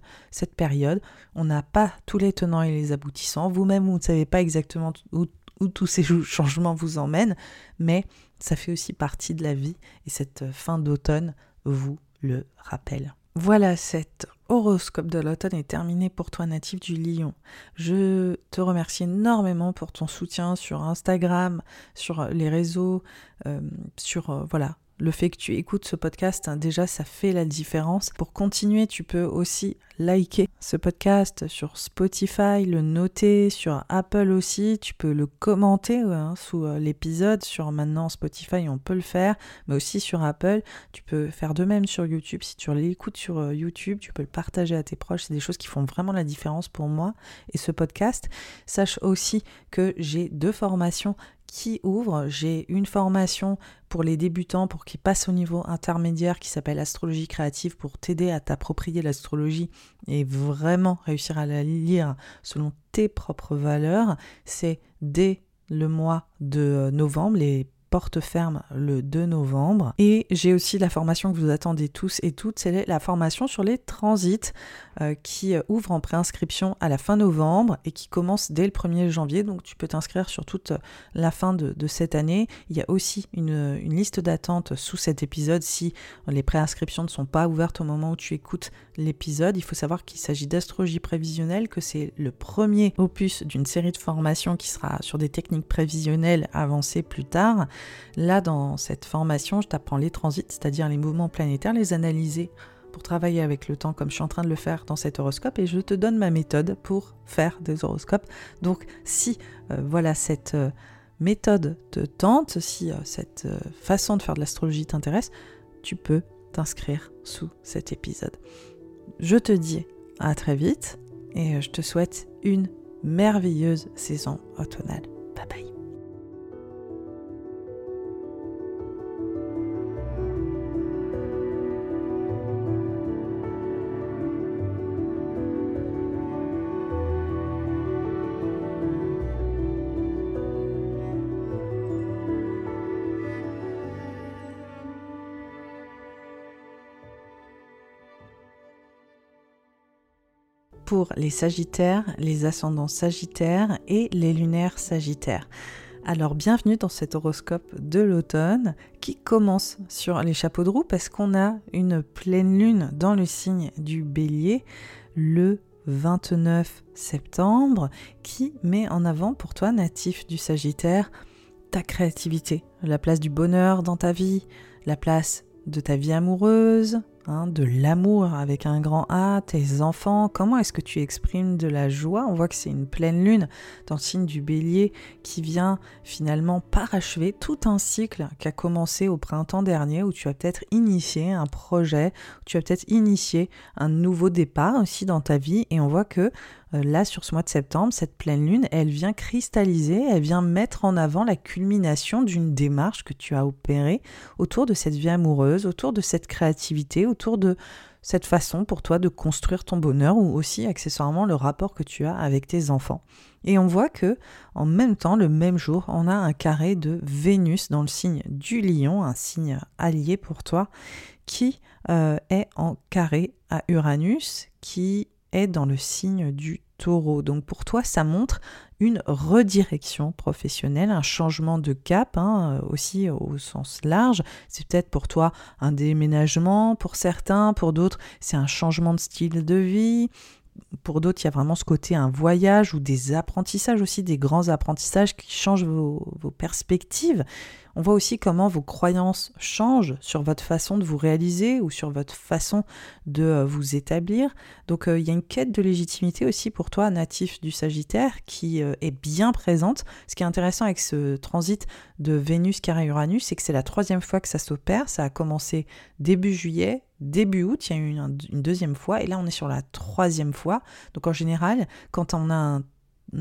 période. On n'a pas tous les tenants et les aboutissants. Vous-même, vous ne savez pas exactement où, tous ces changements vous emmènent, mais ça fait aussi partie de la vie et cette fin d'automne vous le rappelle. Voilà, cet horoscope de l'automne est terminé pour toi natif du Lion. Je te remercie énormément pour ton soutien sur Instagram, sur les réseaux, euh, sur euh, voilà le fait que tu écoutes ce podcast, hein, déjà ça fait la différence. Pour continuer, tu peux aussi liker ce podcast sur Spotify, le noter sur Apple aussi, tu peux le commenter hein, sous euh, l'épisode sur maintenant Spotify, on peut le faire, mais aussi sur Apple, tu peux faire de même sur YouTube. Si tu l'écoutes sur euh, YouTube, tu peux le partager à tes proches, c'est des choses qui font vraiment la différence pour moi et ce podcast. Sache aussi que j'ai deux formations qui ouvre. J'ai une formation pour les débutants, pour qu'ils passent au niveau intermédiaire, qui s'appelle Astrologie créative, pour t'aider à t'approprier l'astrologie et vraiment réussir à la lire selon tes propres valeurs. C'est dès le mois de novembre, les porte ferme le 2 novembre. Et j'ai aussi la formation que vous attendez tous et toutes, c'est la formation sur les transits euh, qui euh, ouvre en préinscription à la fin novembre et qui commence dès le 1er janvier. Donc tu peux t'inscrire sur toute euh, la fin de, cette année. Il y a aussi une, liste d'attente sous cet épisode si les préinscriptions ne sont pas ouvertes au moment où tu écoutes l'épisode. Il faut savoir qu'il s'agit d'astrologie prévisionnelle, que c'est le premier opus d'une série de formations qui sera sur des techniques prévisionnelles avancées plus tard. Là, dans cette formation, je t'apprends les transits, c'est-à-dire les mouvements planétaires, les analyser pour travailler avec le temps comme je suis en train de le faire dans cet horoscope et je te donne ma méthode pour faire des horoscopes. Donc si euh, voilà cette euh, méthode te tente, si euh, cette façon de faire de l'astrologie t'intéresse, tu peux t'inscrire sous cet épisode. Je te dis à très vite et je te souhaite une merveilleuse saison automnale. Bye bye. Pour les Sagittaires, les ascendants Sagittaires et les lunaires Sagittaires. Alors bienvenue dans cet horoscope de l'automne qui commence sur les chapeaux de roue parce qu'on a une pleine lune dans le signe du bélier le 29 septembre qui met en avant pour toi natif du Sagittaire ta créativité, la place du bonheur dans ta vie, la place de ta vie amoureuse, Hein, de l'amour avec un grand A, tes enfants, comment est-ce que tu exprimes de la joie? On voit que c'est une pleine lune dans le signe du bélier qui vient finalement parachever tout un cycle qui a commencé au printemps dernier où tu as peut-être initié un projet, où tu as peut-être initié un nouveau départ aussi dans ta vie et on voit que euh, là, sur ce mois de septembre, cette pleine lune, elle vient cristalliser, elle vient mettre en avant la culmination d'une démarche que tu as opérée autour de cette vie amoureuse, autour de cette créativité, autour de cette façon pour toi de construire ton bonheur ou aussi accessoirement le rapport que tu as avec tes enfants. Et on voit que en même temps, le même jour, on a un carré de Vénus dans le signe du lion, un signe allié pour toi, qui euh, est en carré à Uranus, qui est dans le signe du taureau. Donc pour toi, ça montre une redirection professionnelle, un changement de cap, hein, aussi au sens large. C'est peut-être pour toi un déménagement, pour certains, pour d'autres, c'est un changement de style de vie. Pour d'autres, il y a vraiment ce côté un voyage ou des apprentissages aussi, des grands apprentissages qui changent vos, perspectives. On voit aussi comment vos croyances changent sur votre façon de vous réaliser ou sur votre façon de euh, vous établir. Donc euh, il y a une quête de légitimité aussi pour toi, natif du Sagittaire, qui euh, est bien présente. Ce qui est intéressant avec ce transit de Vénus carré Uranus, c'est que c'est la troisième fois que ça s'opère. Ça a commencé début juillet, début août, il y a eu une, deuxième fois, et là on est sur la troisième fois. Donc en général, quand on a un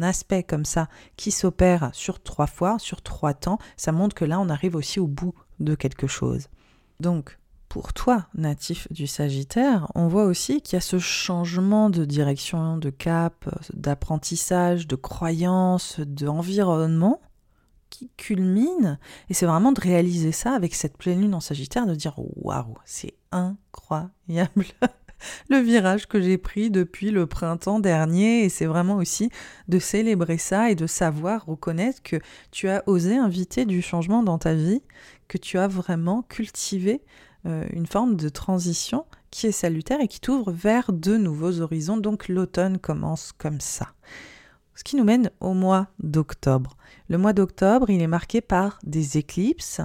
aspect comme ça qui s'opère sur trois fois, sur trois temps, ça montre que là on arrive aussi au bout de quelque chose. Donc, pour toi, natif du Sagittaire, on voit aussi qu'il y a ce changement de direction, de cap, d'apprentissage, de croyance, d'environnement qui culmine. Et c'est vraiment de réaliser ça avec cette pleine lune en Sagittaire, de dire waouh, c'est incroyable. le virage que j'ai pris depuis le printemps dernier et c'est vraiment aussi de célébrer ça et de savoir reconnaître que tu as osé inviter du changement dans ta vie, que tu as vraiment cultivé euh, une forme de transition qui est salutaire et qui t'ouvre vers de nouveaux horizons. Donc l'automne commence comme ça. Ce qui nous mène au mois d'octobre. Le mois d'octobre, il est marqué par des éclipses,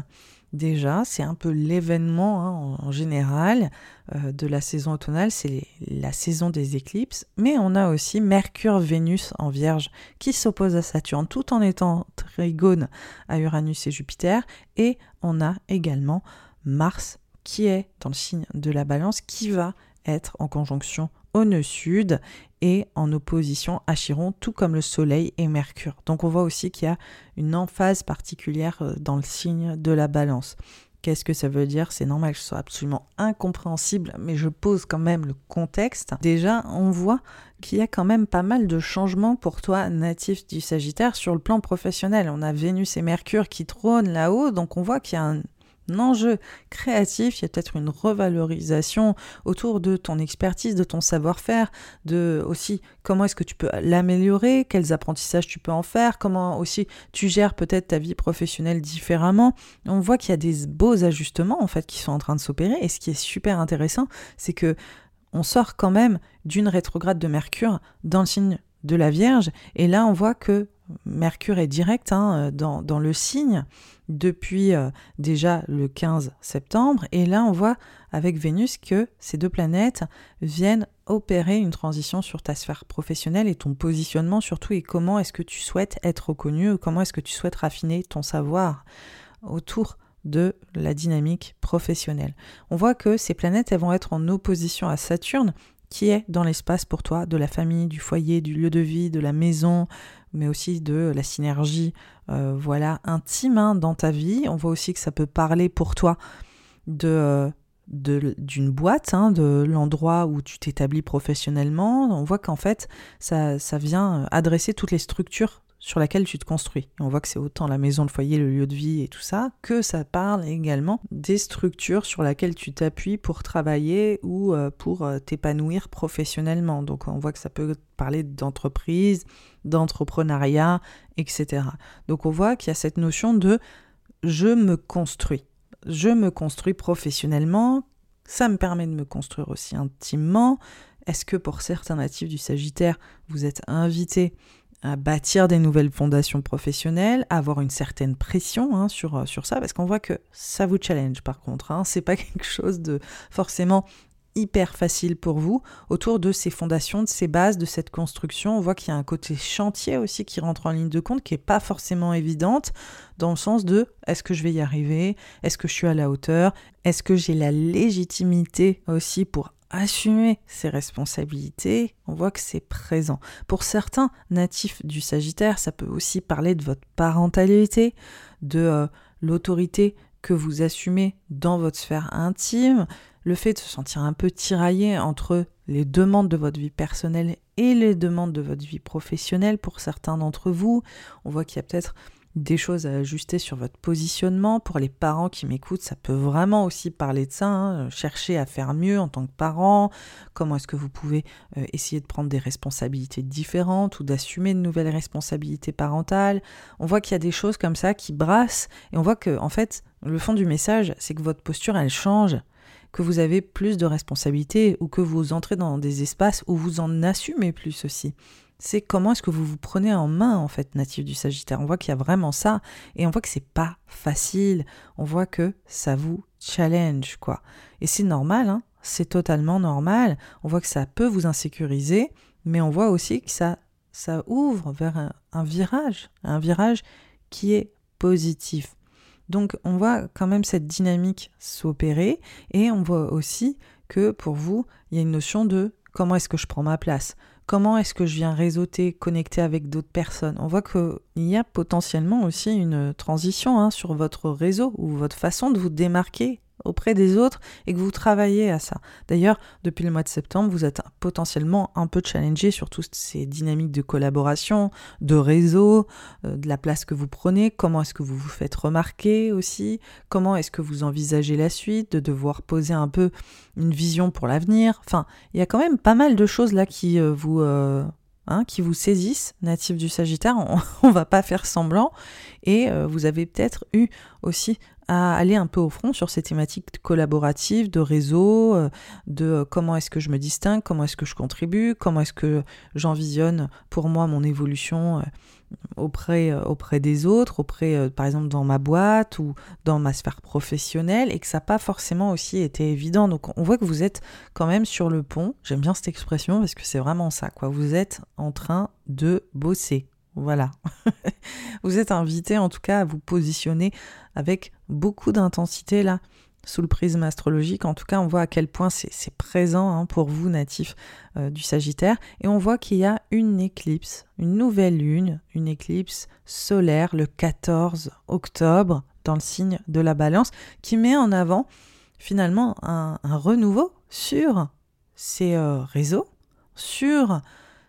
déjà, c'est un peu l'événement hein, en, général euh, de la saison automnale, c'est la saison des éclipses, mais on a aussi Mercure-Vénus en Vierge qui s'oppose à Saturne tout en étant trigone à Uranus et Jupiter, et on a également Mars qui est dans le signe de la balance, qui va être en conjonction au nœud sud et en opposition à Chiron, tout comme le Soleil et Mercure. Donc on voit aussi qu'il y a une emphase particulière euh, dans le signe de la balance. Qu'est-ce que ça veut dire? C'est normal que ce soit absolument incompréhensible, mais je pose quand même le contexte. Déjà, on voit qu'il y a quand même pas mal de changements pour toi, natif du Sagittaire, sur le plan professionnel. On a Vénus et Mercure qui trônent là-haut, donc on voit qu'il y a un enjeu créatif, il y a peut-être une revalorisation autour de ton expertise, de ton savoir-faire, de aussi comment est-ce que tu peux l'améliorer, quels apprentissages tu peux en faire, comment aussi tu gères peut-être ta vie professionnelle différemment. On voit qu'il y a des beaux ajustements en fait qui sont en train de s'opérer et ce qui est super intéressant, c'est que on sort quand même d'une rétrograde de Mercure dans le signe de la Vierge et là on voit que Mercure est direct hein, dans, dans, le signe depuis euh, déjà le 15 septembre. Et là, on voit avec Vénus que ces deux planètes viennent opérer une transition sur ta sphère professionnelle et ton positionnement surtout et comment est-ce que tu souhaites être reconnu comment est-ce que tu souhaites raffiner ton savoir autour de la dynamique professionnelle. On voit que ces planètes elles vont être en opposition à Saturne qui est dans l'espace pour toi de la famille, du foyer, du lieu de vie, de la maison, mais aussi de la synergie euh, voilà, intime hein, dans ta vie. On voit aussi que ça peut parler pour toi de euh, d'une boîte, hein, de l'endroit où tu t'établis professionnellement. On voit qu'en fait, ça, ça vient adresser toutes les structures sur laquelle tu te construis. on voit que c'est autant la maison, le foyer, le lieu de vie et tout ça, que ça parle également des structures sur lesquelles tu t'appuies pour travailler ou euh, pour euh, t'épanouir professionnellement. Donc on voit que ça peut parler d'entreprise, d'entrepreneuriat, etc. Donc on voit qu'il y a cette notion de je me construis. Je me construis professionnellement, ça me permet de me construire aussi intimement. Est-ce que pour certains natifs du Sagittaire, vous êtes invités à bâtir des nouvelles fondations professionnelles, avoir une certaine pression hein, sur, euh, sur ça, parce qu'on voit que ça vous challenge par contre. Hein, c'est pas quelque chose de forcément hyper facile pour vous autour de ces fondations, de ces bases, de cette construction. On voit qu'il y a un côté chantier aussi qui rentre en ligne de compte, qui n'est pas forcément évidente, dans le sens de est-ce que je vais y arriver? Est-ce que je suis à la hauteur? Est-ce que j'ai la légitimité aussi pour assumer ses responsabilités, on voit que c'est présent. Pour certains natifs du Sagittaire, ça peut aussi parler de votre parentalité, de euh, l'autorité que vous assumez dans votre sphère intime, le fait de se sentir un peu tiraillé entre les demandes de votre vie personnelle et les demandes de votre vie professionnelle pour certains d'entre vous. On voit qu'il y a peut-être des choses à ajuster sur votre positionnement. Pour les parents qui m'écoutent, ça peut vraiment aussi parler de ça. Hein. Chercher à faire mieux en tant que parent. Comment est-ce que vous pouvez euh, essayer de prendre des responsabilités différentes ou d'assumer de nouvelles responsabilités parentales. On voit qu'il y a des choses comme ça qui brassent et on voit que en fait le fond du message, c'est que votre posture elle change que vous avez plus de responsabilités ou que vous entrez dans des espaces où vous en assumez plus aussi c'est comment est-ce que vous vous prenez en main en fait natif du Sagittaire. On voit qu'il y a vraiment ça et on voit que c'est pas facile. On voit que ça vous challenge quoi. Et c'est normal, hein c'est totalement normal. On voit que ça peut vous insécuriser, mais on voit aussi que ça ça ouvre vers un, un virage, un virage qui est positif. Donc on voit quand même cette dynamique s'opérer et on voit aussi que pour vous, il y a une notion de comment est-ce que je prends ma place Comment est-ce que je viens réseauter, connecter avec d'autres personnes? On voit qu'il y a potentiellement aussi une transition hein, sur votre réseau ou votre façon de vous démarquer auprès des autres et que vous travaillez à ça. D'ailleurs, depuis le mois de septembre, vous êtes potentiellement un peu challengé sur toutes ces dynamiques de collaboration, de réseau, euh, de la place que vous prenez, comment est-ce que vous vous faites remarquer aussi, comment est-ce que vous envisagez la suite, de devoir poser un peu une vision pour l'avenir? Enfin, il y a quand même pas mal de choses là qui euh, vous... Euh, hein, qui vous saisissent, natifs du Sagittaire, on, on va pas faire semblant. Et vous avez peut-être eu aussi à aller un peu au front sur ces thématiques collaboratives, de réseau, de comment est-ce que je me distingue, comment est-ce que je contribue, comment est-ce que j'envisionne pour moi mon évolution auprès, euh, auprès des autres, auprès, euh, par exemple, dans ma boîte ou dans ma sphère professionnelle, et que ça n'a pas forcément aussi été évident. Donc on voit que vous êtes quand même sur le pont. J'aime bien cette expression parce que c'est vraiment ça, quoi. Vous êtes en train de bosser. Voilà. vous êtes invité en tout cas à vous positionner avec beaucoup d'intensité là sous le prisme astrologique. En tout cas, on voit à quel point c'est présent hein, pour vous, natifs euh, du Sagittaire. Et on voit qu'il y a une éclipse, une nouvelle lune, une éclipse solaire le 14 octobre dans le signe de la balance, qui met en avant finalement un, renouveau sur ces euh, réseaux, sur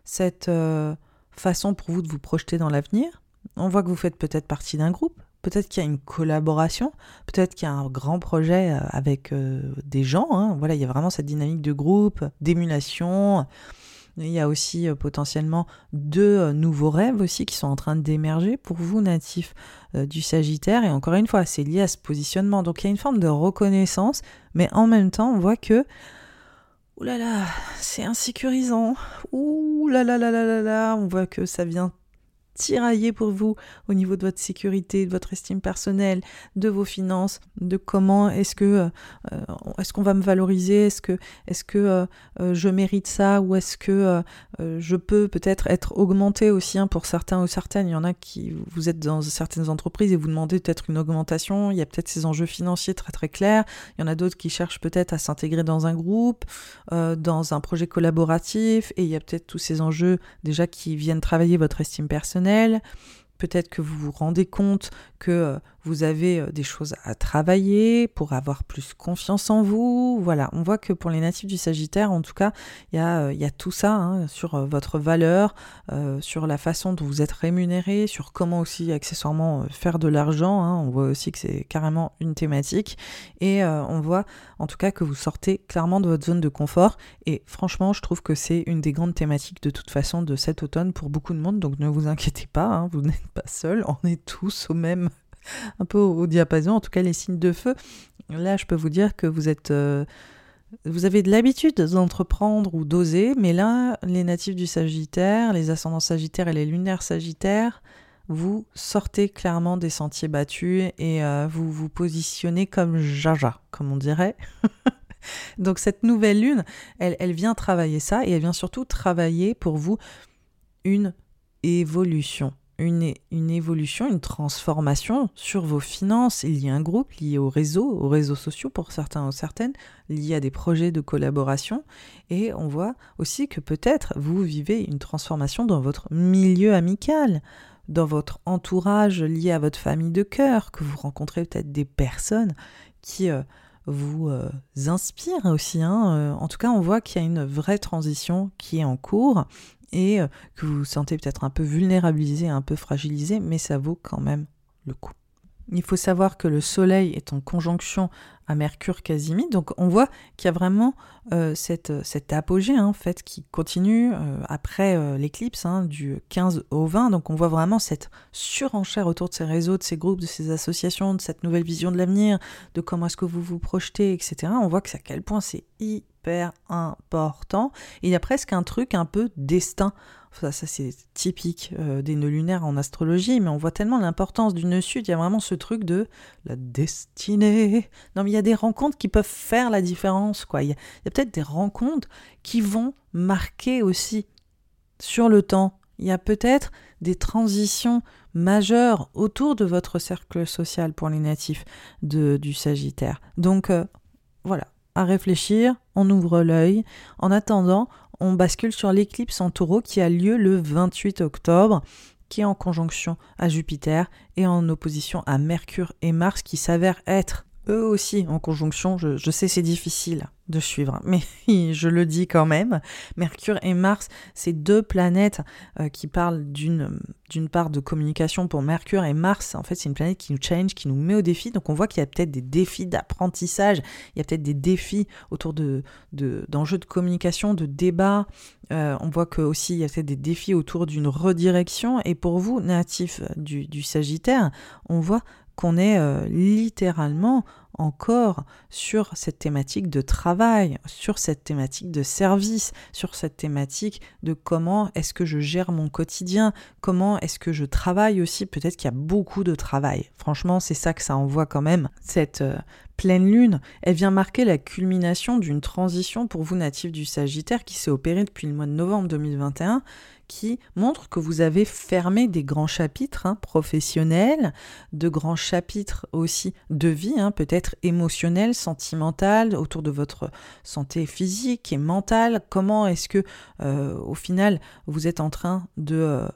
cette euh, façon pour vous de vous projeter dans l'avenir. On voit que vous faites peut-être partie d'un groupe, Peut-être qu'il y a une collaboration, peut-être qu'il y a un grand projet euh, avec euh, des gens. Hein. Voilà, il y a vraiment cette dynamique de groupe, d'émulation. Il y a aussi euh, potentiellement deux nouveaux rêves aussi qui sont en train d'émerger pour vous, natifs du Sagittaire. Et encore une fois, c'est lié à ce positionnement. Donc il y a une forme de reconnaissance, mais en même temps, on voit que Ouh là là, c'est insécurisant. Ouh là là là là là là, on voit que ça vient tiraillé pour vous au niveau de votre sécurité, de votre estime personnelle, de vos finances, de comment est-ce que euh, euh, est-ce qu'on va me valoriser, est-ce que est-ce que euh, je mérite ça ou est-ce que je peux peut-être être augmenté aussi hein, pour certains ou certaines. Il y en a qui vous êtes dans certaines entreprises et vous demandez peut-être une augmentation. Il y a peut-être ces enjeux financiers très très clairs. Il y en a d'autres qui cherchent peut-être à s'intégrer dans un groupe, dans un projet collaboratif et il y a peut-être tous ces enjeux déjà qui viennent travailler votre estime personnelle Peut-être que vous vous rendez compte que euh, vous avez euh, des choses à travailler pour avoir plus confiance en vous. Voilà, on voit que pour les natifs du Sagittaire, en tout cas, il y a, euh, tout ça hein, sur votre valeur, sur la façon dont vous êtes rémunéré, sur comment aussi accessoirement faire de l'argent. Hein. On voit aussi que c'est carrément une thématique. Et on voit en tout cas que vous sortez clairement de votre zone de confort. Et franchement, je trouve que c'est une des grandes thématiques de toute façon de cet automne pour beaucoup de monde. Donc ne vous inquiétez pas, hein, vous n'êtes pas seul. On est tous au même un peu au, diapason, en tout cas les signes de feu. Là, je peux vous dire que vous êtes... Euh, vous avez de l'habitude d'entreprendre ou d'oser, mais là, les natifs du Sagittaire, les ascendants Sagittaires et les lunaires Sagittaires, vous sortez clairement des sentiers battus et euh, vous vous positionnez comme Jaja, comme on dirait. Donc cette nouvelle lune, elle, elle vient travailler ça et elle vient surtout travailler pour vous une évolution une, évolution, une transformation sur vos finances Il y a un groupe lié au réseau, aux réseaux sociaux pour certains ou certaines, lié à des projets de collaboration. Et on voit aussi que peut-être vous vivez une transformation dans votre milieu amical, dans votre entourage lié à votre famille de cœur, que vous rencontrez peut-être des personnes qui euh, vous euh, inspirent aussi. Hein. Euh, en tout cas, on voit qu'il y a une vraie transition qui est en cours et euh, que vous vous sentez peut-être un peu vulnérabilisé, un peu fragilisé, mais ça vaut quand même le coup. Il faut savoir que le Soleil est en conjonction à Mercure Casimir, donc on voit qu'il y a vraiment euh, cette, cet apogée hein, en fait qui continue euh, après l'éclipse hein, du 15 au 20, donc on voit vraiment cette surenchère autour de ces réseaux, de ces groupes, de ces associations, de cette nouvelle vision de l'avenir, de comment est-ce que vous vous projetez, etc. On voit que à quel point c'est important. il y a presque un truc un peu destin. Ça, c'est typique euh, des nœuds lunaires en astrologie, mais on voit tellement l'importance du nœud sud. Il y a vraiment ce truc de la destinée. Non, mais il y a des rencontres qui peuvent faire la différence. Quoi. Il y a, peut-être des rencontres qui vont marquer aussi sur le temps. Il y a peut-être des transitions majeures autour de votre cercle social pour les natifs du Sagittaire. Donc euh, voilà, à réfléchir, on ouvre l'œil. En attendant, on bascule sur l'éclipse en taureau qui a lieu le 28 octobre, qui est en conjonction à Jupiter et en opposition à Mercure et Mars qui s'avère être eux aussi en conjonction. Je, sais c'est difficile de suivre, mais je le dis quand même. Mercure et Mars, c'est deux planètes euh, qui parlent d'une part de communication pour Mercure et Mars. En fait, c'est une planète qui nous challenge, qui nous met au défi. Donc on voit qu'il y a peut-être des défis d'apprentissage, il y a peut-être des défis autour de d'enjeux de, communication, de débat. Euh, on voit que aussi il y a peut-être des défis autour d'une redirection. Et pour vous, natifs du, du Sagittaire, on voit qu'on est euh, littéralement encore sur cette thématique de travail, sur cette thématique de service, sur cette thématique de comment est-ce que je gère mon quotidien, comment est-ce que je travaille aussi, peut-être qu'il y a beaucoup de travail. Franchement, c'est ça que ça envoie quand même. Cette euh, pleine lune, elle vient marquer la culmination d'une transition pour vous natifs du Sagittaire qui s'est opérée depuis le mois de novembre 2021 qui montre que vous avez fermé des grands chapitres hein, professionnels, de grands chapitres aussi de vie, hein, peut-être émotionnels, sentimentales, autour de votre santé physique et mentale. Comment est-ce que, euh, au final, vous êtes en train de euh,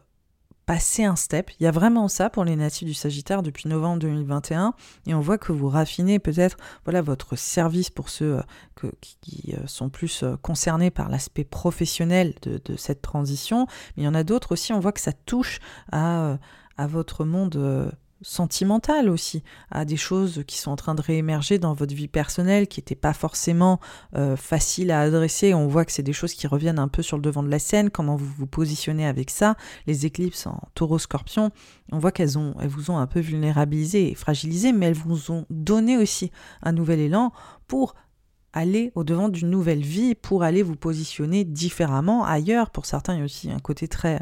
passer un step. Il y a vraiment ça pour les natifs du Sagittaire depuis novembre 2021 et on voit que vous raffinez peut-être voilà votre service pour ceux euh, qui, euh, sont plus euh, concernés par l'aspect professionnel de, cette transition. Mais il y en a d'autres aussi, on voit que ça touche à, à votre monde sentimentale aussi, à des choses qui sont en train de réémerger dans votre vie personnelle, qui n'étaient pas forcément euh, faciles à adresser. On voit que c'est des choses qui reviennent un peu sur le devant de la scène, comment vous vous positionnez avec ça. Les éclipses en taureau-scorpion, on voit qu'elles ont, elles vous ont un peu vulnérabilisé et fragilisé, mais elles vous ont donné aussi un nouvel élan pour aller au-devant d'une nouvelle vie, pour aller vous positionner différemment ailleurs. Pour certains, il y a aussi un côté très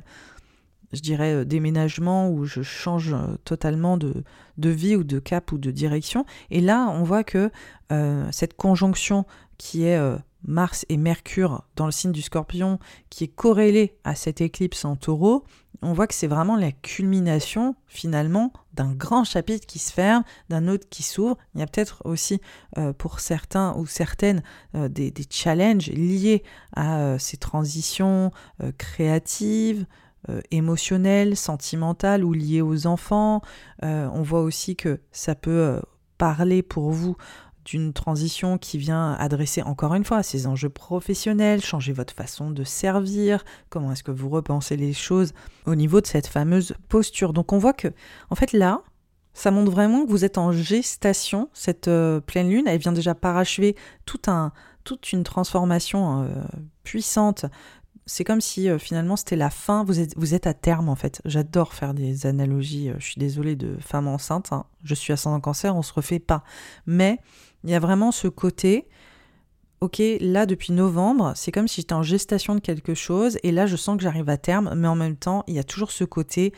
je dirais, euh, déménagement où je change euh, totalement de, vie ou de cap ou de direction. Et là, on voit que euh, cette conjonction qui est Mars et Mercure dans le signe du scorpion, qui est corrélée à cette éclipse en taureau, on voit que c'est vraiment la culmination finalement d'un grand chapitre qui se ferme, d'un autre qui s'ouvre. Il y a peut-être aussi pour certains ou certaines des, challenges liés à ces transitions créatives, euh, émotionnelle, sentimentale ou liée aux enfants. Euh, on voit aussi que ça peut euh, parler pour vous d'une transition qui vient adresser encore une fois ces enjeux professionnels, changer votre façon de servir, comment est-ce que vous repensez les choses au niveau de cette fameuse posture. Donc on voit que, en fait là, ça montre vraiment que vous êtes en gestation, cette pleine lune, elle vient déjà parachever tout un, toute une transformation puissante c'est comme si euh, finalement c'était la fin, vous êtes, à terme en fait. J'adore faire des analogies, euh, je suis désolée de femme enceinte, hein. je suis ascendant cancer, on se refait pas. Mais il y a vraiment ce côté, ok, là depuis novembre, c'est comme si j'étais en gestation de quelque chose, et là je sens que j'arrive à terme, mais en même temps, il y a toujours ce côté,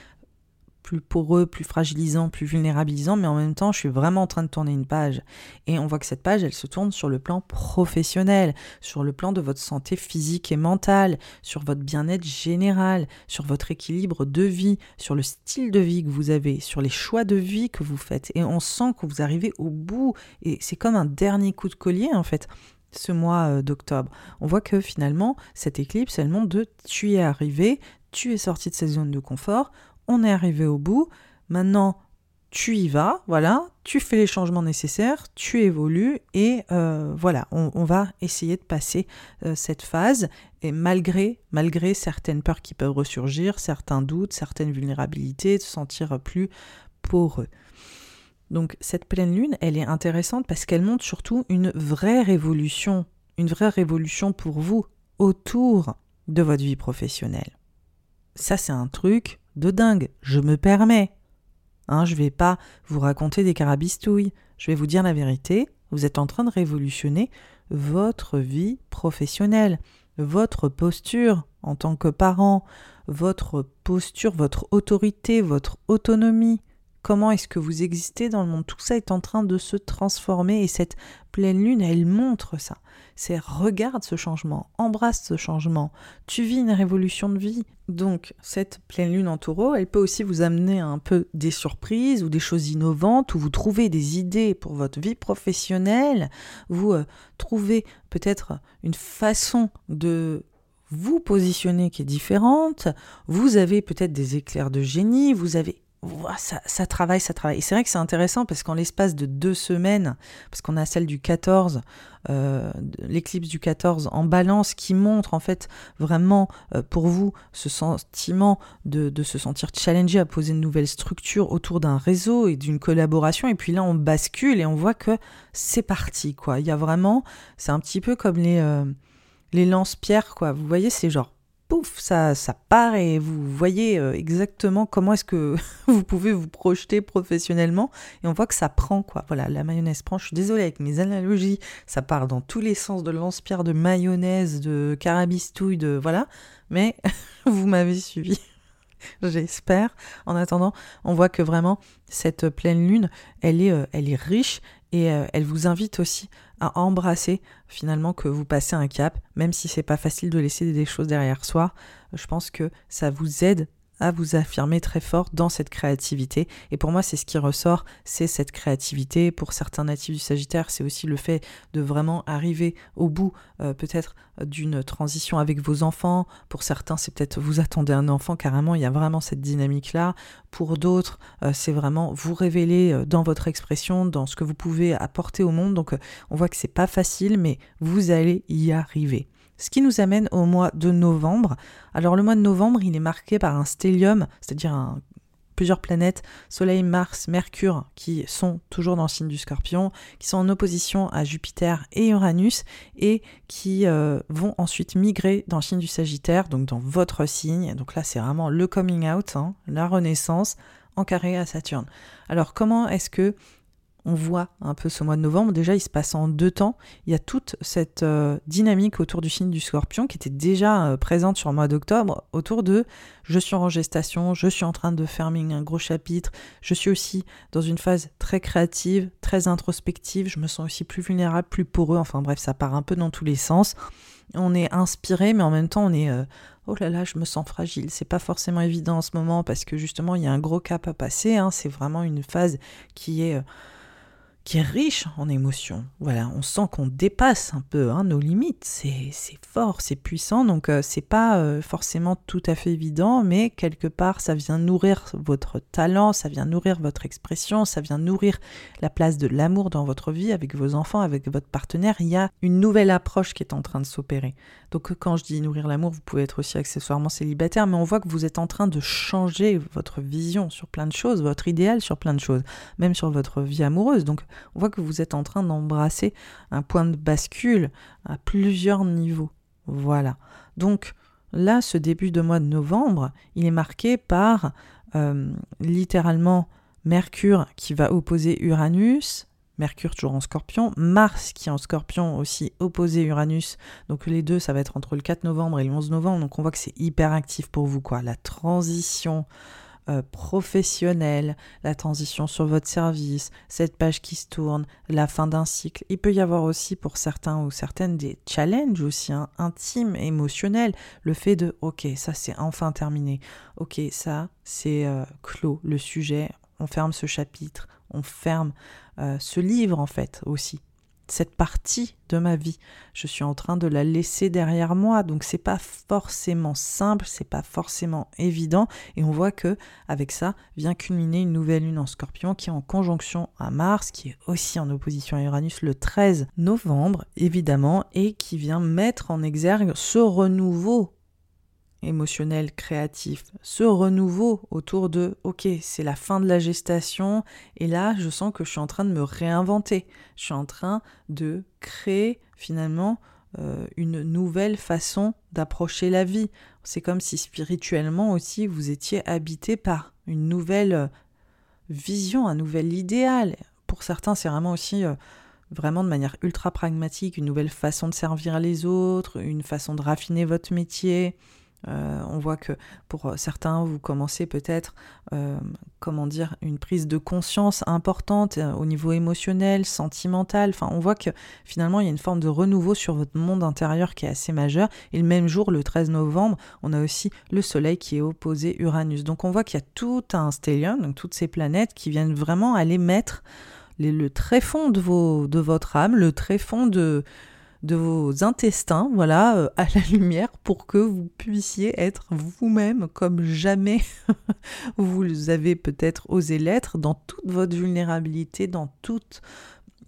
plus poreux, plus fragilisant, plus vulnérabilisant, mais en même temps, je suis vraiment en train de tourner une page. Et on voit que cette page, elle se tourne sur le plan professionnel, sur le plan de votre santé physique et mentale, sur votre bien-être général, sur votre équilibre de vie, sur le style de vie que vous avez, sur les choix de vie que vous faites. Et on sent que vous arrivez au bout, et c'est comme un dernier coup de collier, en fait ce mois euh, d'octobre. On voit que finalement, cette éclipse, elle montre de tu es arrivé, tu es sorti de cette zone de confort, on est arrivé au bout, maintenant tu y vas, voilà, tu fais les changements nécessaires, tu évolues et euh, voilà, on, va essayer de passer euh, cette phase et malgré, malgré certaines peurs qui peuvent ressurgir, certains doutes, certaines vulnérabilités, de se sentir plus poreux. Donc cette pleine lune, elle est intéressante parce qu'elle montre surtout une vraie révolution, une vraie révolution pour vous autour de votre vie professionnelle. Ça c'est un truc de dingue, je me permets. Hein, je vais pas vous raconter des carabistouilles, je vais vous dire la vérité, vous êtes en train de révolutionner votre vie professionnelle, votre posture en tant que parent, votre posture, votre autorité, votre autonomie, comment est-ce que vous existez dans le monde? Tout ça est en train de se transformer et cette pleine lune, elle montre ça. C'est regarde ce changement, embrasse ce changement. Tu vis une révolution de vie. Donc cette pleine lune en taureau, elle peut aussi vous amener un peu des surprises ou des choses innovantes, ou vous trouvez des idées pour votre vie professionnelle, vous euh, trouvez peut-être une façon de vous positionner qui est différente, vous avez peut-être des éclairs de génie, vous avez ça, travaille, ça travaille. Et c'est vrai que c'est intéressant parce qu'en l'espace de deux semaines, parce qu'on a celle du 14, euh, l'éclipse du 14 en balance qui montre en fait vraiment euh, pour vous ce sentiment de, se sentir challengé à poser une nouvelle structure autour d'un réseau et d'une collaboration. Et puis là, on bascule et on voit que c'est parti, quoi. Il y a vraiment, c'est un petit peu comme les, euh, les lance-pierres, quoi. Vous voyez, c'est genre pouf, ça, ça part et vous voyez euh, exactement comment est-ce que vous pouvez vous projeter professionnellement et on voit que ça prend quoi. Voilà, la mayonnaise prend. Je suis désolée avec mes analogies, ça part dans tous les sens de lance-pierre, de mayonnaise, de carabistouille, de voilà, mais vous m'avez suivi. J'espère. En attendant, on voit que vraiment cette pleine lune, elle est, euh, elle est riche et euh, elle vous invite aussi à embrasser finalement que vous passez un cap, même si c'est pas facile de laisser des choses derrière soi. Je pense que ça vous aide à vous affirmer très fort dans cette créativité. Et pour moi, c'est ce qui ressort, c'est cette créativité. Pour certains natifs du Sagittaire, c'est aussi le fait de vraiment arriver au bout euh, peut-être d'une transition avec vos enfants. Pour certains, c'est peut-être vous attendez un enfant carrément, il y a vraiment cette dynamique-là. Pour d'autres, euh, c'est vraiment vous révéler euh, dans votre expression, dans ce que vous pouvez apporter au monde. Donc on voit que c'est pas facile, mais vous allez y arriver. Ce qui nous amène au mois de novembre. Alors le mois de novembre, il est marqué par un stellium, c'est-à-dire plusieurs planètes, Soleil, Mars, Mercure, qui sont toujours dans le signe du scorpion, qui sont en opposition à Jupiter et Uranus, et qui euh, vont ensuite migrer dans le signe du Sagittaire, donc dans votre signe. Donc là, c'est vraiment le coming out, hein, la renaissance, en carré à Saturne. Alors comment est-ce que on voit un peu ce mois de novembre. Déjà, il se passe en deux temps. Il y a toute cette euh, dynamique autour du signe du scorpion qui était déjà euh, présente sur le mois d'octobre, autour de je suis en gestation, je suis en train de fermer un gros chapitre, je suis aussi dans une phase très créative, très introspective, je me sens aussi plus vulnérable, plus poreux, enfin bref, ça part un peu dans tous les sens. On est inspiré, mais en même temps, on est... Euh, oh là là, je me sens fragile. C'est pas forcément évident en ce moment parce que justement, il y a un gros cap à passer. Hein. C'est vraiment une phase qui est qui est riche en émotions. Voilà, on sent qu'on dépasse un peu hein, nos limites. C'est fort, c'est puissant, donc euh, c'est pas euh, forcément tout à fait évident, mais quelque part ça vient nourrir votre talent, ça vient nourrir votre expression, ça vient nourrir la place de l'amour dans votre vie avec vos enfants, avec votre partenaire. Il y a une nouvelle approche qui est en train de s'opérer. Donc quand je dis nourrir l'amour, vous pouvez être aussi accessoirement célibataire, mais on voit que vous êtes en train de changer votre vision sur plein de choses, votre idéal sur plein de choses, même sur votre vie amoureuse. Donc on voit que vous êtes en train d'embrasser un point de bascule à plusieurs niveaux. Voilà. Donc là, ce début de mois de novembre, il est marqué par euh, littéralement Mercure qui va opposer Uranus, Mercure toujours en scorpion, Mars qui est en scorpion aussi opposé Uranus. Donc les deux, ça va être entre le 4 novembre et le 11 novembre. Donc on voit que c'est hyper actif pour vous, quoi. La transition euh, professionnelle, la transition sur votre service, cette page qui se tourne, la fin d'un cycle. Il peut y avoir aussi pour certains ou certaines des challenges aussi hein, intimes, émotionnels. Le fait de, ok, ça c'est enfin terminé. Ok, ça c'est euh, clos, le sujet. On ferme ce chapitre, on ferme euh, ce livre en fait aussi. Cette partie de ma vie, je suis en train de la laisser derrière moi, donc c'est pas forcément simple, c'est pas forcément évident, et on voit que avec ça vient culminer une nouvelle lune en Scorpion qui est en conjonction à Mars, qui est aussi en opposition à Uranus le 13 novembre évidemment, et qui vient mettre en exergue ce renouveau émotionnel, créatif, ce renouveau autour de OK, c'est la fin de la gestation et là, je sens que je suis en train de me réinventer. Je suis en train de créer finalement euh, une nouvelle façon d'approcher la vie. C'est comme si spirituellement aussi vous étiez habité par une nouvelle euh, vision, un nouvel idéal. Pour certains, c'est vraiment aussi euh, vraiment de manière ultra pragmatique, une nouvelle façon de servir les autres, une façon de raffiner votre métier, euh, on voit que pour certains, vous commencez peut-être, euh, comment dire, une prise de conscience importante euh, au niveau émotionnel, sentimental. Enfin, on voit que finalement, il y a une forme de renouveau sur votre monde intérieur qui est assez majeur. Et le même jour, le 13 novembre, on a aussi le Soleil qui est opposé Uranus. Donc, on voit qu'il y a tout un stellium, donc toutes ces planètes qui viennent vraiment aller mettre le tréfond de, de votre âme, le tréfond de de vos intestins, voilà, euh, à la lumière pour que vous puissiez être vous-même comme jamais. Vous avez peut-être osé l'être dans toute votre vulnérabilité, dans toute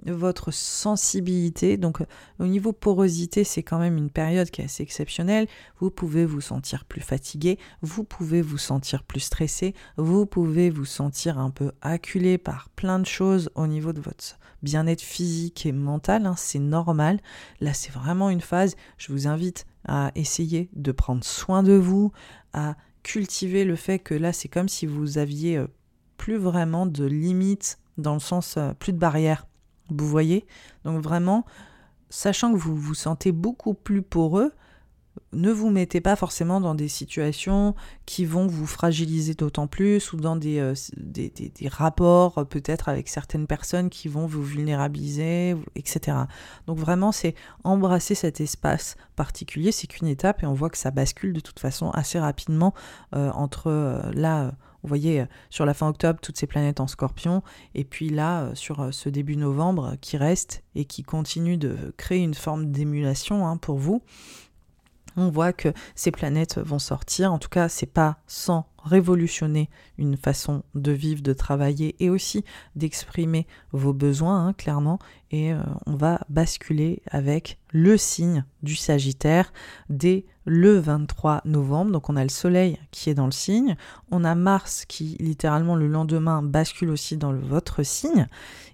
votre sensibilité. Donc au niveau porosité, c'est quand même une période qui est assez exceptionnelle. Vous pouvez vous sentir plus fatigué, vous pouvez vous sentir plus stressé, vous pouvez vous sentir un peu acculé par plein de choses au niveau de votre bien-être physique et mental. Hein. c'est normal. Là, c'est vraiment une phase. Je vous invite à essayer de prendre soin de vous, à cultiver le fait que là, c'est comme si vous aviez euh, plus vraiment de limites dans le sens euh, plus de barrières vous voyez Donc vraiment, sachant que vous vous sentez beaucoup plus poreux, ne vous mettez pas forcément dans des situations qui vont vous fragiliser d'autant plus ou dans des, euh, rapports euh, peut-être avec certaines personnes qui vont vous vulnérabiliser, etc. Donc vraiment, c'est embrasser cet espace particulier, c'est qu'une étape et on voit que ça bascule de toute façon assez rapidement euh, entre là vous voyez, euh, sur la fin octobre, toutes ces planètes en scorpion, et puis là, euh, sur euh, ce début novembre qui reste et qui continue de créer une forme d'émulation hein, pour vous, on voit que ces planètes vont sortir. En tout cas, c'est pas sans révolutionner une façon de vivre, de travailler et aussi d'exprimer vos besoins, hein, clairement. Et euh, on va basculer avec le signe du Sagittaire dès le 23 novembre. Donc on a le Soleil qui est dans le signe, on a Mars qui littéralement le lendemain bascule aussi dans votre signe.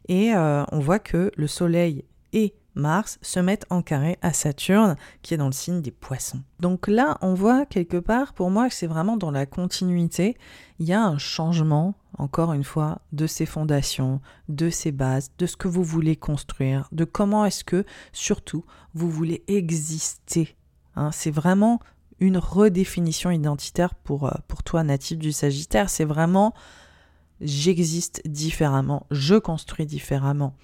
Et euh, on voit que le Soleil est Mars se mettent en carré à Saturne, qui est dans le signe des poissons. Donc là, on voit quelque part, pour moi, que c'est vraiment dans la continuité. Il y a un changement, encore une fois, de ces fondations, de ces bases, de ce que vous voulez construire, de comment est-ce que, surtout, vous voulez exister. Hein. c'est vraiment une redéfinition identitaire pour, euh, pour toi, natif du Sagittaire. C'est vraiment j'existe différemment, je construis différemment,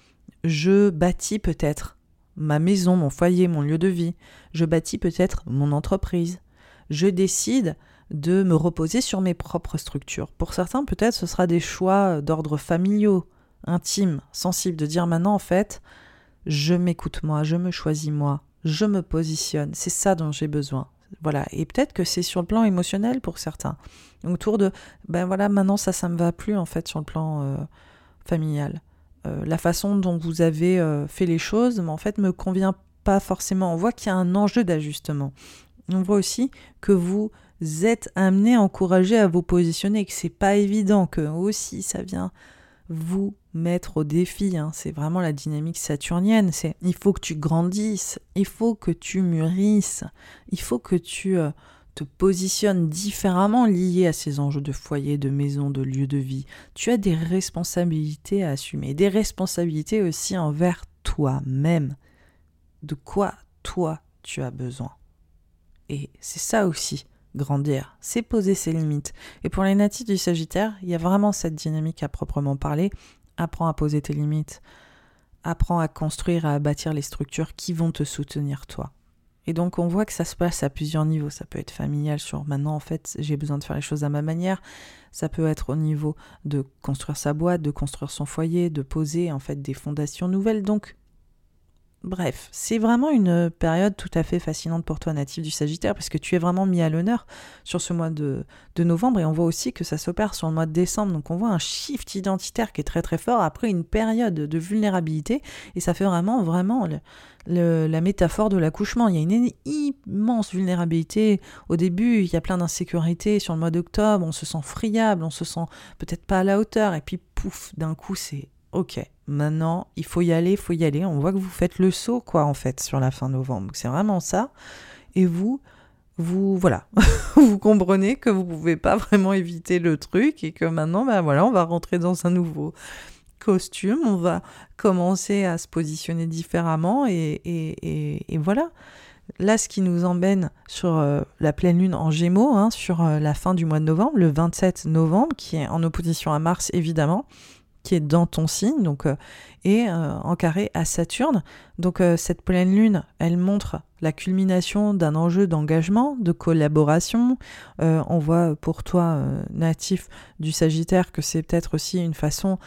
je bâtis peut-être ma maison, mon foyer, mon lieu de vie. Je bâtis peut-être mon entreprise. Je décide de me reposer sur mes propres structures. Pour certains, peut-être ce sera des choix d'ordre familiaux, intimes, sensibles, de dire maintenant en fait, je m'écoute moi, je me choisis moi, je me positionne, c'est ça dont j'ai besoin. Voilà, et peut-être que c'est sur le plan émotionnel pour certains. Autour de, ben voilà, maintenant ça, ça me va plus en fait sur le plan euh, familial. Euh, la façon dont vous avez euh, fait les choses, mais en fait, me convient pas forcément. On voit qu'il y a un enjeu d'ajustement. On voit aussi que vous êtes amené à encourager à vous positionner, que c'est pas évident, que aussi ça vient vous mettre au défi. Hein. C'est vraiment la dynamique saturnienne. C'est il faut que tu grandisses, il faut que tu mûrisses, il faut que tu euh, te positionnes différemment lié à ces enjeux de foyer, de maison, de lieu de vie. Tu as des responsabilités à assumer, des responsabilités aussi envers toi-même. De quoi toi tu as besoin? Et c'est ça aussi, grandir, c'est poser ses limites. Et pour les natifs du Sagittaire, il y a vraiment cette dynamique à proprement parler. Apprends à poser tes limites. Apprends à construire, à bâtir les structures qui vont te soutenir toi. Et donc on voit que ça se passe à plusieurs niveaux. Ça peut être familial sur maintenant en fait j'ai besoin de faire les choses à ma manière. Ça peut être au niveau de construire sa boîte, de construire son foyer, de poser en fait des fondations nouvelles. Donc Bref, c'est vraiment une période tout à fait fascinante pour toi, natif du Sagittaire, parce tu es vraiment mis à l'honneur sur ce mois de, novembre, et on voit aussi que ça s'opère sur le mois de décembre, donc on voit un shift identitaire qui est très très fort après une période de vulnérabilité, et ça fait vraiment, vraiment la métaphore de l'accouchement. Il y a une immense vulnérabilité. Au début, il y a plein d'insécurité sur le mois d'octobre, on se sent friable, on se sent peut-être pas à la hauteur, et puis pouf, d'un coup, c'est ok, maintenant, il faut y aller, il faut y aller. On voit que vous faites le saut, quoi, en fait, sur la fin novembre. C'est vraiment ça. Et vous, vous, voilà, vous comprenez que vous pouvez pas vraiment éviter le truc et que maintenant, ben voilà, on va rentrer dans un nouveau costume, on va commencer à se positionner différemment et, voilà. Là, ce qui nous emmène sur euh, la pleine lune en gémeaux, hein, sur euh, la fin du mois de novembre, le 27 novembre, qui est en opposition à Mars évidemment, qui est dans ton signe, donc, euh, et euh, en carré à Saturne. Donc euh, cette pleine lune, elle montre la culmination d'un enjeu d'engagement, de collaboration. on voit pour toi, natif du Sagittaire, que c'est peut-être aussi une façon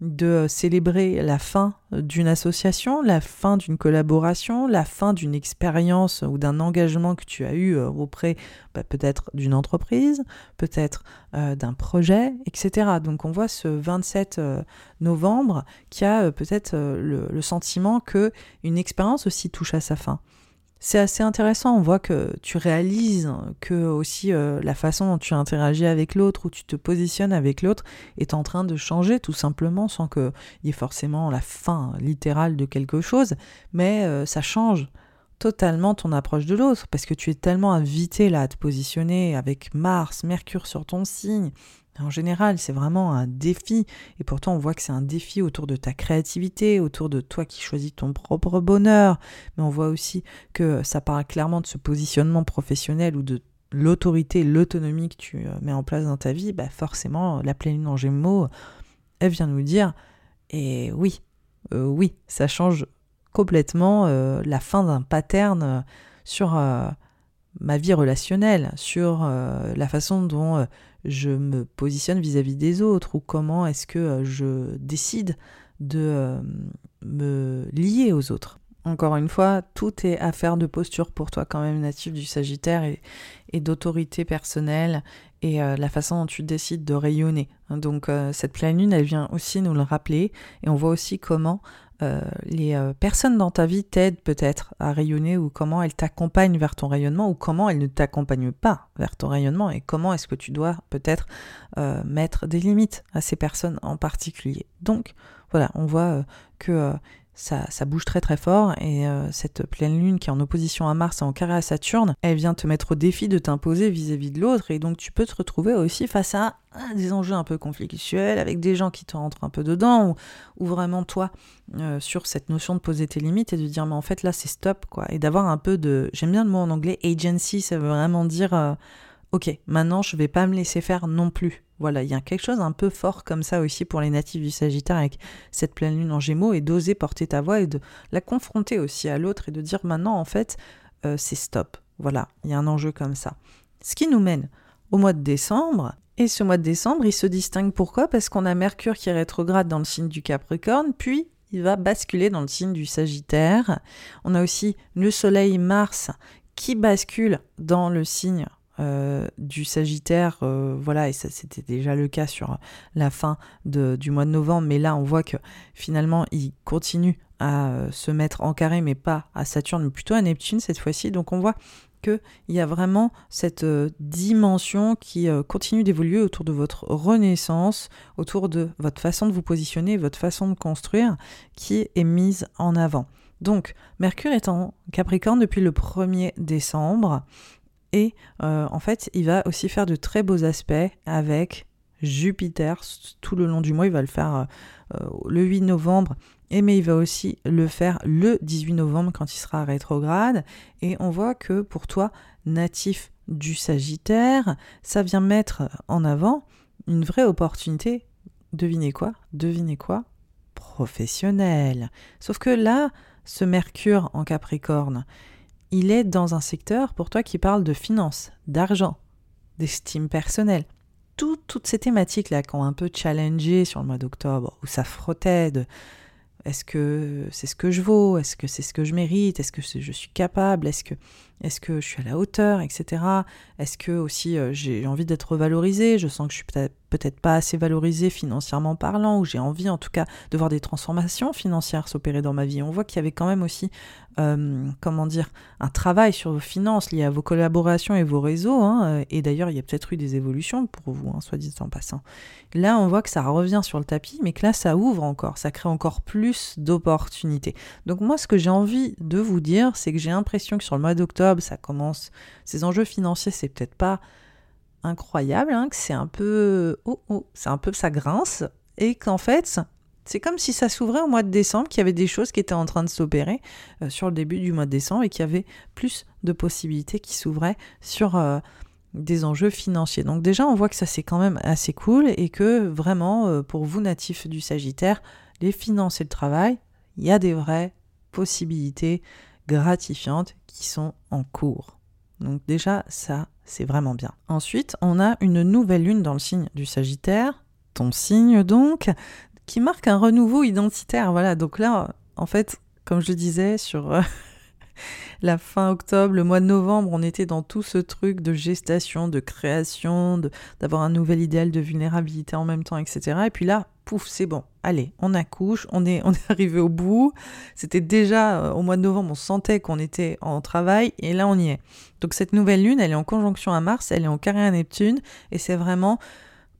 de célébrer la fin d'une association, la fin d'une collaboration, la fin d'une expérience ou d'un engagement que tu as eu euh, auprès bah, peut-être d'une entreprise, peut-être euh, d'un projet, etc. Donc on voit ce 27 euh, novembre qui a peut-être le, le, sentiment que une expérience aussi touche à sa fin c'est assez intéressant. On voit que tu réalises que aussi euh, la façon dont tu interagis avec l'autre ou tu te positionnes avec l'autre est en train de changer tout simplement sans qu'il y ait forcément la fin littérale de quelque chose, mais euh, ça change totalement ton approche de l'autre parce que tu es tellement invité là à te positionner avec Mars, Mercure sur ton signe, en général, c'est vraiment un défi. Et pourtant, on voit que c'est un défi autour de ta créativité, autour de toi qui choisis ton propre bonheur. Mais on voit aussi que ça parle clairement de ce positionnement professionnel ou de l'autorité, l'autonomie que tu euh, mets en place dans ta vie. Bah forcément, la pleine lune en gémeaux, elle vient nous dire, et oui, euh, oui, ça change complètement euh, la fin d'un pattern sur ma vie relationnelle, sur la façon dont je me positionne vis-à-vis des autres ou comment est-ce que euh, je décide de euh, me lier aux autres. Encore une fois, tout est affaire de posture pour toi quand même natif du Sagittaire et, d'autorité personnelle et euh, la façon dont tu décides de rayonner. Donc cette pleine lune, elle vient aussi nous le rappeler et on voit aussi comment euh, les euh, personnes dans ta vie t'aident peut-être à rayonner ou comment elles t'accompagnent vers ton rayonnement ou comment elles ne t'accompagnent pas vers ton rayonnement et comment est-ce que tu dois peut-être euh, mettre des limites à ces personnes en particulier. Donc voilà, on voit que ça, bouge très très fort. Et euh, cette pleine lune qui est en opposition à Mars et en carré à Saturne, elle vient te mettre au défi de t'imposer vis-à-vis de l'autre. Et donc tu peux te retrouver aussi face à, des enjeux un peu conflictuels avec des gens qui te rentrent un peu dedans ou, vraiment toi euh, sur cette notion de poser tes limites et de dire mais en fait là c'est stop quoi. Et d'avoir un peu de j'aime bien le mot en anglais agency ça veut vraiment dire euh, ok maintenant je vais pas me laisser faire non plus voilà, il y a quelque chose un peu fort comme ça aussi pour les natifs du Sagittaire avec cette pleine lune en gémeaux et d'oser porter ta voix et de la confronter aussi à l'autre et de dire maintenant en fait euh, c'est stop. Voilà, il y a un enjeu comme ça. Ce qui nous mène au mois de décembre. Et ce mois de décembre, il se distingue pourquoi? Parce qu'on a Mercure qui est rétrograde dans le signe du Capricorne, puis il va basculer dans le signe du Sagittaire. On a aussi le Soleil Mars qui bascule dans le signe euh, du Sagittaire, euh, voilà, et ça c'était déjà le cas sur la fin du mois de novembre, mais là on voit que finalement il continue à euh, se mettre en carré, mais pas à Saturne, mais plutôt à Neptune cette fois-ci. Donc on voit qu'il y a vraiment cette dimension qui continue d'évoluer autour de votre renaissance, autour de votre façon de vous positionner, votre façon de construire, qui est mise en avant. Donc, Mercure est en Capricorne depuis le 1er décembre. Et euh, en fait, il va aussi faire de très beaux aspects avec Jupiter tout le long du mois. Il va le faire euh, le 8 novembre, et mais il va aussi le faire le 18 novembre quand il sera rétrograde. Et on voit que pour toi, natif du Sagittaire, ça vient mettre en avant une vraie opportunité. Devinez quoi? Devinez quoi? Professionnel. Sauf que là, ce Mercure en Capricorne, il est dans un secteur pour toi qui parle de finances, d'argent, d'estime personnelle. toutes ces thématiques-là qui ont un peu challengé sur le mois d'octobre, où ça frottait de est-ce que c'est ce que je vaux? Est-ce que c'est ce que je mérite? Est-ce que je suis capable? Est-ce que, est que je suis à la hauteur Etc. Est-ce que aussi euh, j'ai envie d'être valorisé Je sens que je suis peut-être pas assez valorisé financièrement parlant, ou j'ai envie en tout cas de voir des transformations financières s'opérer dans ma vie. On voit qu'il y avait quand même aussi, comment dire, un travail sur vos finances lié à vos collaborations et vos réseaux, hein, euh, et d'ailleurs il y a peut-être eu des évolutions pour vous, hein, soit dit en passant. Là on voit que ça revient sur le tapis, mais que là ça ouvre encore, ça crée encore plus d'opportunités. Donc moi ce que j'ai envie de vous dire, c'est que j'ai l'impression que sur le mois d'octobre, ça commence, ces enjeux financiers, c'est peut-être pas incroyable, hein, que c'est un peu... Oh, oh, c'est un peu... ça grince, et qu'en fait, c'est comme si ça s'ouvrait au mois de décembre, qu'il y avait des choses qui étaient en train de s'opérer euh, sur le début du mois de décembre, et qu'il y avait plus de possibilités qui s'ouvraient sur... Euh, des enjeux financiers. Donc déjà, on voit que ça c'est quand même assez cool et que vraiment, euh, pour vous natifs du Sagittaire, les finances et le travail, il y a des vraies possibilités gratifiantes qui sont en cours. Donc déjà, ça, c'est vraiment bien. Ensuite, on a une nouvelle lune dans le signe du Sagittaire, ton signe donc, qui marque un renouveau identitaire. Voilà, donc là, en fait, comme je disais, sur euh, la fin octobre, le mois de novembre, on était dans tout ce truc de gestation, de création, d'avoir un nouvel idéal de vulnérabilité en même temps, etc. Et puis là, c'est bon. Allez, on accouche, on est, on est arrivé au bout. C'était déjà euh, au mois de novembre, on sentait qu'on était en travail et là, on y est. Donc cette nouvelle lune, elle est en conjonction à Mars, elle est en carré à Neptune et c'est vraiment,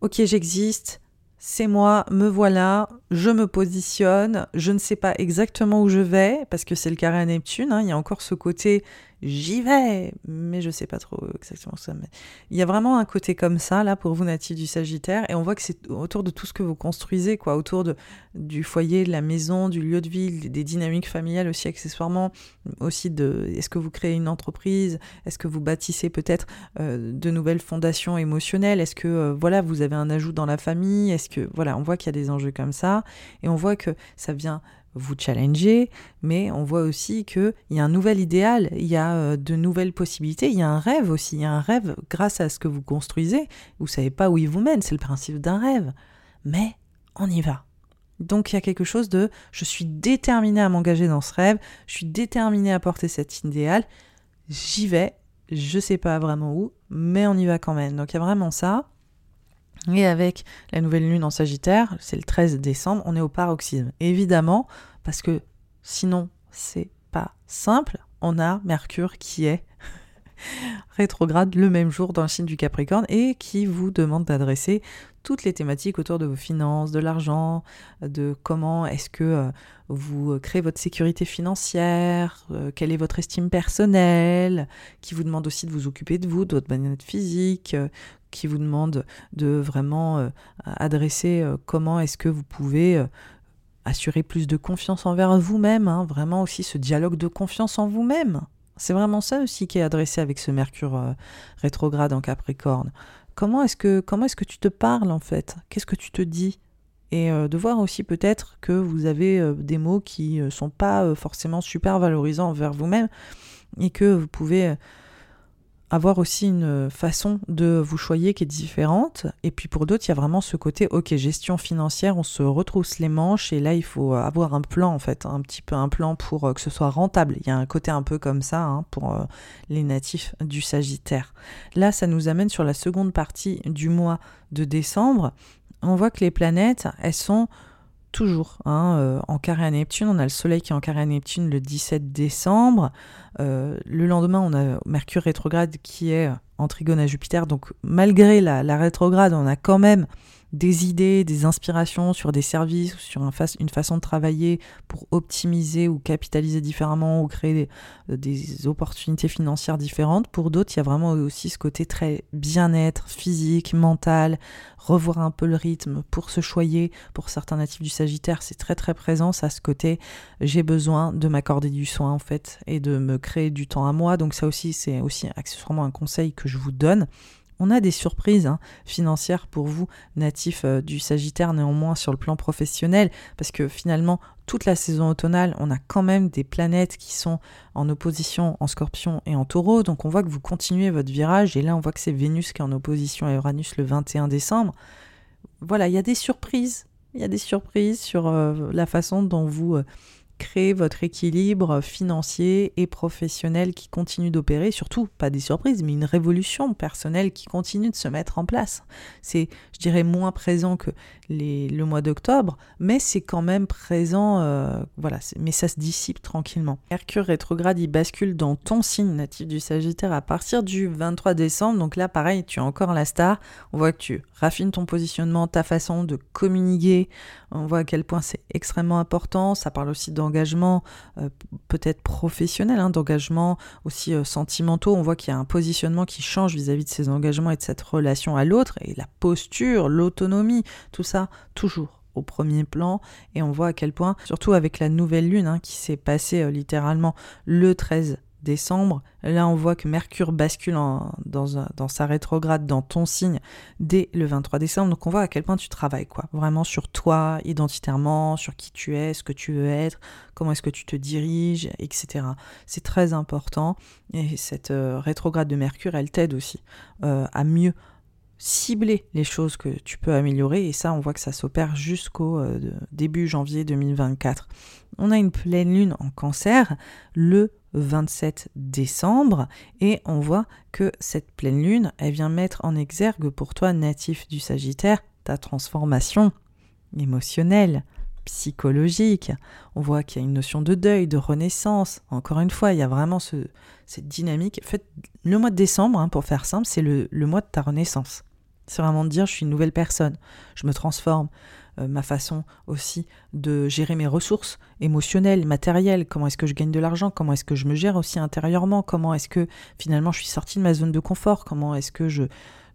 ok, j'existe, c'est moi, me voilà, je me positionne, je ne sais pas exactement où je vais, parce que c'est le carré à Neptune, hein, il y a encore ce côté j'y vais, mais je sais pas trop exactement ça. Mais... Il y a vraiment un côté comme ça, là, pour vous, natifs du Sagittaire, et on voit que c'est autour de tout ce que vous construisez, quoi, autour de, du foyer, de la maison, du lieu de vie, des dynamiques familiales aussi, accessoirement, aussi de, est-ce que vous créez une entreprise, est-ce que vous bâtissez peut-être euh, de nouvelles fondations émotionnelles, est-ce que, euh, voilà, vous avez un ajout dans la famille, est-ce que, voilà, on voit qu'il y a des enjeux comme ça, et on voit que ça vient vous challenger, mais on voit aussi qu'il y a un nouvel idéal, il y a euh, de nouvelles possibilités, il y a un rêve aussi, il y a un rêve grâce à ce que vous construisez. Vous savez pas où il vous mène, c'est le principe d'un rêve, mais on y va. Donc il y a quelque chose de je suis déterminé à m'engager dans ce rêve, je suis déterminé à porter cet idéal, j'y vais, je sais pas vraiment où, mais on y va quand même. Donc il y a vraiment ça. Et avec la nouvelle lune en Sagittaire, c'est le 13 décembre, on est au paroxysme. Évidemment, parce que sinon, c'est pas simple, on a Mercure qui est rétrograde le même jour dans le signe du Capricorne et qui vous demande d'adresser toutes les thématiques autour de vos finances, de l'argent, de comment est-ce que euh, vous créez votre sécurité financière, euh, quelle est votre estime personnelle, qui vous demande aussi de vous occuper de vous, de votre bien-être physique, euh, qui vous demande de vraiment adresser comment est-ce que vous pouvez assurer plus de confiance envers vous-même, hein, vraiment aussi ce dialogue de confiance en vous-même. C'est vraiment ça aussi qui est adressé avec ce Mercure euh, rétrograde en Capricorne. Comment est-ce que comment est-ce que tu te parles en fait? Qu'est-ce que tu te dis? Et euh, de voir aussi peut-être que vous avez euh, des mots qui ne sont pas forcément super valorisants envers vous-même et que vous pouvez avoir aussi une façon de vous choyer qui est différente. Et puis pour d'autres, il y a vraiment ce côté, ok, gestion financière, on se retrousse les manches et là, il faut avoir un plan en fait, un petit peu un plan pour euh, que ce soit rentable. Il y a un côté un peu comme ça hein, pour euh, les natifs du Sagittaire. Là, ça nous amène sur la seconde partie du mois de décembre. On voit que les planètes, elles sont toujours hein, euh, en carré à Neptune. On a le Soleil qui est en carré à Neptune le 17 décembre. Euh, le lendemain, on a Mercure rétrograde qui est en trigone à Jupiter. Donc malgré la, la rétrograde, on a quand même des idées, des inspirations sur des services, sur une façon de travailler pour optimiser ou capitaliser différemment ou créer des, euh, des opportunités financières différentes. Pour d'autres, il y a vraiment aussi ce côté très bien-être physique, mental, revoir un peu le rythme pour se choyer. Pour certains natifs du Sagittaire, c'est très très présent, ça ce côté j'ai besoin de m'accorder du soin en fait et de me créer du temps à moi. Donc ça aussi, c'est aussi accessoirement un conseil que je vous donne. On a des surprises hein, financières pour vous, natifs euh, du Sagittaire, néanmoins sur le plan professionnel, parce que finalement, toute la saison automnale, on a quand même des planètes qui sont en opposition en scorpion et en taureau, donc on voit que vous continuez votre virage, et là on voit que c'est Vénus qui est en opposition à Uranus le 21 décembre. Voilà, il y a des surprises, il y a des surprises sur euh, la façon dont vous... Euh, créer votre équilibre financier et professionnel qui continue d'opérer, surtout pas des surprises, mais une révolution personnelle qui continue de se mettre en place. C'est, je dirais, moins présent que les, le mois d'octobre, mais c'est quand même présent, euh, voilà, mais ça se dissipe tranquillement. Mercure rétrograde, il bascule dans ton signe natif du Sagittaire à partir du 23 décembre, donc là, pareil, tu es encore la star, on voit que tu raffines ton positionnement, ta façon de communiquer, on voit à quel point c'est extrêmement important, ça parle aussi d'engagement euh, peut-être professionnel, hein, d'engagement aussi euh, sentimentaux. On voit qu'il y a un positionnement qui change vis-à-vis de ces engagements et de cette relation à l'autre, et la posture, l'autonomie, tout ça, toujours au premier plan et on voit à quel point, surtout avec la nouvelle lune hein, qui s'est passée euh, littéralement le 13 décembre. Là, on voit que Mercure bascule dans, sa rétrograde dans ton signe dès le 23 décembre. Donc, on voit à quel point tu travailles, quoi. Vraiment sur toi, identitairement, sur qui tu es, ce que tu veux être, comment est-ce que tu te diriges, etc. C'est très important. Et cette euh, rétrograde de Mercure, elle t'aide aussi euh, à mieux cibler les choses que tu peux améliorer et ça on voit que ça s'opère jusqu'au euh, début janvier 2024. On a une pleine lune en cancer le 27 décembre et on voit que cette pleine lune elle vient mettre en exergue pour toi natif du Sagittaire ta transformation émotionnelle, psychologique. On voit qu'il y a une notion de deuil, de renaissance. Encore une fois, il y a vraiment cette dynamique. Fait, le mois de décembre, hein, pour faire simple, c'est le, mois de ta renaissance. C'est vraiment de dire je suis une nouvelle personne, je me transforme. Euh, ma façon aussi de gérer mes ressources émotionnelles, matérielles, comment est-ce que je gagne de l'argent, comment est-ce que je me gère aussi intérieurement, comment est-ce que finalement je suis sortie de ma zone de confort, comment est-ce que je,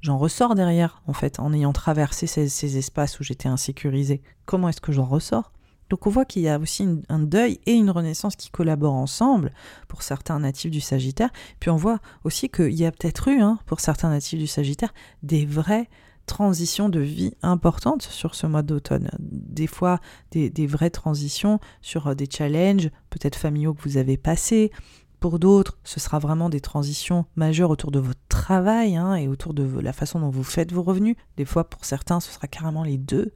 j'en ressors derrière, en fait, en ayant traversé ces, espaces où j'étais insécurisée? Comment est-ce que j'en ressors? Donc on voit qu'il y a aussi un deuil et une renaissance qui collaborent ensemble pour certains natifs du Sagittaire. Puis on voit aussi qu'il y a peut-être eu, hein, pour certains natifs du Sagittaire, des vraies transitions de vie importantes sur ce mois d'automne. Des fois, des, vraies transitions sur euh, des challenges, peut-être familiaux que vous avez passés, pour d'autres, ce sera vraiment des transitions majeures autour de votre travail hein, et autour de la façon dont vous faites vos revenus. Des fois, pour certains, ce sera carrément les deux.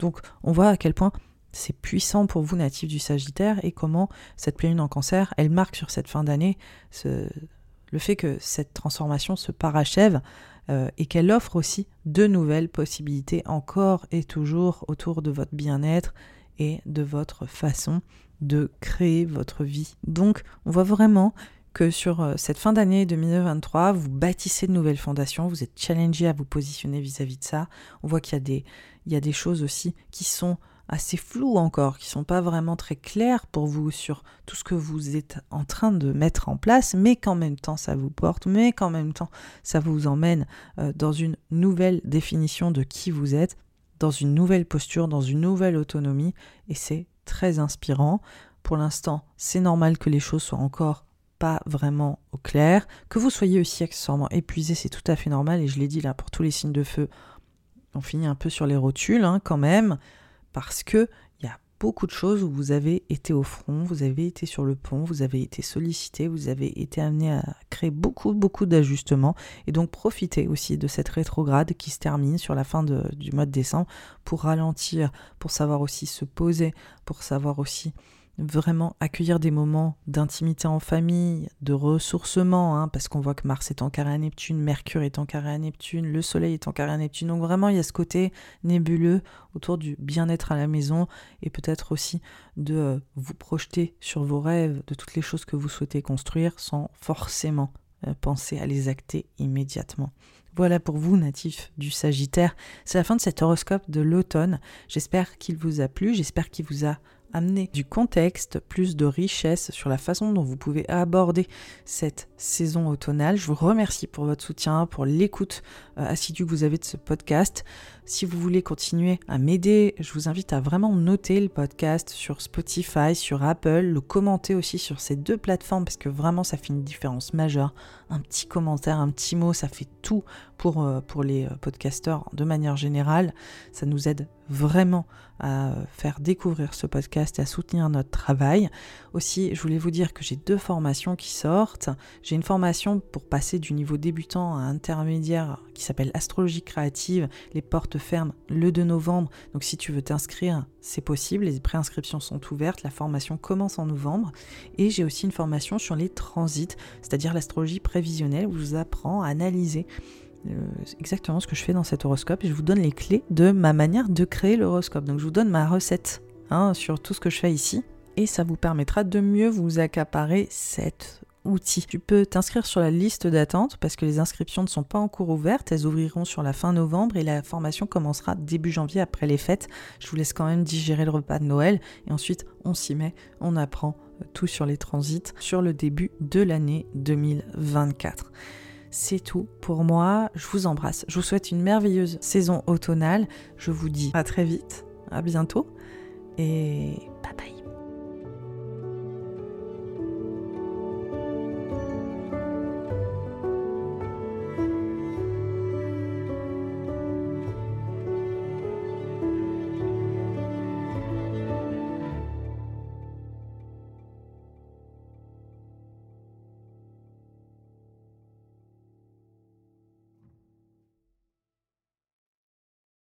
Donc, on voit à quel point c'est puissant pour vous, natifs du Sagittaire, et comment cette pleine en cancer, elle marque sur cette fin d'année le fait que cette transformation se parachève euh, et qu'elle offre aussi de nouvelles possibilités encore et toujours autour de votre bien-être et de votre façon de créer votre vie. Donc, on voit vraiment que sur euh, cette fin d'année 2023, vous bâtissez de nouvelles fondations, vous êtes challengé à vous positionner vis-à-vis de ça. On voit qu'il y a des choses aussi qui sont assez floues encore, qui sont pas vraiment très claires pour vous sur tout ce que vous êtes en train de mettre en place, mais qu'en même temps ça vous porte, mais qu'en même temps ça vous emmène euh, dans une nouvelle définition de qui vous êtes, dans une nouvelle posture, dans une nouvelle autonomie, et c'est très inspirant. Pour l'instant, c'est normal que les choses soient encore pas vraiment au clair. Que vous soyez aussi accessoirement épuisé, c'est tout à fait normal. Et je l'ai dit là, pour tous les signes de feu, on finit un peu sur les rotules hein, quand même, parce que beaucoup de choses où vous avez été au front, vous avez été sur le pont, vous avez été sollicité, vous avez été amené à créer beaucoup, beaucoup d'ajustements. Et donc profitez aussi de cette rétrograde qui se termine sur la fin du mois de décembre pour ralentir, pour savoir aussi se poser, pour savoir aussi vraiment accueillir des moments d'intimité en famille, de ressourcement, hein, parce qu'on voit que Mars est en carré à Neptune, Mercure est en carré à Neptune, le Soleil est en carré à Neptune. Donc vraiment, il y a ce côté nébuleux autour du bien-être à la maison et peut-être aussi de euh, vous projeter sur vos rêves, de toutes les choses que vous souhaitez construire sans forcément euh, penser à les acter immédiatement. Voilà pour vous, natifs du Sagittaire. C'est la fin de cet horoscope de l'automne. J'espère qu'il vous a plu, j'espère qu'il vous a amener du contexte, plus de richesse sur la façon dont vous pouvez aborder cette saison automnale. Je vous remercie pour votre soutien, pour l'écoute euh, assidue que vous avez de ce podcast. Si vous voulez continuer à m'aider, je vous invite à vraiment noter le podcast sur Spotify, sur Apple, le commenter aussi sur ces deux plateformes parce que vraiment ça fait une différence majeure. Un petit commentaire, un petit mot, ça fait tout pour, euh, pour les euh, podcasteurs de manière générale. Ça nous aide vraiment à faire découvrir ce podcast et à soutenir notre travail. Aussi, je voulais vous dire que j'ai deux formations qui sortent. J'ai une formation pour passer du niveau débutant à intermédiaire qui s'appelle Astrologie créative. Les portes ferment le 2 novembre. Donc si tu veux t'inscrire, c'est possible. Les préinscriptions sont ouvertes. La formation commence en novembre. Et j'ai aussi une formation sur les transits, c'est-à-dire l'astrologie prévisionnelle où je vous apprends à analyser euh, exactement ce que je fais dans cet horoscope et je vous donne les clés de ma manière de créer l'horoscope. Donc je vous donne ma recette hein, sur tout ce que je fais ici et ça vous permettra de mieux vous accaparer cet Tu peux t'inscrire sur la liste d'attente parce que les inscriptions ne sont pas encore ouvertes, elles ouvriront sur la fin novembre et la formation commencera début janvier après les fêtes. Je vous laisse quand même digérer le repas de Noël et ensuite on s'y met, on apprend tout sur les transits sur le début de l'année 2024. C'est tout pour moi. Je vous embrasse. Je vous souhaite une merveilleuse saison automnale. Je vous dis à très vite, à bientôt. Et